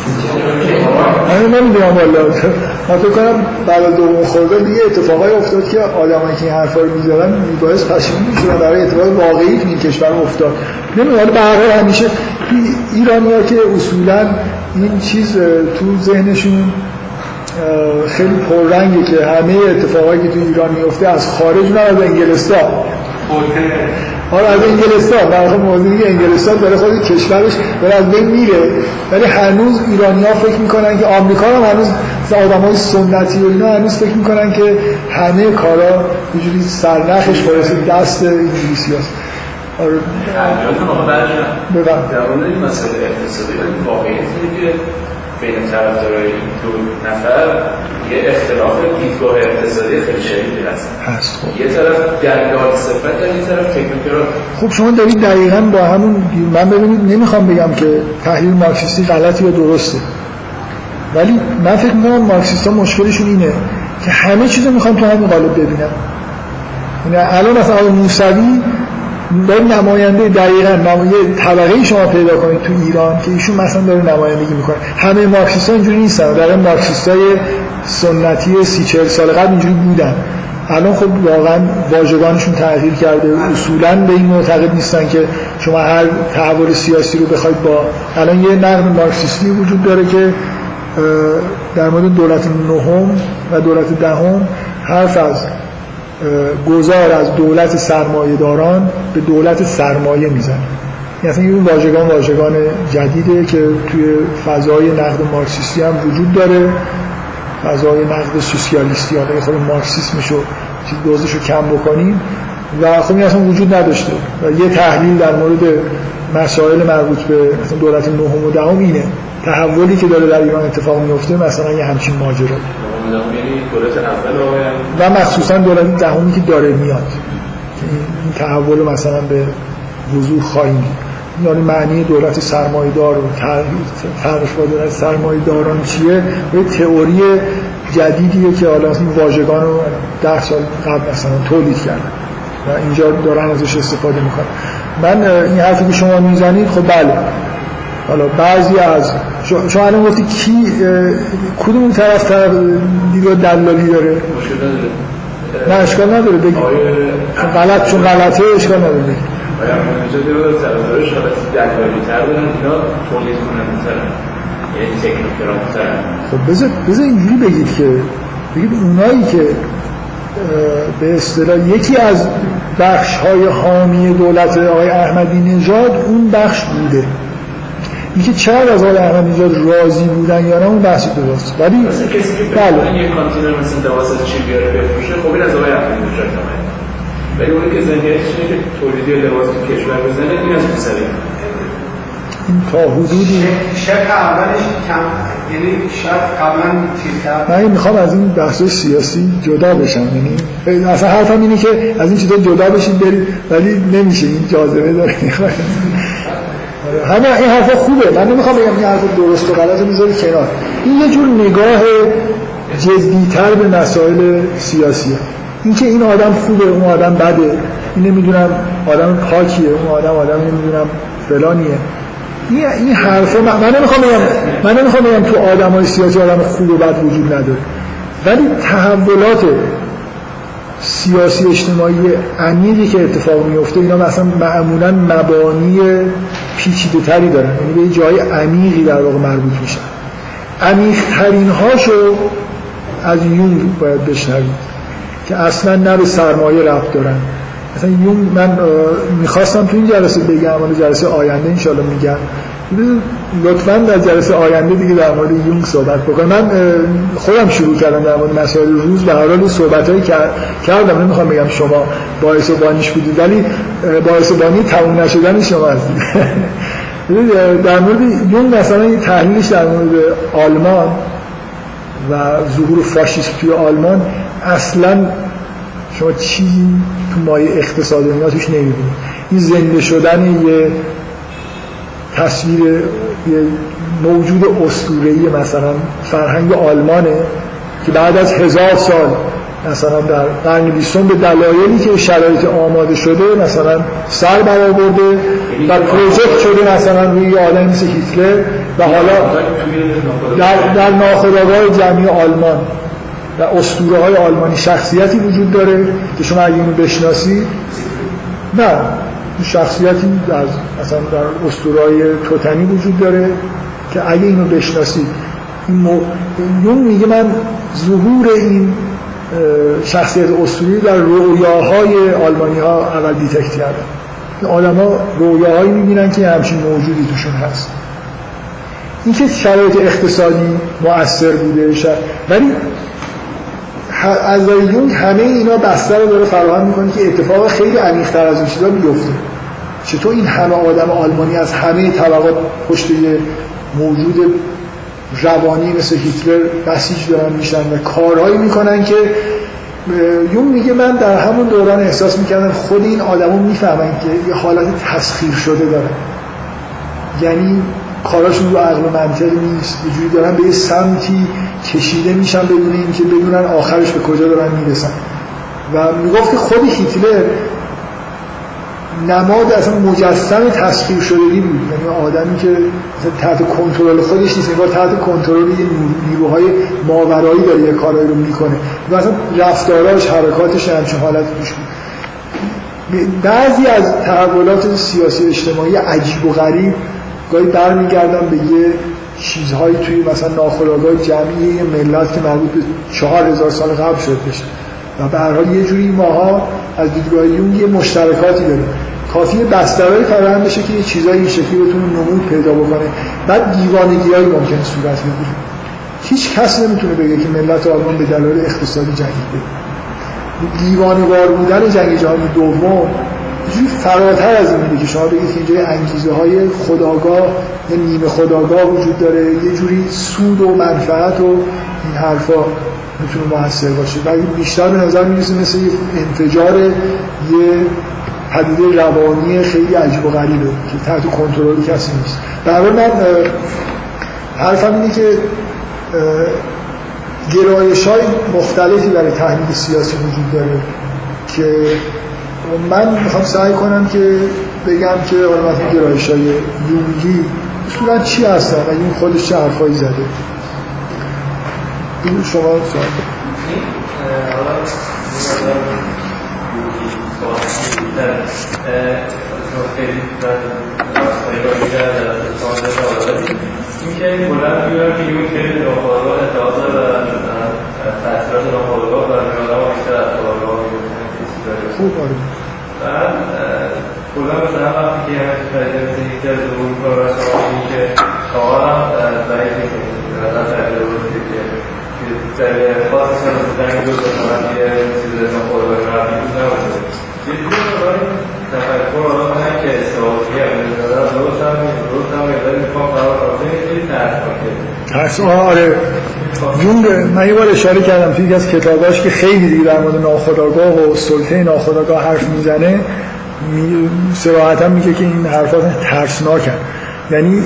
که من نمی‌دونم والا من فکر کنم بعد از دوم خورده دیگه اتفاقای افتاد که آدمایی که این حرفا رو می‌ذارن میبایست پشیمون می‌شدن برای اتفاق واقعی که این کشور افتاد. نمی‌دونم به همیشه ایرانی ها که اصولا این چیز تو ذهنشون خیلی پررنگه که همه اتفاقایی که تو ایران میفته از خارج نه از انگلستان. حالا از انگلستان در موضوعی انگلستان داره خود کشورش داره از بین میره. ولی هنوز ایرانی ها فکر می‌کنن که آمریکا هم هنوز آدم های سنتی و اینا هنوز فکر می‌کنن که همه کارا یه سرنخش باعث دست انگلیسی هست. آره. مورد این مسئله اقتصادی واقعیت که بین طرفدارای دو نفر یه اختلاف دیدگاه اقتصادی خیلی شدیدی هست. هست خب. یه طرف دلیل صفت در یه طرف تکنوکرات خب شما دارید دقیقا با همون من ببینید نمی‌خوام بگم که تحلیل مارکسیستی غلطی یا درسته. ولی من فکر می‌کنم مارکسیست ها مشکلشون اینه که همه چیز رو می‌خوام تو همین قالب ببینم یعنی الان مثلا موسوی به نماینده دقیقا نماینده طبقه شما پیدا کنید تو ایران که ایشون مثلا داره نمایندگی می‌کنه. همه مارکسیست ها اینجوری نیستن. در مارکسیست های سنتی سی چهل سال قبل اینجوری بودن. الان خب واقعا واژگانشون تغییر کرده. اصولا به این معتقد نیستن که شما هر تحول سیاسی رو بخواید با الان یه نقد مارکسیستی وجود داره که در مورد دولت نهم و دولت دهم حرف از گذار از دولت سرمایه داران به دولت سرمایه می‌زنه. یعنی این واژگان واژگان جدیده که توی فضای نقد مارکسیستی هم وجود داره. فضای نقد سوسیالیستی حالا خود مارکسیسمشو چیز دوزشو کم بکنیم. و خب این اصلا وجود نداشته. و یه تحلیل در مورد مسائل مربوط به مثلا دولت نهم و دهم اینه. تحولی که داره در ایران اتفاق میفته مثلا یه همچین ماجرا. و مخصوصا دولت دهمی که داره میاد. این تحول مثلا به وضوح خواهیم. یعنی معنی دولت سرمایدار و با دولت سرمایداران چیه؟ یه تئوری جدیدیه که حالا این واژگان رو ده سال قبل مثلا تولید کردن و اینجا دارن ازش استفاده می‌کنن. من این حرفی که شما می‌زنید خب بله. حالا بعضی از شما الان گفتی کی کدوم طرف طرف دیگه دلالی داره؟ نه اشکال نداره بگی. غلط چون غلطه اشکال نداره بگی. یعنی خب بذار بذار اینجوری بگید که بگید اونایی که به اصطلاح یکی از بخش های حامی دولت آقای احمدی نژاد اون بخش بوده. اینکه چقدر از آقای نژاد راضی بودن یا نه؟ اون بحث درست. ولی بله. یه کانتینر مثل دوازده چی بیاره بفروشه خب این از آقای احمدی نژاد ولی اونی که زندگیش اینه که تولیدی لباس تو کشور بزنه این از پسری این تا حدودی شک اولش کم یعنی شاید قبلا چیز کرد. من می‌خوام از این بحث سیاسی جدا بشم. یعنی اصلا حرفم اینه که از این چیزا جدا بشید برید ولی نمیشه. این جاذبه داره. همه این حرفا خوبه. من نمی‌خوام بگم این حرف درست و غلط می‌ذاری کنار. این یه جور نگاه جدیتر به مسائل سیاسیه اینکه این آدم خوبه اون آدم بده. این نمی‌دونم آدم پاکیه اون آدم آدم نمی‌دونم فلانیه. این این حرفا من, من نمی‌خوام بگم من نمی‌خوام بگم تو آدمای سیاسی آدم خوب و بد وجود نداره. ولی تحولات سیاسی اجتماعی عمیقی که اتفاق میفته اینا مثلا معمولا مبانی پیچیده تری دارن. یعنی به جای عمیقی در واقع مربوط میشن. عمیق ترین هاشو از یونگ باید بشنوید که اصلا نه به سرمایه رفت دارن. مثلا یونگ من می‌خواستم تو این جلسه بگم ولی جلسه آینده انشالله میگم. لطفا در جلسه آینده دیگه در مورد یونگ صحبت بکنم. من خودم شروع کردم در مورد مسائل روز. به هر حال صحبت هایی کردم نمی‌خوام بگم شما باعث بانیش بودید ولی باعث بانی تموم نشدن شما هستید در مورد یونگ مثلا یه تحلیلش در مورد آلمان و ظهور فاشیسم توی آلمان. اصلا شما چیزی تو مایه اقتصاد اینا توش نمی‌بینید. این زنده شدن یه تصویر یه موجود اسطوره‌ای مثلا فرهنگ آلمانه که بعد از هزار سال مثلا در قرن بیستم به دلایلی که شرایط آماده شده مثلا سر برآورده و پروژکت شده مثلا روی آدم مثل هیتلر و حالا در, در ناخودآگاه جمعی آلمان و اسطوره های آلمانی شخصیتی وجود داره که شما اگه اینو بشناسی نه. شخصیتی از مثلا در اسطوره های توتنی وجود داره که اگه اینو بشناسید این مو... یون میگه من ظهور این شخصیت اسطوری در رویاهای آلمانی ها اول دیتکت کردن آدم ها رویاهایی می‌بینن که همچین موجودی توشون هست این که شرایط اقتصادی مؤثر بوده شد. ولی از یونگ همه اینا بستر رو داره فراهم می‌کنه که اتفاق خیلی عمیق‌تر از این چیزا بیفته. چطور این همه آدم آلمانی از همه طبقات پشت یه موجود روانی مثل هیتلر بسیج دارن میشن و کارهایی می‌کنن که یون میگه من در همون دوران احساس می‌کردم خود این آدما می‌فهمن که یه حالت تسخیر شده داره یعنی کاراشون رو عقل و منطق نیست یه جوری دارن به یه سمتی کشیده میشن بدون اینکه بدونن آخرش به کجا دارن می‌رسن. و می‌گفت که خود هیتلر نماد اصلا مجسم تسخیر شدگی بود. یعنی آدمی که تحت کنترل خودش نیست انگار تحت کنترل نیروهای ماورایی داره یه کارایی رو می‌کنه. مثلا رفتاراش حرکاتش همچین حالت پیش بود بعضی از تحولات سیاسی اجتماعی عجیب و غریب گاهی برمیگردن به یه چیزهایی توی مثلا ناخودآگاه جمعی ملت که مربوط به چهار هزار سال قبل شد بشه. و به هر حال یه جوری ماها از دیدگاه یونگ یه مشترکاتی داریم. کافی بسترهای فراهم بشه که یه چیزایی این شکلی بتونه نمود پیدا بکنه. بعد دیوانگیایی ممکنه صورت بگیره هیچ کس نمی‌تونه بگه که ملت آلمان به دلایل اقتصادی جنگیده. دیوانوار بودن جنگ جهانی دوم فراتر از این میده که شما بگید که اینجا انگیزه های خداگاه یا نیمه خداگاه وجود داره یه جوری سود و منفعت و این حرفا می‌تونه موثر باشه. و بیشتر به نظر می‌رسه مثل یه انفجار یه پدیده روانی خیلی عجیب و غریبه که تحت کنترل کسی نیست. در من حرفم اینه که گرایش های مختلفی برای تحلیل سیاسی وجود داره که من می‌خوام سعی کنم که بگم که مثلا گرایش های یونگی اصولا چی هستن و این خودش چه حرفایی زده. این شما سوال. اینکه بلند که یون خیلی ناخودآگاه اتحاد و تاثیرات ناخودآگاه بر آدم بیشتر از خوب آره. بعد کلا مثلا وقتی که مثل یکی از اون کار که خواهرم ضعیف مثلا تغییر روزی که در خاص سر زدن دو تا من یه چیز ناخودآگاه رفتی بود نباشه یه جوری تفکر آدم هم که استفاده هم درست هم درست هم یه می‌خوام قرار ترس آره. یونگ من یه بار اشاره کردم توی از کتاباش که خیلی دیگه در مورد ناخودآگاه و سلطه ناخودآگاه حرف می‌زنه می... سراحتا میگه که این حرفات ترسناکن. یعنی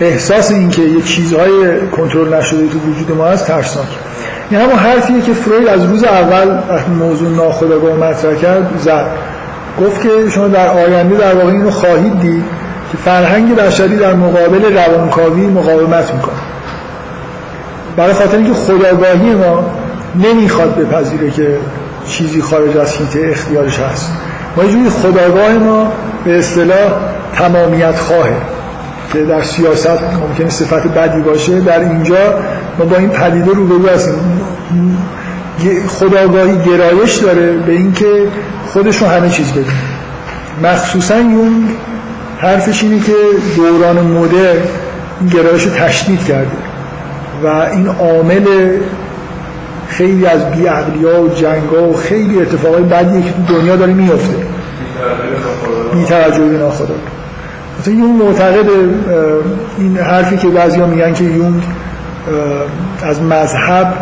احساس این که یه چیزهای کنترل نشده تو وجود ما هست ترسناک. این همون حرفیه که فروید از روز اول موضوع ناخودآگاه مطرح کرد زد. گفت که شما در آینده در واقع اینو خواهید دید که فرهنگ بشری در مقابل روانکاوی مقاومت می‌کنه. برای خاطر اینکه خداگاهی ما نمی‌خواد بپذیره که چیزی خارج از حیطه اختیارش هست. ما جوری خداگاه ما به اصطلاح تمامیت خواهه که در سیاست ممکن صفت بدی باشه. در اینجا ما با این پدیده رو هستیم. خداگاهی گرایش داره به اینکه خودشون همه چیز بدون مخصوصا یون حرفش اینه که دوران مدر این گرایش تشدید کرده. و این عامل خیلی از بیعقلی ها و جنگ ها و خیلی اتفاقای بدیه که تو دنیا داره میفته بی توجه به ناخدا مثلا یون معتقد این حرفی که بعضی ها میگن که یون از مذهب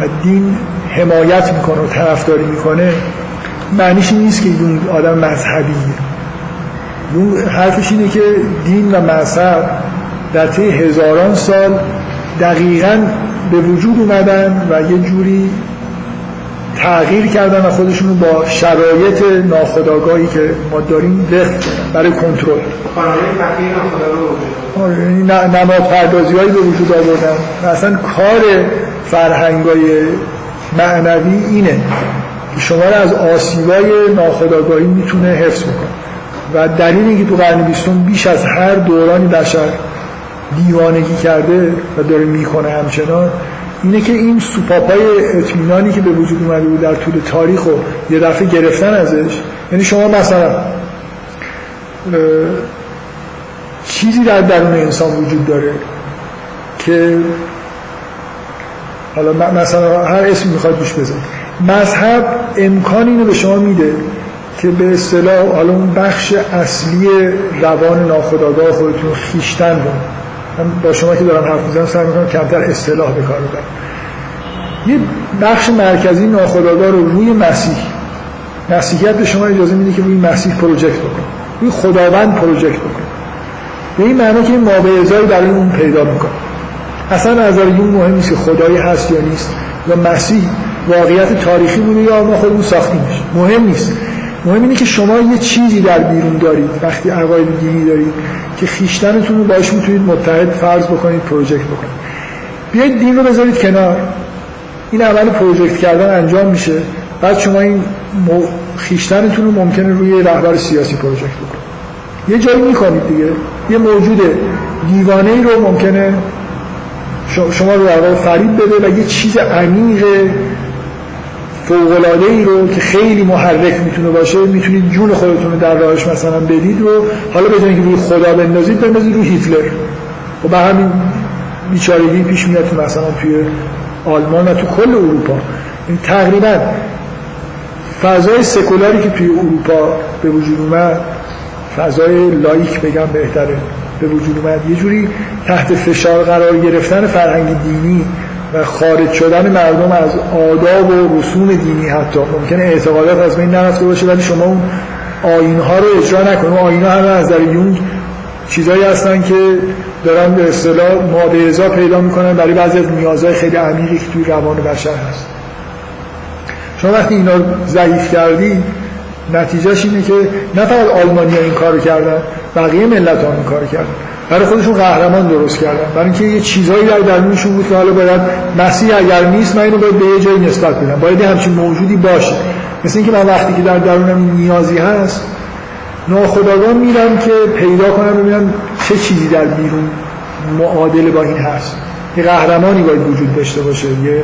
و دین حمایت می‌کنه و طرفداری می‌کنه معنیش نیست که یون آدم مذهبیه. یون حرفش اینه که دین و مذهب در طی هزاران سال دقیقا به وجود اومدن و یه جوری تغییر کردن و خودشون رو با شرایط ناخودآگاهی که ما داریم وقت برای کنترل. آره، یعنی نماد پردازی هایی به وجود آوردن. و اصلا کار فرهنگ های معنوی اینه که شما رو از آسیبای ناخودآگاهی می‌تونه حفظ بکنه. و دلیل اینکه تو قرن بیستم بیش از هر دورانی بشر دیوانگی کرده و داره می‌کنه همچنان اینه که این سوپاپای اطمینانی که به وجود اومده بود در طول تاریخ و یه دفعه گرفتن ازش یعنی شما مثلا چیزی در درون انسان وجود داره که حالا مثلا هر اسم می‌خواد دوش بزن مذهب امکان اینو به شما میده که به اصطلاح حالا اون بخش اصلی روان ناخودآگاه خودتون خیشتن رو من با شما که دارم حرف می‌زنم سعی می‌کنم کمتر اصطلاح به کار ببرم. یه بخش مرکزی ناخودآگاه رو روی مسیح مسیحیت به شما اجازه میده که روی مسیح پروژکت بکن روی خداوند پروژکت بکن به این معنی که این مابعضایی برای اون پیدا می‌کنه. اصلا نظر اون مهم نیست که خدایی هست یا نیست یا مسیح واقعیت تاریخی بوده یا ما خودمون ساختیمش. مهم نیست. مهم اینه که شما یه چیزی در بیرون دارید وقتی عقاید دینی دارید که خیشتنتون رو باش می‌تونید متحد فرض بکنید پروژکت بکنید. بیایید دین رو بذارید کنار. این عمل پروژکت کردن انجام میشه. بعد شما این خیشتنتون رو ممکنه روی رهبر سیاسی پروژکت بکنید. یه جایی می‌کنید دیگه. یه موجود دیوانه ای رو ممکنه شما رو در فریب بده و یه چیز عمیق فوقلاده ای رو که خیلی محرک می‌تونه باشه می‌تونید جون خودتون رو در راهش مثلا بدید و حالا بدونید که روی خدا بندازید بندازید روی هیتلر. و به همین بیچارگی پیش میاد که مثلا توی آلمان و تو کل اروپا. این تقریبا فضای سکولاری که توی اروپا به وجود اومد فضای لایک بگم بهتره به وجود اومد. یه جوری تحت فشار قرار گرفتن فرهنگ دینی و خارج شدن مردم از آداب و رسوم دینی حتی. ممکنه اعتقادات از بین نرفته باشه ولی شما اون آین ها رو اجرا نکنید آین ها همه از در یونگ چیزایی هستن که دارن به اصطلاح ماده ازا پیدا می‌کنن برای بعضی از نیازهای خیلی عمیقی که توی روان بشر هست. شما وقتی اینا ضعیف کردی نتیجهش اینه که نه فقط آلمانی ها این کارو کردن بقیه ملت ها این کارو کردن. برای خودشون قهرمان درست کردن. برای اینکه یه چیزایی در درونشون بود که حالا باید مسیح اگر نیست من اینو باید به یه جایی نسبت بدم. باید همچین موجودی باشه. مثل اینکه من وقتی که در درونم نیازی هست ناخداگاه میرم که پیدا کنم ببینم چه چیزی در بیرون معادل با این هست. یه قهرمانی باید وجود داشته باشه. یه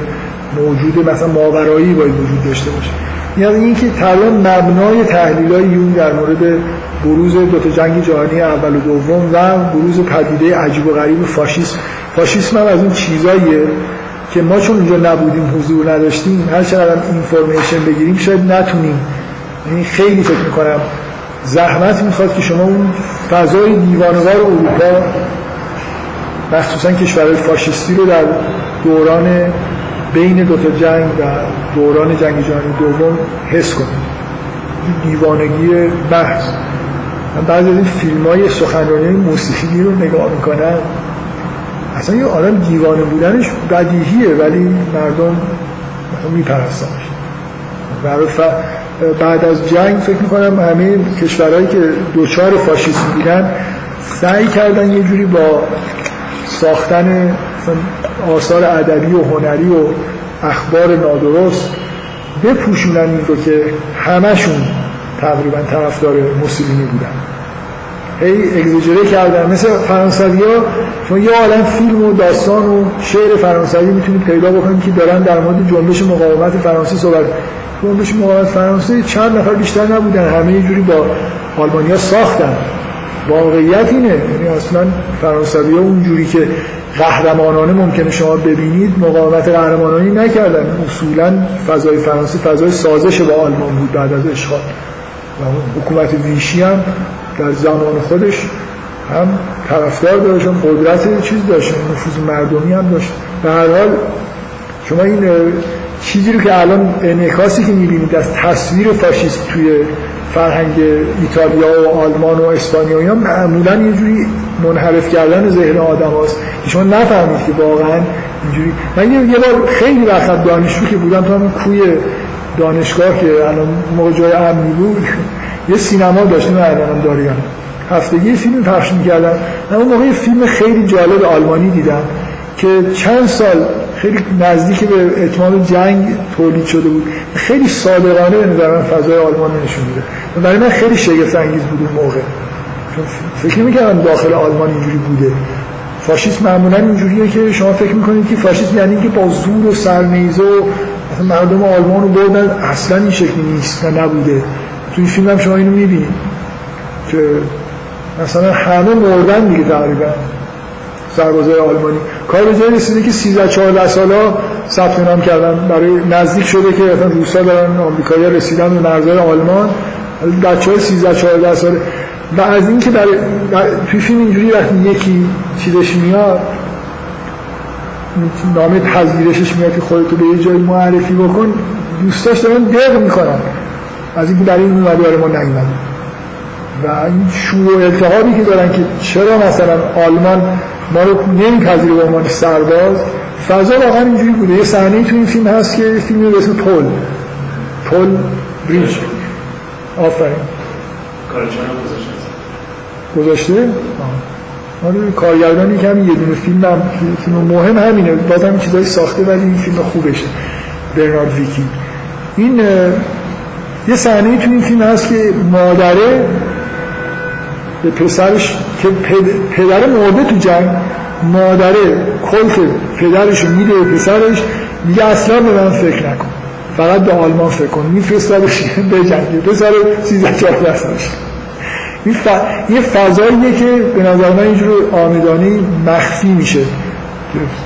موجود مثلا ماورایی باید وجود داشته باشه. یعنی اینکه تقریبا مبنای تحلیل های یون در مورد بروز دو تا جنگ جهانی اول و دوم و بروز پدیده عجیب و غریب فاشیسم. فاشیسم هم از اون چیزاییه که ما چون اونجا نبودیم حضور نداشتیم هر چقدر اینفورمیشن بگیریم شاید نتونیم. یعنی خیلی فکر می‌کنم زحمت می‌خواد که شما اون فضای دیوانوار اروپا مخصوصا کشورهای فاشیستی رو در دوران بین دو تا جنگ و دوران جنگ جهانی دوم حس کنید دیوانگی بحث. من بعضی از این فیلم های سخنرانی موسیقی رو نگاه می‌کنم. اصلا یه آدم دیوانه بودنش بدیهیه ولی مردم میپرستنش بعد از جنگ فکر می‌کنم همه کشورهایی که دوچار فاشیسم بودن سعی کردن یه جوری با ساختن آثار ادبی و هنری و اخبار نادرست بپوشونن این رو که همشون تقریبا طرفدار موسولینی بودن هی اگزیجره کردن مثل فرانسوی ها شما یه عالم فیلم و داستان و شعر فرانسوی می‌تونید پیدا بکنید که دارن در مورد جنبش مقاومت فرانسه صحبت جنبش مقاومت فرانسه چند نفر بیشتر نبودن. همه یه جوری با آلمانیا ساختن. واقعیت اینه. یعنی اصلا فرانسوی ها اونجوری که قهرمانانه ممکنه شما ببینید مقاومت قهرمانانی نکردن. اصولا فضای فرانسه فضای سازش با آلمان بود بعد از اشغال. و حکومت ویشی هم در زمان خودش هم طرفدار داشت هم قدرت چیز داشت نفوذ مردمی هم داشت. به هر حال شما این چیزی رو که الان انعکاسی که می‌بینید از تصویر فاشیست توی فرهنگ ایتالیا و آلمان و اسپانیا معمولا یه جوری منحرف کردن ذهن آدم هست شما نفهمید که واقعا اینجوری. من یه بار خیلی وقت دانشجو که بودم تو همین کوی دانشگاه که الان موقع جای امنی بود یه سینما داشتیم الانم داریم هفتگی فیلم پخش می‌کردن. من موقع فیلم خیلی جالب آلمانی دیدم که چند سال خیلی نزدیک به اتمام جنگ تولید شده بود. خیلی صادقانه به نظر من فضای آلمان نشون میده. برای من خیلی شگفت انگیز بود اون موقع. فکر می‌کردم داخل آلمان اینجوری بوده. فاشیسم معمولا اینجوریه که شما فکر می‌کنید که فاشیسم یعنی که با زور و سرنیزه و مردم آلمان رو بردن. اصلا این شکلی نیست و نبوده. توی فیلم هم شما اینو می‌بینید که مثلا همه مردن دیگه تقریبا سربازای آلمانی. کار به جای رسیده که 13 14 سالا ثبت نام کردن. برای نزدیک شده که مثلا روسا دارن آمریکایی‌ها رسیدن به مرزهای آلمان. بچه‌های 13 14 ساله. و از اینکه در توی فیلم اینجوری وقتی یکی چیزش میاد نامه پذیرشش میاد که خودتو به یه جایی معرفی بکن. دوستاش دارن دق می‌کنن. از اینکه برای این برای ما نیومده. و این شور و التحابی که دارن که چرا مثلا آلمان ما رو نمیپذیره به عنوان سرباز؟ فضا واقعا اینجوری بوده. یه صحنه تو این فیلم هست که فیلم به اسم پل. پل بریج. آفرین. گذاشته؟ آه. آره کارگردانی که همین یه دونه فیلم هم فیلم مهم همینه. بازم این چیزایی ساخته ولی این فیلم خوبشه. برنارد ویکی. این یه صحنه تو این فیلم هست که مادره به پسرش که پد- پدر مرده تو جنگ مادره کلت پدرش میده به پسرش میگه اصلا به من فکر نکن. فقط به آلمان فکر کن. میفرستادش به جنگ. پسر 13 14 سالش. این ف... یه فضاییه که به نظر من اینجور آمدانی مخفی میشه.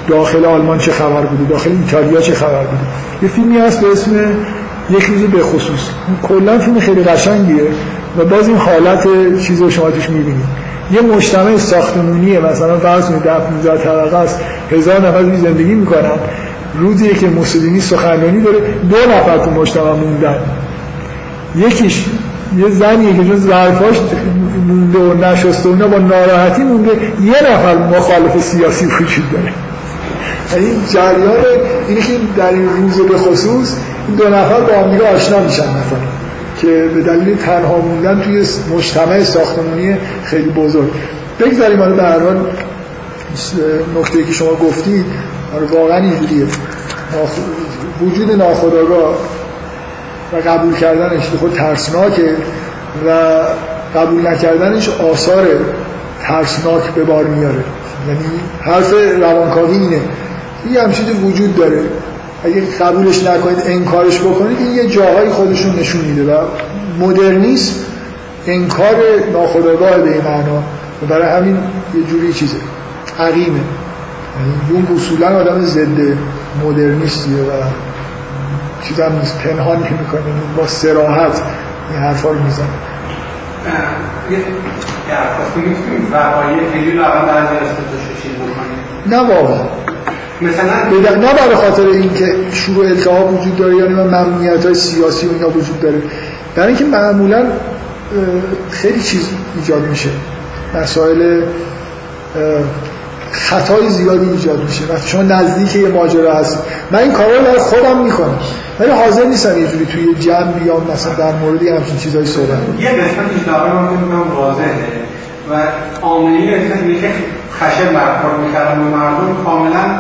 داخل آلمان چه خبر بوده؟ داخل ایتالیا چه خبر بوده؟ یه فیلمی هست به اسم یک روز به خصوص. کلا فیلم خیلی قشنگیه و باز این حالت چیز رو شما توش می‌بینید. یه مجتمع ساختمونیه مثلا فرض کنید در 15 طبقه است هزار نفر زندگی می‌کنن. روزیه که موسولینی سخنرانی داره دو نفر تو مجتمع موندن. یکیش یه زنیه که جز ظرفاش و نشسته و اینا با ناراحتی مونده. یه نفر مخالف سیاسی وجود داره. یعنی این جریان اینه که در این روز به خصوص این دو نفر با هم دیگه آشنا میشن مثلا که به دلیل تنها موندن توی مجتمع ساختمانی خیلی بزرگ. بگذاریم حالا به هر حال نکته که شما گفتید واقعا اینجوریه. وجود ناخودآگاه. و قبول کردنش خود ترسناکه و قبول نکردنش آثار ترسناک به بار میاره. یعنی حرف روانکاوی اینه. یه چیزی وجود داره. اگه قبولش نکنید انکارش بکنید این یه جاهایی خودشون نشون میده و مدرنیسم انکار ناخودآگاه به معنا و برای همین یه جوری چیزه. عقیمه. یعنی اصولا آدم ضد مدرنیستیه و چیز هم نیست. پنهان نمی‌کنه با سراحت این حرفا رو می‌زنه نه واقعا مثلا نه برای خاطر اینکه شروع التهاب وجود داره یعنی ممنوعیت های سیاسی و اینا وجود داره. در اینکه معمولا خیلی چیز ایجاد میشه. مسائل خطای زیادی ایجاد میشه. وقتی شما نزدیک یه ماجرا هست. من این کارا رو برای خودم می‌کنم. ولی حاضر نیستم یه جوری توی جمع بیام مثلا در مورد یه همچین چیزایی صحبت کنم. یه قسمتش داره من فکر می‌کنم واضحه. و عاملی قسمت اینه که خشن برخورد می‌کردن به مردم کاملا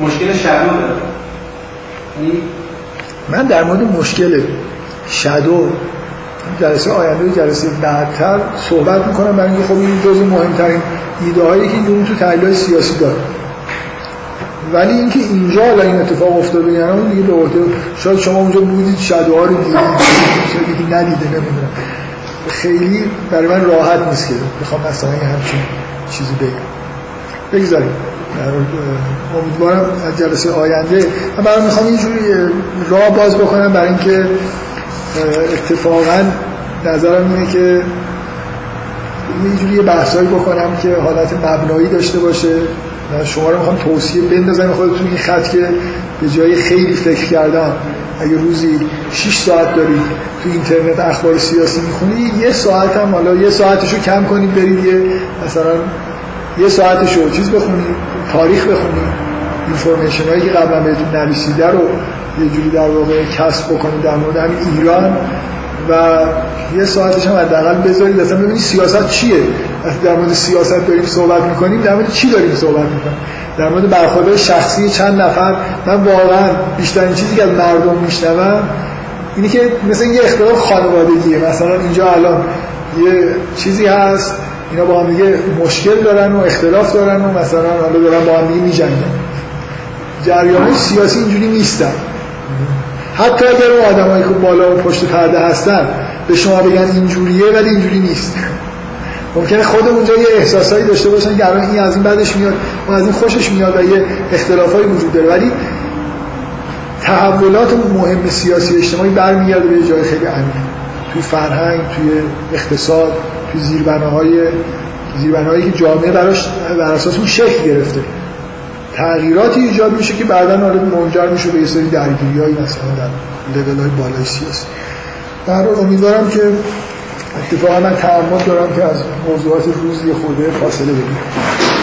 مشکل شدو داره. یعنی من در مورد مشکل شادو جلسه آینده و جلسه بعدتر صحبت می‌کنم. برای اینکه خب این جزء مهمترین ایده هایی که این تو تحلیل سیاسی داره. ولی اینکه اینجا حالا این اتفاق افتاده یعنی اون دیگه به عهده شاید شما اونجا بودید شادوها رو دیدید یکی ندیده نمی‌دونم خیلی برای من راحت نیست که بخوام مثلا همچین چیزی بگم. بگذاریم. امیدوارم از جلسه آینده من می‌خوام یه جوری اه، راه باز بکنم برای اینکه اتفاقا نظرم اینه که یه جوری بحثایی بکنم که حالت مبنایی داشته باشه. شما رو می‌خوام توصیه بندازم خودتون این خط که به جای خیلی فکر کردن اگه روزی 6 ساعت دارید تو اینترنت اخبار سیاسی می‌خونید یه ساعت هم حالا یه ساعتشو کم کنید برید یه مثلا یه ساعتشو چیز بخونید تاریخ بخونید اینفورمیشن هایی که قبلا بهتون نویسیده رو یه جوری در واقع کسب بکنید در مورد ایران و یه ساعتش هم حداقل بذارید. اصلا ببینید سیاست چیه. در مورد سیاست داریم صحبت می‌کنیم در مورد چی داریم صحبت می‌کنیم؟ در مورد برخوردهای شخصی چند نفر. من واقعا بیشترین چیزی که از مردم میشنوم اینی که مثلا یه اختلاف خانوادگیه. مثلا اینجا الان یه چیزی هست. اینا با هم دیگه مشکل دارن و اختلاف دارن و مثلا حالا دارن با هم دیگه میجنگن. جریان سیاسی اینجوری نیستن. حتی اگر اون آدمایی که بالا و پشت پرده هستن به شما بگن اینجوریه ولی اینجوری نیست. ممکنه خود اونجا یه احساسایی داشته باشن که الان این از این بعدش میاد و از این خوشش میاد و یه اختلافایی وجود داره. ولی تحولات مهم سیاسی اجتماعی برمیگرده به جای خیلی عمیق. توی فرهنگ توی اقتصاد توی زیربناهای زیربناهایی که جامعه براش بر اساس اون شکل گرفته. تغییراتی ایجاد میشه که بعدا حالا منجر میشه به یه سری درگیری‌های مثلا در لول‌های بالای سیاسی. در امیدوارم که اتفاقا من تعمد دارم که از موضوعات روز یه خورده فاصله بگیرم.